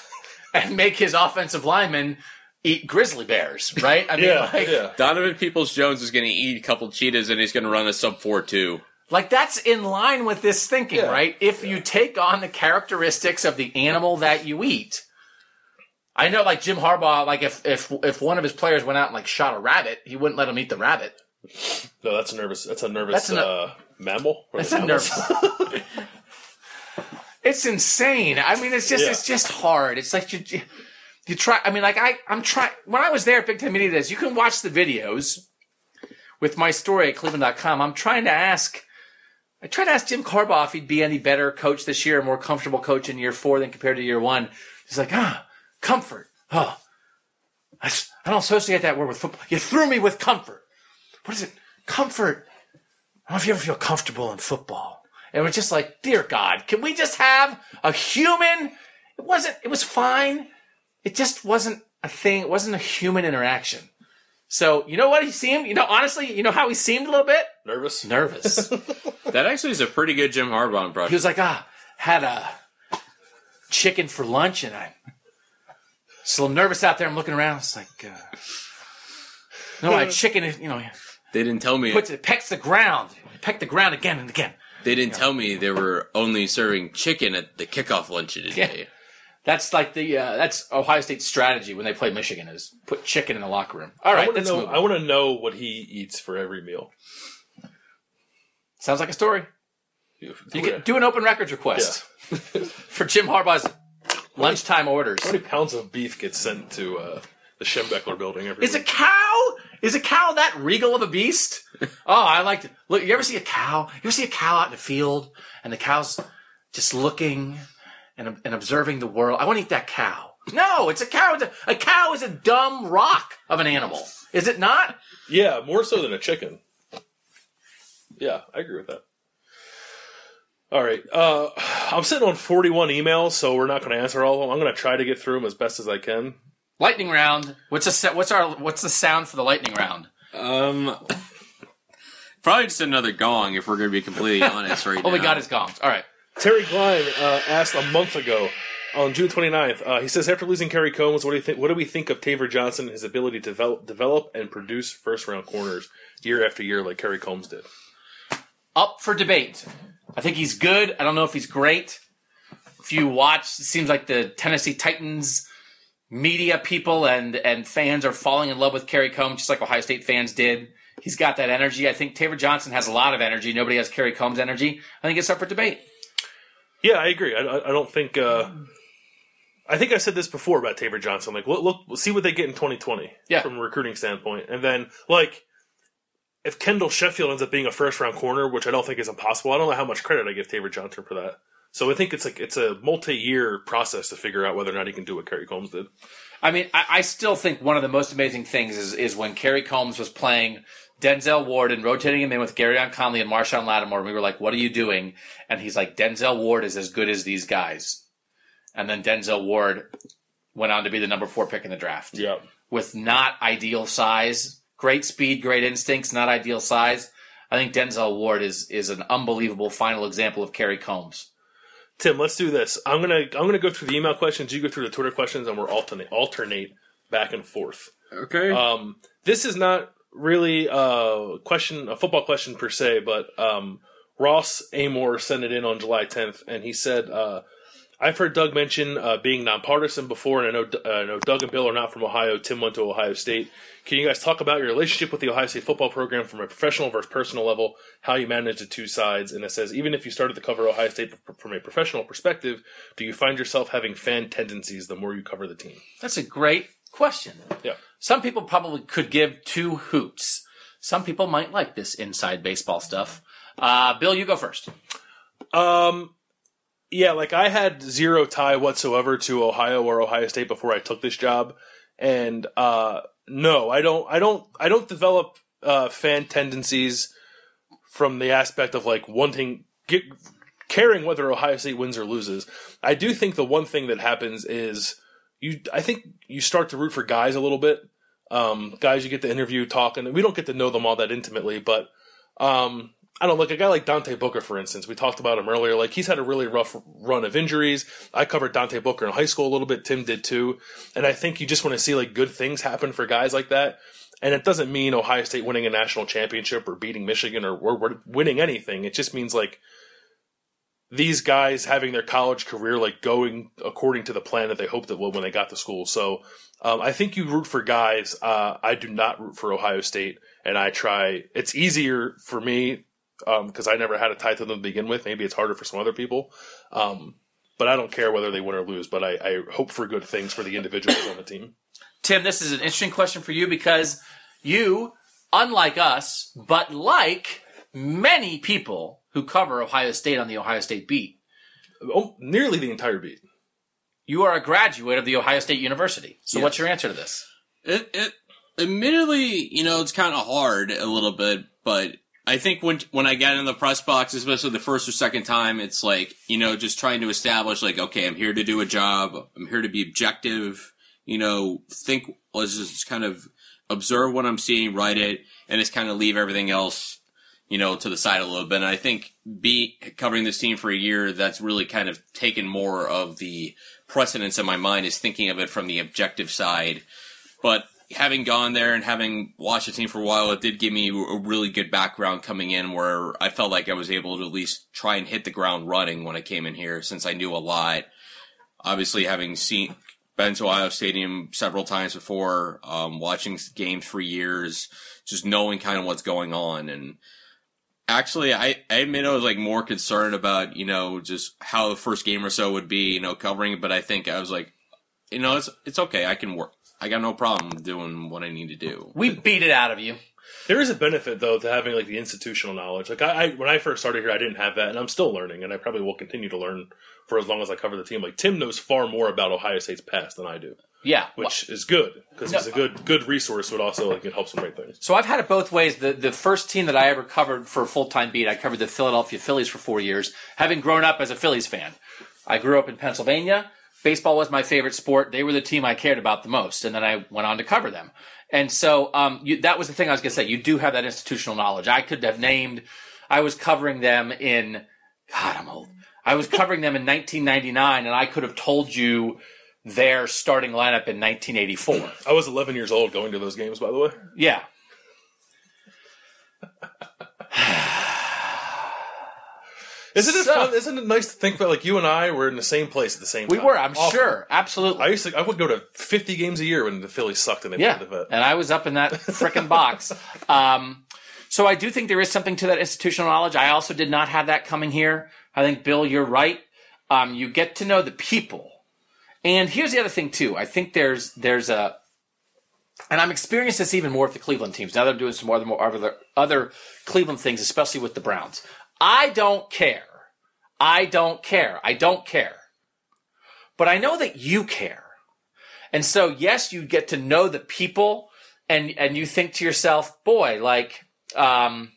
and make his offensive linemen eat grizzly bears? Right? I mean,
Yeah.
like,
yeah.
Donovan Peoples Jones is going to eat a couple cheetahs and he's going to run a sub four two.
like that's in line with this thinking,
Yeah.
right? If you take on the characteristics of the animal that you eat. I know, like Jim Harbaugh, like if if if one of his players went out and like shot a rabbit, he wouldn't let him eat the rabbit.
No, that's a nervous. That's a nervous
That's a-
uh, mammal.
That's a nervous. it's insane. I mean, it's just
Yeah.
it's just hard. It's like you you try. I mean, like I I'm trying. When I was there at Big Ten Media Days, you can watch the videos with my story at Cleveland.com. I'm trying to ask. I tried to ask Jim Harbaugh if he'd be any better coach this year, a more comfortable coach in year four than compared to year one. He's like, ah, comfort. Oh, I, I don't associate that word with football. You threw me with comfort. What is it? Comfort. I don't know if you ever feel comfortable in football. And was just like, dear God, can we just have a human? It wasn't, it was fine. It just wasn't a thing. It wasn't a human interaction. So, you know what he seemed? You know, honestly, you know how he seemed a little bit?
Nervous.
Nervous.
That actually is a pretty good Jim Harbaugh
he was like, ah, had a chicken for lunch and I'm just a little nervous out there. I'm looking around. It's like, uh, no, I chicken, you know,
They didn't tell me.
puts it, pecks the ground, peck the ground again and again.
They didn't tell me they were only serving chicken at the kickoff lunch today.
That's like the uh, that's Ohio State's strategy when they play Michigan is put chicken in the locker room. All right, I
want to
let's
know.
move.
I want to know what he eats for every meal.
Sounds like a story.
You
can do an open records request for Jim Harbaugh's lunchtime orders.
How many pounds of beef gets sent to uh, the Schembechler building every
Is a cow? Is a cow that regal of a beast? Oh, I like to look. You ever see a cow? You ever see a cow out in the field and the cow's just looking and, and observing the world? I want to eat that cow. No, it's a cow. It's a, a cow is a dumb rock of an animal. Is it not?
Yeah, more so than a chicken. Yeah, I agree with that. All right, uh, I'm sitting on 41 emails, so we're not going to answer all of them. I'm going to try to get through them as best as I can.
Lightning round. What's a sa- what's our what's the sound for the lightning round?
Um, probably just another gong if we're going to be completely honest right
Oh,
now.
we got his gongs. All right.
Terry Klein uh, asked a month ago on June 29th. Uh, he says, after losing Kerry Coombs, what do you think? What do we think of Taver Johnson, and his ability to develop, develop and produce first round corners year after year, like Kerry Coombs did?
Up for debate. I think he's good. I don't know if he's great. If you watch, it seems like the Tennessee Titans media people and and fans are falling in love with Kerry Coombs, just like Ohio State fans did. He's got that energy. I think Taver Johnson has a lot of energy. Nobody has Kerry Coombs' energy. I think it's up for debate.
Yeah, I agree. I, I don't think. Uh, I think I said this before about Taver Johnson. Like, look, look, we'll see what they get in 2020
Yeah.
from a recruiting standpoint, and then like if Kendall Sheffield ends up being a first round corner, which I don't think is impossible. I don't know how much credit I give Taver Johnson for that. So I think it's like it's a multi year process to figure out whether or not he can do what Kerry Coombs did.
I mean, I, I still think one of the most amazing things is is when Kerry Coombs was playing Denzel Ward and rotating him in with Gareon Conley and Marshon Lattimore. And we were like, "What are you doing?" And he's like, "Denzel Ward is as good as these guys." And then Denzel Ward went on to be the number four pick in the draft.
Yeah.
with not ideal size, great speed, great instincts, not ideal size. I think Denzel Ward is is an unbelievable final example of Kerry Coombs.
Tim, let's do this. I'm gonna I'm gonna go through the email questions. You go through the Twitter questions, and we're alternate alternate back and forth.
Okay.
Um, this is not really a question, a football question per se, but um, Ross Amor sent it in on July 10th, and he said, uh, "I've heard Doug mention uh, being nonpartisan before, and I know, uh, I know Doug and Bill are not from Ohio. Tim went to Ohio State. Can you guys talk about your relationship with the Ohio State football program from a professional versus personal level? How you manage the two sides?" And it says, even if you started to cover Ohio State from a professional perspective, do you find yourself having fan tendencies the more you cover the team?
That's a great question.
Yeah.
Some people probably could give two hoots. Some people might like this inside baseball stuff. Uh, Bill, you go first.
Um, yeah, like I had zero tie whatsoever to Ohio or Ohio State before I took this job, and uh, no, I don't, I don't, I don't develop uh, fan tendencies from the aspect of like wanting get caring whether Ohio State wins or loses. I do think the one thing that happens is you. I think you start to root for guys a little bit. Um, guys you get to interview, talk, and we don't get to know them all that intimately, but um, I don't like a guy like Dante Booker, for instance. We talked about him earlier. Like he's had a really rough run of injuries. I covered Dante Booker in high school a little bit. Tim did too. And I think you just want to see like good things happen for guys like that. And it doesn't mean Ohio State winning a national championship or beating Michigan or, or, or winning anything. It just means like these guys having their college career like going according to the plan that they hoped it would when they got to school. So um, I think you root for guys. Uh, I do not root for Ohio State, and I try. It's easier for me because I never had a tie to them to begin with. Maybe it's harder for some other people. Um, but I don't care whether they win or lose. But I, I hope for good things for the individuals on the team.
Tim, this is an interesting question for you because you, unlike us, but like many people who cover Ohio State on the Ohio State beat,
Oh, nearly the entire beat.
you are a graduate of the Ohio State University. So, what's your answer to this?
It, it, admittedly, you know, it's kind of hard a little bit, but I think when when I get in the press box, especially the first or second time, it's like you know, just trying to establish like, okay, I'm here to do a job. I'm here to be objective. You know, think let's just kind of observe what I'm seeing, write it, and just kind of leave everything else, you know, to the side a little bit. And I think be covering this team for a year, that's really kind of taken more of the precedence in my mind is thinking of it from the objective side. But having gone there and having watched the team for a while, it did give me a really good background coming in where I felt like I was able to at least try and hit the ground running when I came in here since I knew a lot. Obviously, having seen been to Ohio Stadium several times before, um, watching games for years, just knowing kind of what's going on. And actually, I, I admit I was like more concerned about, you know, just how the first game or so would be, you know, covering. But I think I was like, you know, it's, it's okay. I can work. I got no problem doing what I need to do.
We beat it out of you.
There is a benefit though to having like the institutional knowledge. Like I, I when I first started here, I didn't have that, and I'm still learning, and I probably will continue to learn for as long as I cover the team. Like Tim knows far more about Ohio State's past than I do,
Yeah.
which is good because he's a good good resource, but also like it helps him write things.
So I've had it both ways. The the first team that I ever covered for a full time beat, I covered the Philadelphia Phillies for four years, having grown up as a Phillies fan. I grew up in Pennsylvania. Baseball was my favorite sport. They were the team I cared about the most, and then I went on to cover them. And so um, you, that was the thing I was going to say. You do have that institutional knowledge. I could have named. I was covering them in. God, I'm old. I was covering them in 1999, and I could have told you their starting lineup in 1984.
I was 11 years old going to those games, by the way.
Yeah.
Isn't it
So-
fun? Isn't it nice to think about like you and I were in the same place at the same time?
We were, I'm
Often.
sure. Absolutely.
I used to. I would go to 50 games a year when the Phillies sucked and they
yeah.
played the vet.
And I was up in that frickin' box. Um, so I do think there is something to that institutional knowledge. I also did not have that coming here. I think, Bill, you're right. Um, you get to know the people. And here's the other thing too. I think there's there's a and I'm experiencing this even more with the Cleveland teams. Now I'm doing some more, more other other Cleveland things, especially with the Browns. I don't care. I don't care. I don't care. But I know that you care. And so, yes, you get to know the people and, and you think to yourself, boy, like, um,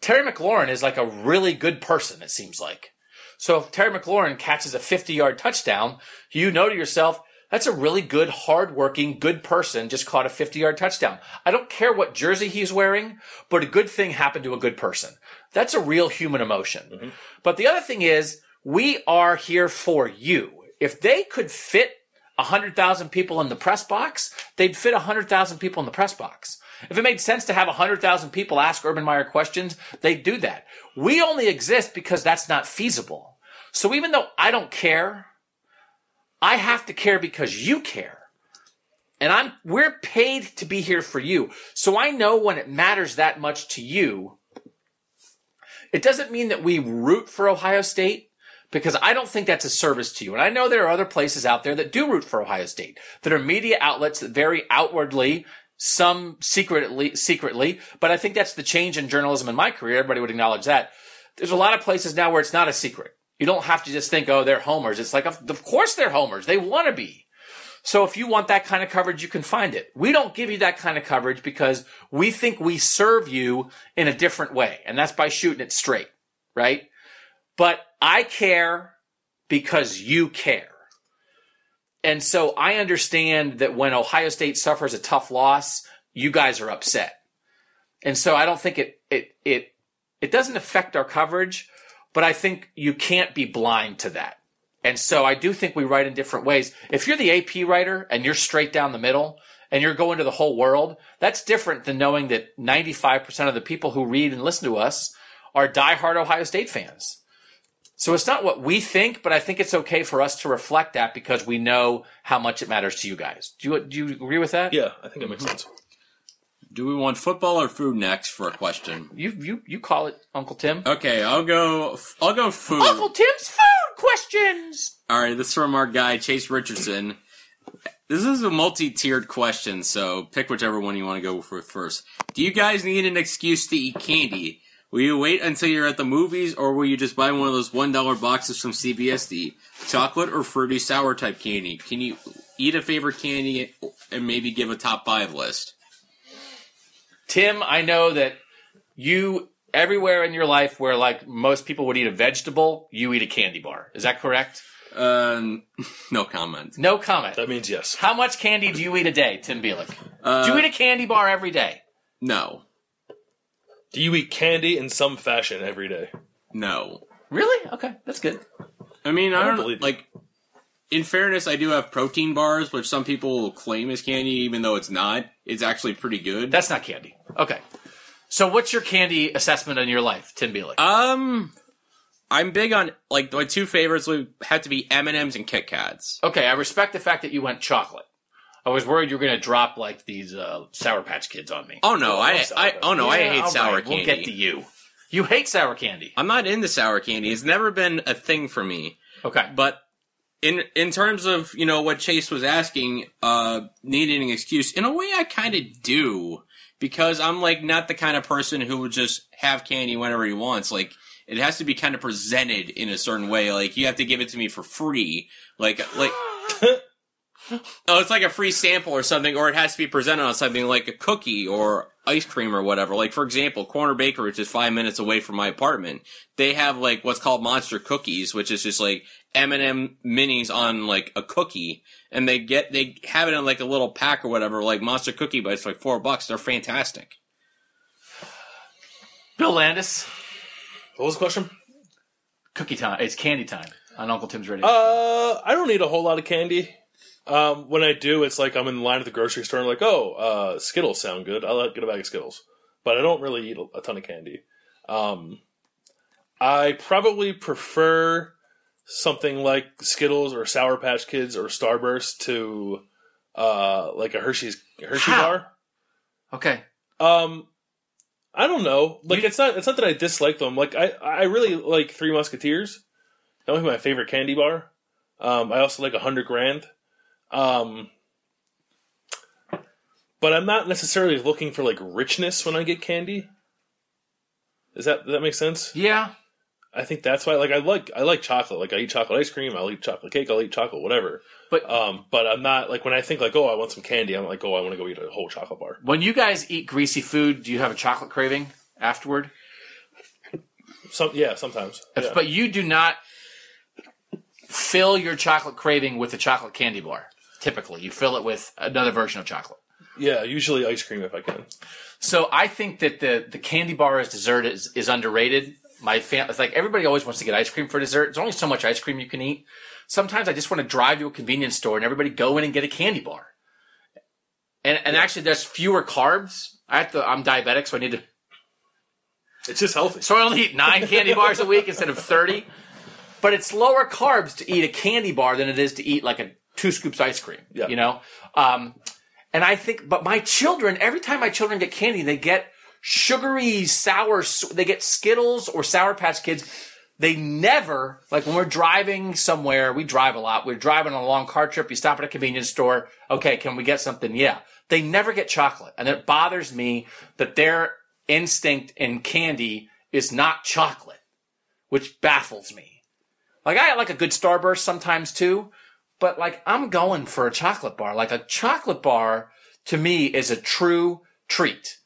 Terry McLaurin is like a really good person, it seems like. So if Terry McLaurin catches a 50 yard touchdown, you know to yourself, that's a really good, hardworking, good person just caught a 50 yard touchdown. I don't care what jersey he's wearing, but a good thing happened to a good person. That's a real human emotion. Mm-hmm. But the other thing is, we are here for you. If they could fit 100,000 people in the press box, they'd fit 100,000 people in the press box. If it made sense to have 100,000 people ask Urban Meyer questions, they'd do that. We only exist because that's not feasible. So even though I don't care, I have to care because you care. And I'm, we're paid to be here for you. So I know when it matters that much to you, it doesn't mean that we root for Ohio State because I don't think that's a service to you. And I know there are other places out there that do root for Ohio State, that are media outlets that very outwardly, some secretly, secretly, but I think that's the change in journalism in my career. Everybody would acknowledge that. There's a lot of places now where it's not a secret. You don't have to just think, oh, they're homers. It's like, of course they're homers. They want to be. So if you want that kind of coverage, you can find it. We don't give you that kind of coverage because we think we serve you in a different way. And that's by shooting it straight, right? But I care because you care. And so I understand that when Ohio State suffers a tough loss, you guys are upset. And so I don't think it, it, it, it doesn't affect our coverage, but I think you can't be blind to that. And so I do think we write in different ways. If you're the AP writer and you're straight down the middle and you're going to the whole world, that's different than knowing that 95% of the people who read and listen to us are diehard Ohio State fans. So it's not what we think, but I think it's okay for us to reflect that because we know how much it matters to you guys. Do you, do you agree with that?
Yeah, I think it makes mm-hmm. sense.
Do we want football or food next for a question?
You you you call it, Uncle Tim.
Okay, I'll go. I'll go food.
Uncle Tim's food questions.
All right, this is from our guy Chase Richardson. This is a multi-tiered question, so pick whichever one you want to go for first. Do you guys need an excuse to eat candy? Will you wait until you're at the movies, or will you just buy one of those one dollar boxes from CBSD? Chocolate or fruity sour type candy? Can you eat a favorite candy and maybe give a top five list?
Tim, I know that you everywhere in your life where like most people would eat a vegetable, you eat a candy bar. Is that correct?
Um, no comment.
No comment.
That means yes.
How much candy do you eat a day, Tim Bielik? Uh, do you eat a candy bar every day?
No.
Do you eat candy in some fashion every day?
No.
Really? Okay, that's good.
I mean, I, I don't, don't like. In fairness, I do have protein bars, which some people claim is candy, even though it's not. It's actually pretty good.
That's not candy. Okay. So what's your candy assessment in your life, Tim Bielik?
Um, I'm big on like my two favorites would have to be M and M's and Kit Kats.
Okay, I respect the fact that you went chocolate. I was worried you were going to drop like these uh, Sour Patch Kids on me.
Oh no, I, I, oh no, yeah, I hate sour right, candy.
We'll get to you. You hate sour candy.
I'm not into sour candy. It's never been a thing for me.
Okay,
but in in terms of you know what Chase was asking, uh, needing an excuse. In a way, I kind of do because I'm like not the kind of person who would just have candy whenever he wants. Like it has to be kind of presented in a certain way. Like you have to give it to me for free. Like like. oh, it's like a free sample or something, or it has to be presented on something like a cookie or ice cream or whatever. Like for example, Corner Bakery, which is five minutes away from my apartment, they have like what's called monster cookies, which is just like M&M minis on like a cookie, and they get they have it in like a little pack or whatever, like monster cookie bites, like four bucks. They're fantastic.
Bill Landis,
what was the question?
Cookie time. It's candy time on Uncle Tim's radio.
Uh, I don't need a whole lot of candy. Um, when I do, it's like I'm in line at the grocery store and like, oh, uh, Skittles sound good. I'll get a bag of Skittles, but I don't really eat a, ton of candy. Um, I probably prefer something like Skittles or Sour Patch Kids or Starburst to uh, like a Hershey's Hershey How? bar.
Okay.
Um, I don't know. Like you, it's not it's not that I dislike them. Like I I really like Three Musketeers, That be my favorite candy bar. Um, I also like a hundred grand. Um, but I'm not necessarily looking for like richness when I get candy. Does that that make sense?
Yeah.
I think that's why. Like I like I like chocolate. Like I eat chocolate ice cream. I'll eat chocolate cake. I'll eat chocolate whatever.
But
Um, but I'm not like when I think like oh I want some candy. I'm like oh I want to go eat a whole chocolate bar.
when you guys eat greasy food, do you have a chocolate craving afterward?
Some yeah sometimes. Yeah.
But you do not fill your chocolate craving with a chocolate candy bar. Typically, you fill it with another version of chocolate.
yeah, usually ice cream if I can.
So I think that the the candy bar as dessert is, is underrated. My fam, it's like everybody always wants to get ice cream for dessert. There's only so much ice cream you can eat. Sometimes I just want to drive to a convenience store and everybody go in and get a candy bar. And and actually, there's fewer carbs. I have to. I'm diabetic, so I need to.
It's just healthy.
So I only eat nine candy bars a week instead of thirty. But it's lower carbs to eat a candy bar than it is to eat like a two scoops ice cream.
Yeah.
You know. Um, and I think, but my children, every time my children get candy, they get sugary, sour, they get Skittles or Sour Patch Kids. They never, like when we're driving somewhere, we drive a lot. We're driving on a long car trip. You stop at a convenience store. Okay, can we get something? Yeah. They never get chocolate. And it bothers me that their instinct in candy is not chocolate, which baffles me. Like I like a good Starburst sometimes too, but like I'm going for a chocolate bar. Like a chocolate bar to me is a true treat.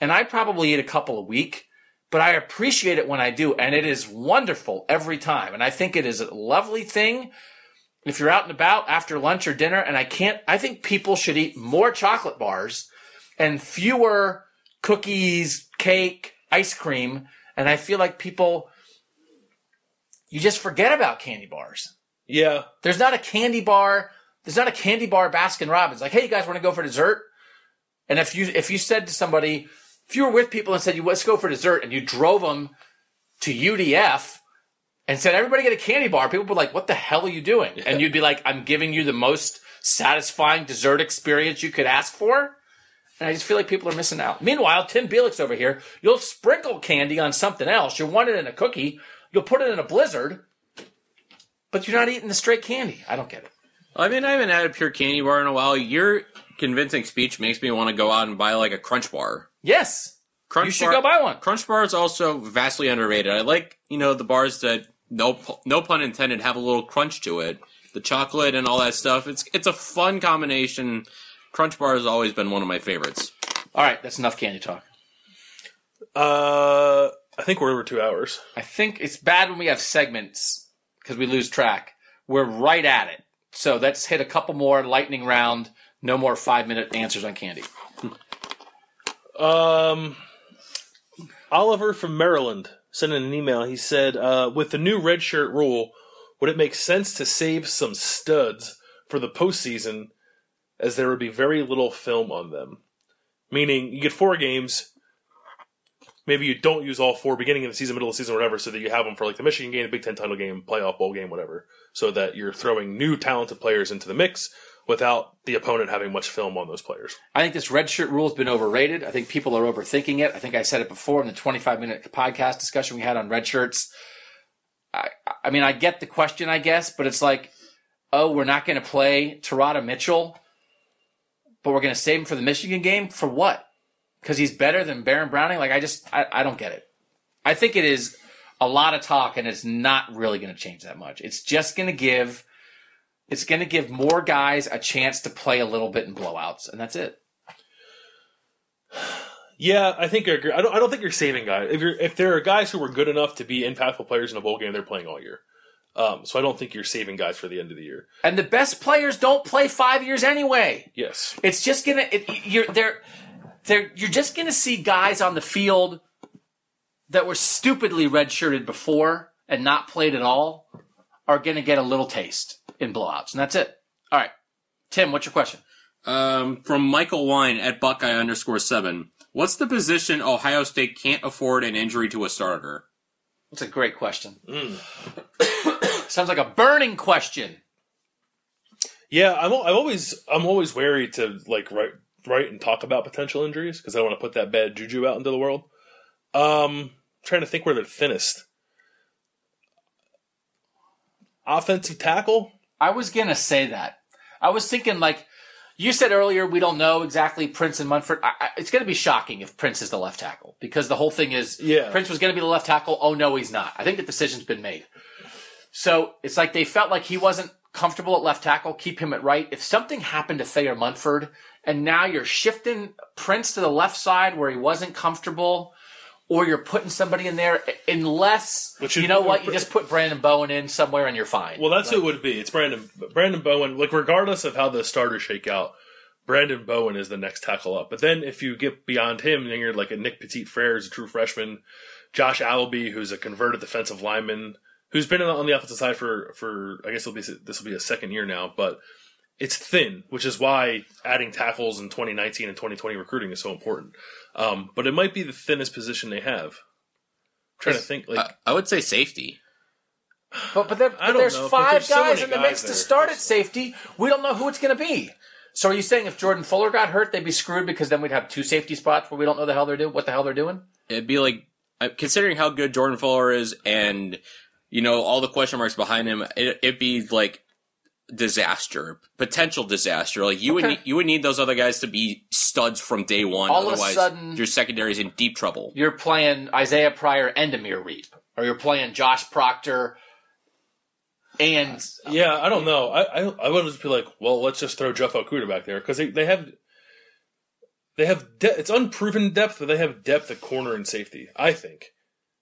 And I probably eat a couple a week, but I appreciate it when I do. And it is wonderful every time. And I think it is a lovely thing if you're out and about after lunch or dinner. And I can't, I think people should eat more chocolate bars and fewer cookies, cake, ice cream. And I feel like people, you just forget about candy bars.
Yeah,
There's not a candy bar. There's not a candy bar Baskin Robbins. Like, hey, you guys want to go for dessert? And if you if you said to somebody, if you were with people and said, "You let's go for dessert," and you drove them to UDF and said, "Everybody get a candy bar," people would be like, "What the hell are you doing?" And you'd be like, "I'm giving you the most satisfying dessert experience you could ask for." And I just feel like people are missing out. Meanwhile, Tim Bielik over here, you'll sprinkle candy on something else. You'll want it in a cookie. You'll put it in a blizzard, but you're not eating the straight candy. I don't get it.
I mean, I haven't had a pure candy bar in a while. Your convincing speech makes me want to go out and buy like a Crunch bar.
Yes,
Crunch
you should
bar,
go buy one.
Crunch bar is also vastly underrated. I like you know the bars that no no pun intended have a little crunch to it. The chocolate and all that stuff. It's it's a fun combination. Crunch bar has always been one of my favorites.
All right, that's enough candy talk.
uh, I think we're over two hours.
I think it's bad when we have segments because we lose track. We're right at it. So let's hit a couple more lightning round. No more five minute answers on candy.
Um, Oliver from Maryland sent in an email. He said, uh, "With the new red shirt rule, would it make sense to save some studs for the postseason, as there would be very little film on them? Meaning, you get four games." Maybe you don't use all four beginning of the season, middle of the season, whatever, so that you have them for like the Michigan game, the Big Ten title game, playoff bowl game, whatever. So that you're throwing new talented players into the mix without the opponent having much film on those players.
I think this red shirt rule has been overrated. I think people are overthinking it. I think I said it before in the 25 minute podcast discussion we had on red shirts. I, I mean, I get the question, I guess, but it's like, oh, we're not going to play Teradja Mitchell, but we're going to save him for the Michigan game for what? Because he's better than Baron Browning. Like, I just, I, I don't get it. I think it is a lot of talk, and it's not really going to change that much. It's just going to give, it's going to give more guys a chance to play a little bit in blowouts, and that's it.
Yeah, I think I agree. I don't. I don't think you're saving guys. If you're if there are guys who are good enough to be impactful players in a bowl game, they're playing all year. Um, so I don't think you're saving guys for the end of the year.
And the best players don't play five years anyway.
Yes.
It's just gonna it, you're there. There, you're just gonna see guys on the field that were stupidly redshirted before and not played at all are gonna get a little taste in blowouts, and that's it. All right, Tim, what's your question?
Um, from Michael Wine at Buckeye underscore seven. What's the position Ohio State can't afford an injury to a starter?
That's a great question. Sounds like a burning question.
Yeah, I'm. I'm always. I'm always wary to like write write and talk about potential injuries because I don't want to put that bad juju out into the world. Um, trying to think where they're thinnest. offensive tackle.
I was gonna say that. I was thinking like you said earlier. We don't know exactly Prince and Munford. I, I, it's gonna be shocking if Prince is the left tackle because the whole thing is
Yeah.
Prince was gonna be the left tackle. Oh no, he's not. I think the decision's been made. So it's like they felt like he wasn't comfortable at left tackle. Keep him at right. If something happened to Thayer Munford, and now you're shifting Prince to the left side where he wasn't comfortable. Or you're putting somebody in there, unless
Which
you know what, you just put Branden Bowen in somewhere and you're fine.
Well, that's who it would be. It's Brandon Branden Bowen. Like regardless of how the starters shake out, Branden Bowen is the next tackle up. But then if you get beyond him, then you're like a Nick Petit Frere, who's a true freshman, Josh Alabi, who's a converted defensive lineman, who's been on the offensive side for for I guess it'll be this will be a second year now, but it's thin, which is why adding tackles in 2019 and 2020 recruiting is so important. Um, but it might be the thinnest position they have. I'm trying to think, like
I, I would say safety.
But but, there, but there's
know, but
five
there's
guys
many
in the
guys
mix to start at safety. We don't know who it's going to be. So are you saying if Jordan Fuller got hurt, they'd be screwed because then we'd have two safety spots where we don't know the hell they're doing, what the hell they're doing?
It'd be like uh, considering how good Jordan Fuller is, and you know all the question marks behind him. It, it'd be like disaster, potential disaster. Like you would
Okay.
need, you would need those other guys to be studs from day one.
All of a
Otherwise,
sudden-
your secondary is in deep trouble.
You're playing Isaiah Pryor and Amir Riep, or you're playing Josh Proctor and
Yeah, I don't know. I I, I would just be like, well, let's just throw Jeff Okudah back there because they, they have they have de- it's unproven depth, but they have depth at corner and safety. I think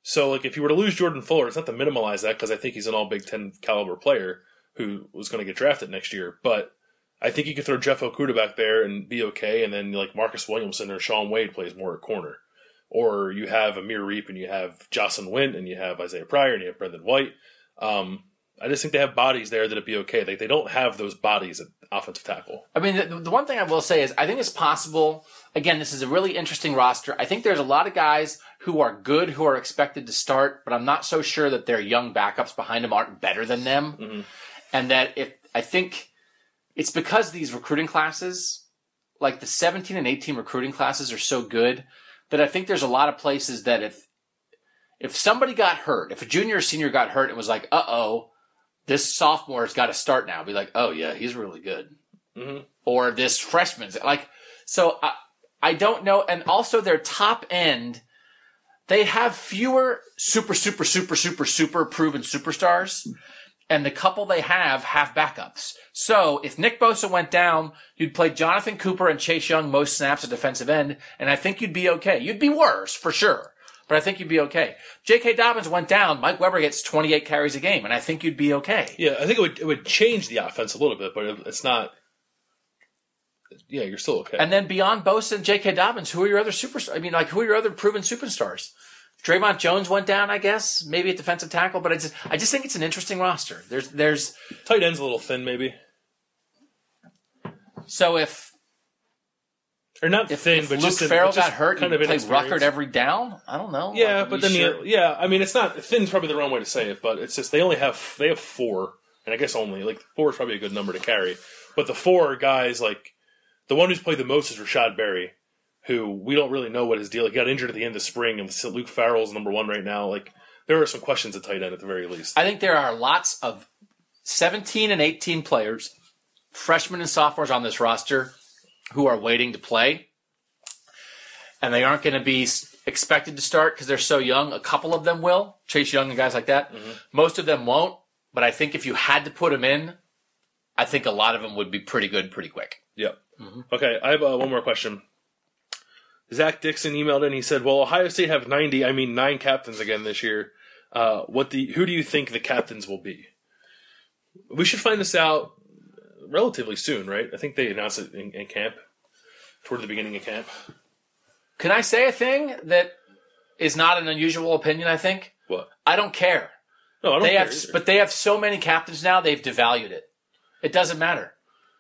so. Like if you were to lose Jordan Fuller, it's not to minimize that because I think he's an All Big Ten caliber player who was going to get drafted next year. But I think you could throw Jeff Okudah back there and be okay, and then like Marcus Williamson or Shaun Wade plays more at corner. Or you have Amir Riep and you have Jahsen Wint and you have Isaiah Pryor and you have Brendon White. Um, I just think they have bodies there that'd be okay. They, they don't have those bodies at offensive tackle.
I mean, the, the one thing I will say is I think it's possible. Again, this is a really interesting roster. I think there's a lot of guys who are good who are expected to start, but I'm not so sure that their young backups behind them aren't better than them. And that if I think it's because these recruiting classes, like the 17 and 18 recruiting classes, are so good that I think there's a lot of places that if if somebody got hurt, if a junior or senior got hurt and was like, uh oh, this sophomore's got to start now, be like, oh yeah, he's really good
Mhm.
or this freshman's like so I, I don't know and also their top end they have fewer super super super super super proven superstars and the couple they have have backups so if Nick Bosa went down you'd play Jonathan Cooper and Chase Young most snaps at defensive end and I think you'd be okay you'd be worse for sure but I think you'd be okay. J.K. Dobbins went down. Mike Weber gets 28 carries a game, and I think you'd be okay.
Yeah, I think it would it would change the offense a little bit, but it's not. Yeah, you're still okay.
And then beyond Bosa and J.K. Dobbins, who are your other superstars? I mean, like, who are your other proven superstars? Dre'Mont Jones went down, I guess, maybe at defensive tackle, but I just, I just think it's an interesting roster. There's, there's,
Tight end's a little thin, maybe,
so if,
or not
if,
thin,
if
but
Luke
just
Farrell got hurt
kind
and
of
play
inexperienced.
Ruckert every down, I don't know.
Yeah,
Like,
but then
sure-
you, yeah, I mean, it's not thin's probably the wrong way to say it, but it's just they only have they have four, and I guess only like four is probably a good number to carry. But the four guys, like the one who's played the most is Rashod Berry, who we don't really know what his deal. He got injured at the end of spring, and Luke Farrell's number one right now. Like there are some questions at tight end at the very least.
I think there are lots of 17 and 18 players, freshmen and sophomores on this roster who are waiting to play. And they aren't going to be expected to start because they're so young. A couple of them will, Chase Young and guys like that. Most of them won't. But I think if you had to put them in, I think a lot of them would be pretty good pretty quick.
Yep. Okay, I have uh, one more question. Zach Dixon emailed in. He said, "Well, Ohio State have ninety. I mean, nine captains again this year. Uh, what the? Who do you think the captains will be? We should find this out relatively soon, right? I think they announced it in, in camp, toward the beginning of camp.
Can I say a thing that is not an unusual opinion, I think?
What?
I don't care.
No, I don't
They
care
have,
either.
but they have so many captains now, they've devalued it. It doesn't matter.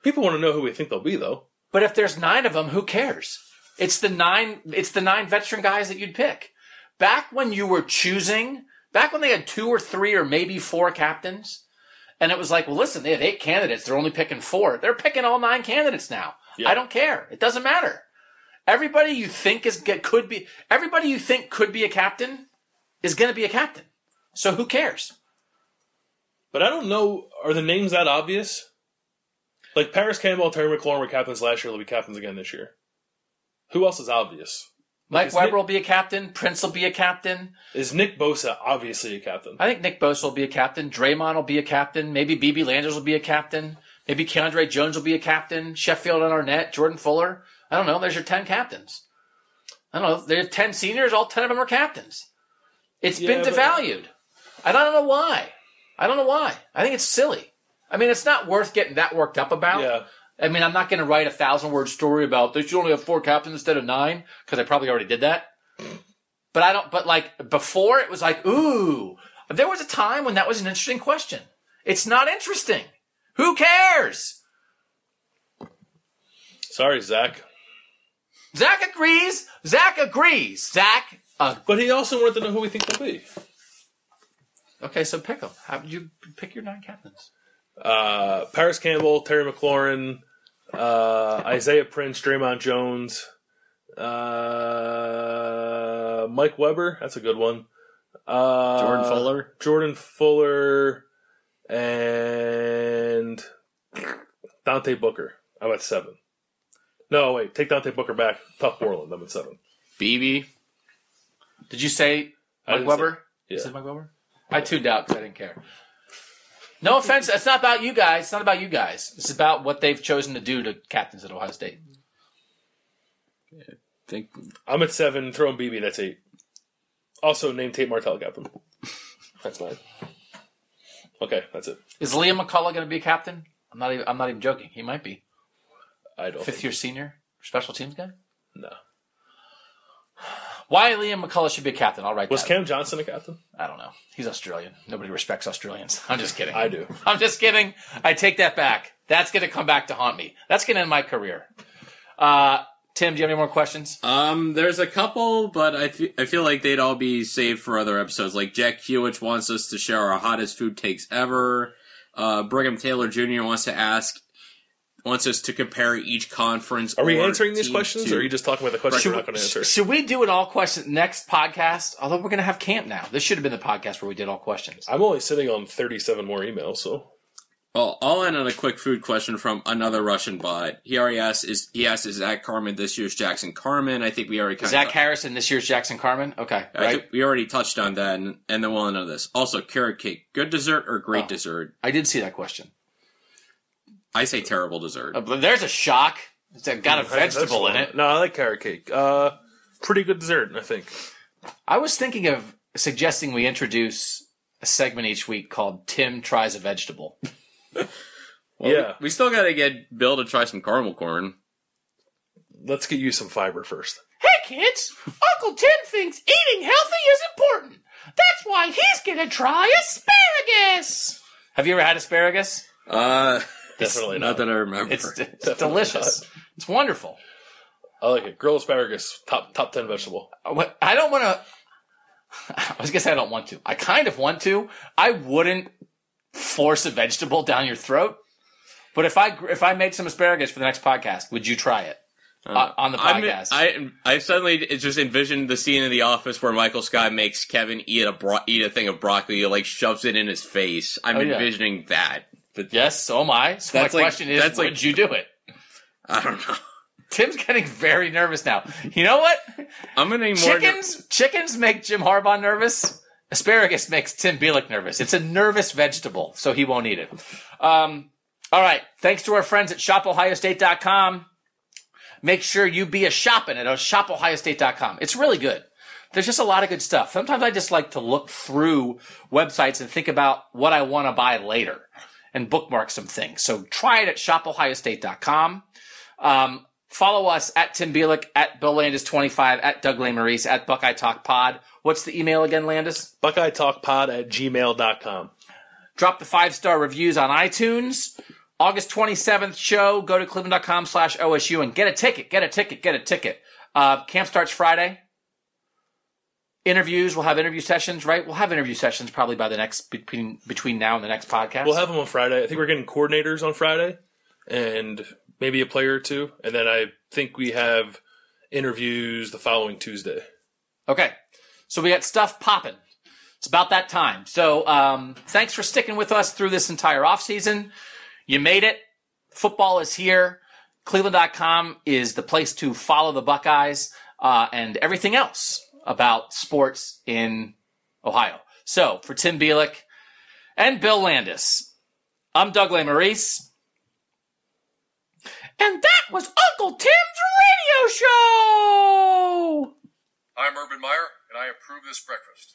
people want to know who we think they'll be, though.
But if there's nine of them, who cares? It's the nine. It's the nine veteran guys that you'd pick. Back when you were choosing, back when they had two or three or maybe four captains, and it was like, well, listen, they have eight candidates. They're only picking four. They're picking all nine candidates now. I don't care. It doesn't matter. Everybody you think is get- could be everybody you think could be a captain is going to be a captain. So who cares?
But I don't know. Are the names that obvious? Like Parris Campbell, Terry McLaurin were captains last year. They'll be captains again this year. Who else is obvious?
Mike
Is
Weber
Nick-
will be a captain. Prince will be a captain.
Is Nick Bosa obviously a captain?
I think Nick Bosa will be a captain. Dre'Mont will be a captain. Maybe BB Landers will be a captain. Maybe Keandre Jones will be a captain. Sheffield and Arnett, Jordan Fuller. I don't know. There's your 10 captains. I don't know. There's 10 seniors. All 10 of them are captains. It's been
Yeah, but-
devalued. I don't know why. I don't know why. I think it's silly. I mean, it's not worth getting that worked up about.
Yeah.
I mean, I'm not going to write a thousand word story about they should only have four captains instead of nine because I probably already did that. But I don't. But like before, it was like, ooh, there was a time when that was an interesting question. It's not interesting. Who cares?
Sorry, Zach.
Zach agrees. Zach agrees. Zach. Uh,
But he also wanted to know who we think they'll be.
okay, so pick them. How you pick your nine captains?
Uh, Parris Campbell, Terry McLaurin, uh, Isaiah Prince, Dre'Mont Jones, uh, Mike Weber. That's a good one. Uh,
Jordan Fuller.
Jordan Fuller, and Dante Booker. I'm at seven. No, wait. Take Dante Booker back. Tuf Borland. I'm at seven.
BB.
Did you say Mike
didn't
Weber?
say-
You said Mike Weber? I tuned out because I didn't care. No offense. It's not about you guys. It's not about you guys. It's about what they've chosen to do to captains at Ohio State.
i think
I'm at seven. Throw in BB. That's eight. Also, name Tate Martell captain. That's nine. Okay, that's it.
Is Liam McCullough going to be a captain? I'm not even. I'm not even joking. He might be
I don't.
fifth
think-
year senior, special teams guy.
No.
Why Liam McCullough should be a captain? I'll write
Was
that.
Cam Johnston a captain?
I don't know. He's Australian. Nobody respects Australians. I'm just kidding.
I do.
I'm just kidding. I take that back. That's going to come back to haunt me. That's going to end my career. Uh, Tim, do you have any more questions?
Um, there's a couple, but I fe- I feel like they'd all be saved for other episodes. Like Jack Hewich wants us to share our hottest food takes ever. Uh, Brigham Taylor Jr. wants to ask, wants us to compare each conference.
Are we
or
answering these questions,
to-
or are you just talking about the questions
Should
we're not going to answer?
should we do an all question next podcast? Although we're going to have camp now. This should have been the podcast where we did all questions.
I'm only sitting on 37 more emails, so
Well, I'll end on a quick food question from another Russian bot. He already asked, is he asked, is Zach Carmen this year's Jackson Carman? I think we already kind
Zach
of.
Harrison this year's Jackson Carman. Okay,
I
right.
think we already touched on that, and, and then we'll end on this. Also, carrot cake, good dessert or great
Oh.
dessert?
I did see that question.
I say terrible dessert.
Uh, there's a shock. It's got a vegetable in it.
No, I like carrot cake. Uh, pretty good dessert, I think.
I was thinking of suggesting we introduce a segment each week called Tim Tries a Vegetable.
Well,
yeah,
We still got to get Bill to try some caramel corn.
let's get you some fiber first.
Hey kids, Uncle Tim thinks eating healthy is important. That's why he's gonna try asparagus. Have you ever had asparagus?
Uh,
Definitely
not
not.
that I remember.
It's, it's delicious. It's wonderful.
I like it. Grilled asparagus, top top ten vegetable.
I don't want to. I was gonna say I don't want to. I kind of want to. I wouldn't force a vegetable down your throat. But if I if I made some asparagus for the next podcast, would you try it uh, on the
I'm-
podcast?
I I suddenly just envisioned the scene in the office where Michael Scott makes Kevin eat a bro- eat a thing of broccoli, like shoves it in his face. I'm
Oh, yeah.
envisioning that, but
yes, so am I. So
That's
my
like-
question is,
that's like-
would you do it?
I don't know.
Tim's getting very nervous now. You know what?
I'm gonna need more.
Chickens chickens make Jim Harbaugh nervous. Asparagus makes Tim Bielik nervous. It's a nervous vegetable, so he won't eat it. Um, all right. Thanks to our friends at shopohiostate.com. Make sure you be a shopping at shopohiostate.com. It's really good. There's just a lot of good stuff. Sometimes I just like to look through websites and think about what I want to buy later and bookmark some things. So try it at shopohiostate.com. Um, follow us at Tim Bielik, at Bill Landis25, at Doug Lesmerises, at Buckeye Talk Pod. What's the email again, Landis?
Buckeye Talk Pod at gmail.com.
Drop the five star reviews on iTunes. August 27th show. Go to cleveland.com slash OSU and get a ticket. Get a ticket. Get a ticket. Uh, camp starts Friday. Interviews. We'll have interview sessions, right? We'll have interview sessions probably by the next, between, between now and the next podcast.
We'll have them on Friday. I think we're getting coordinators on Friday, and maybe a player or two, and then I think we have interviews the following Tuesday.
Okay. So we got stuff popping. It's about that time. So um, thanks for sticking with us through this entire off season. You made it. Football is here. Cleveland.com is the place to follow the Buckeyes uh, and everything else about sports in Ohio. So for Tim Bielik and Bill Landis, I'm Doug Lesmerises. And that was Uncle Tim's radio show!
I'm Urban Meyer, and I approve this breakfast.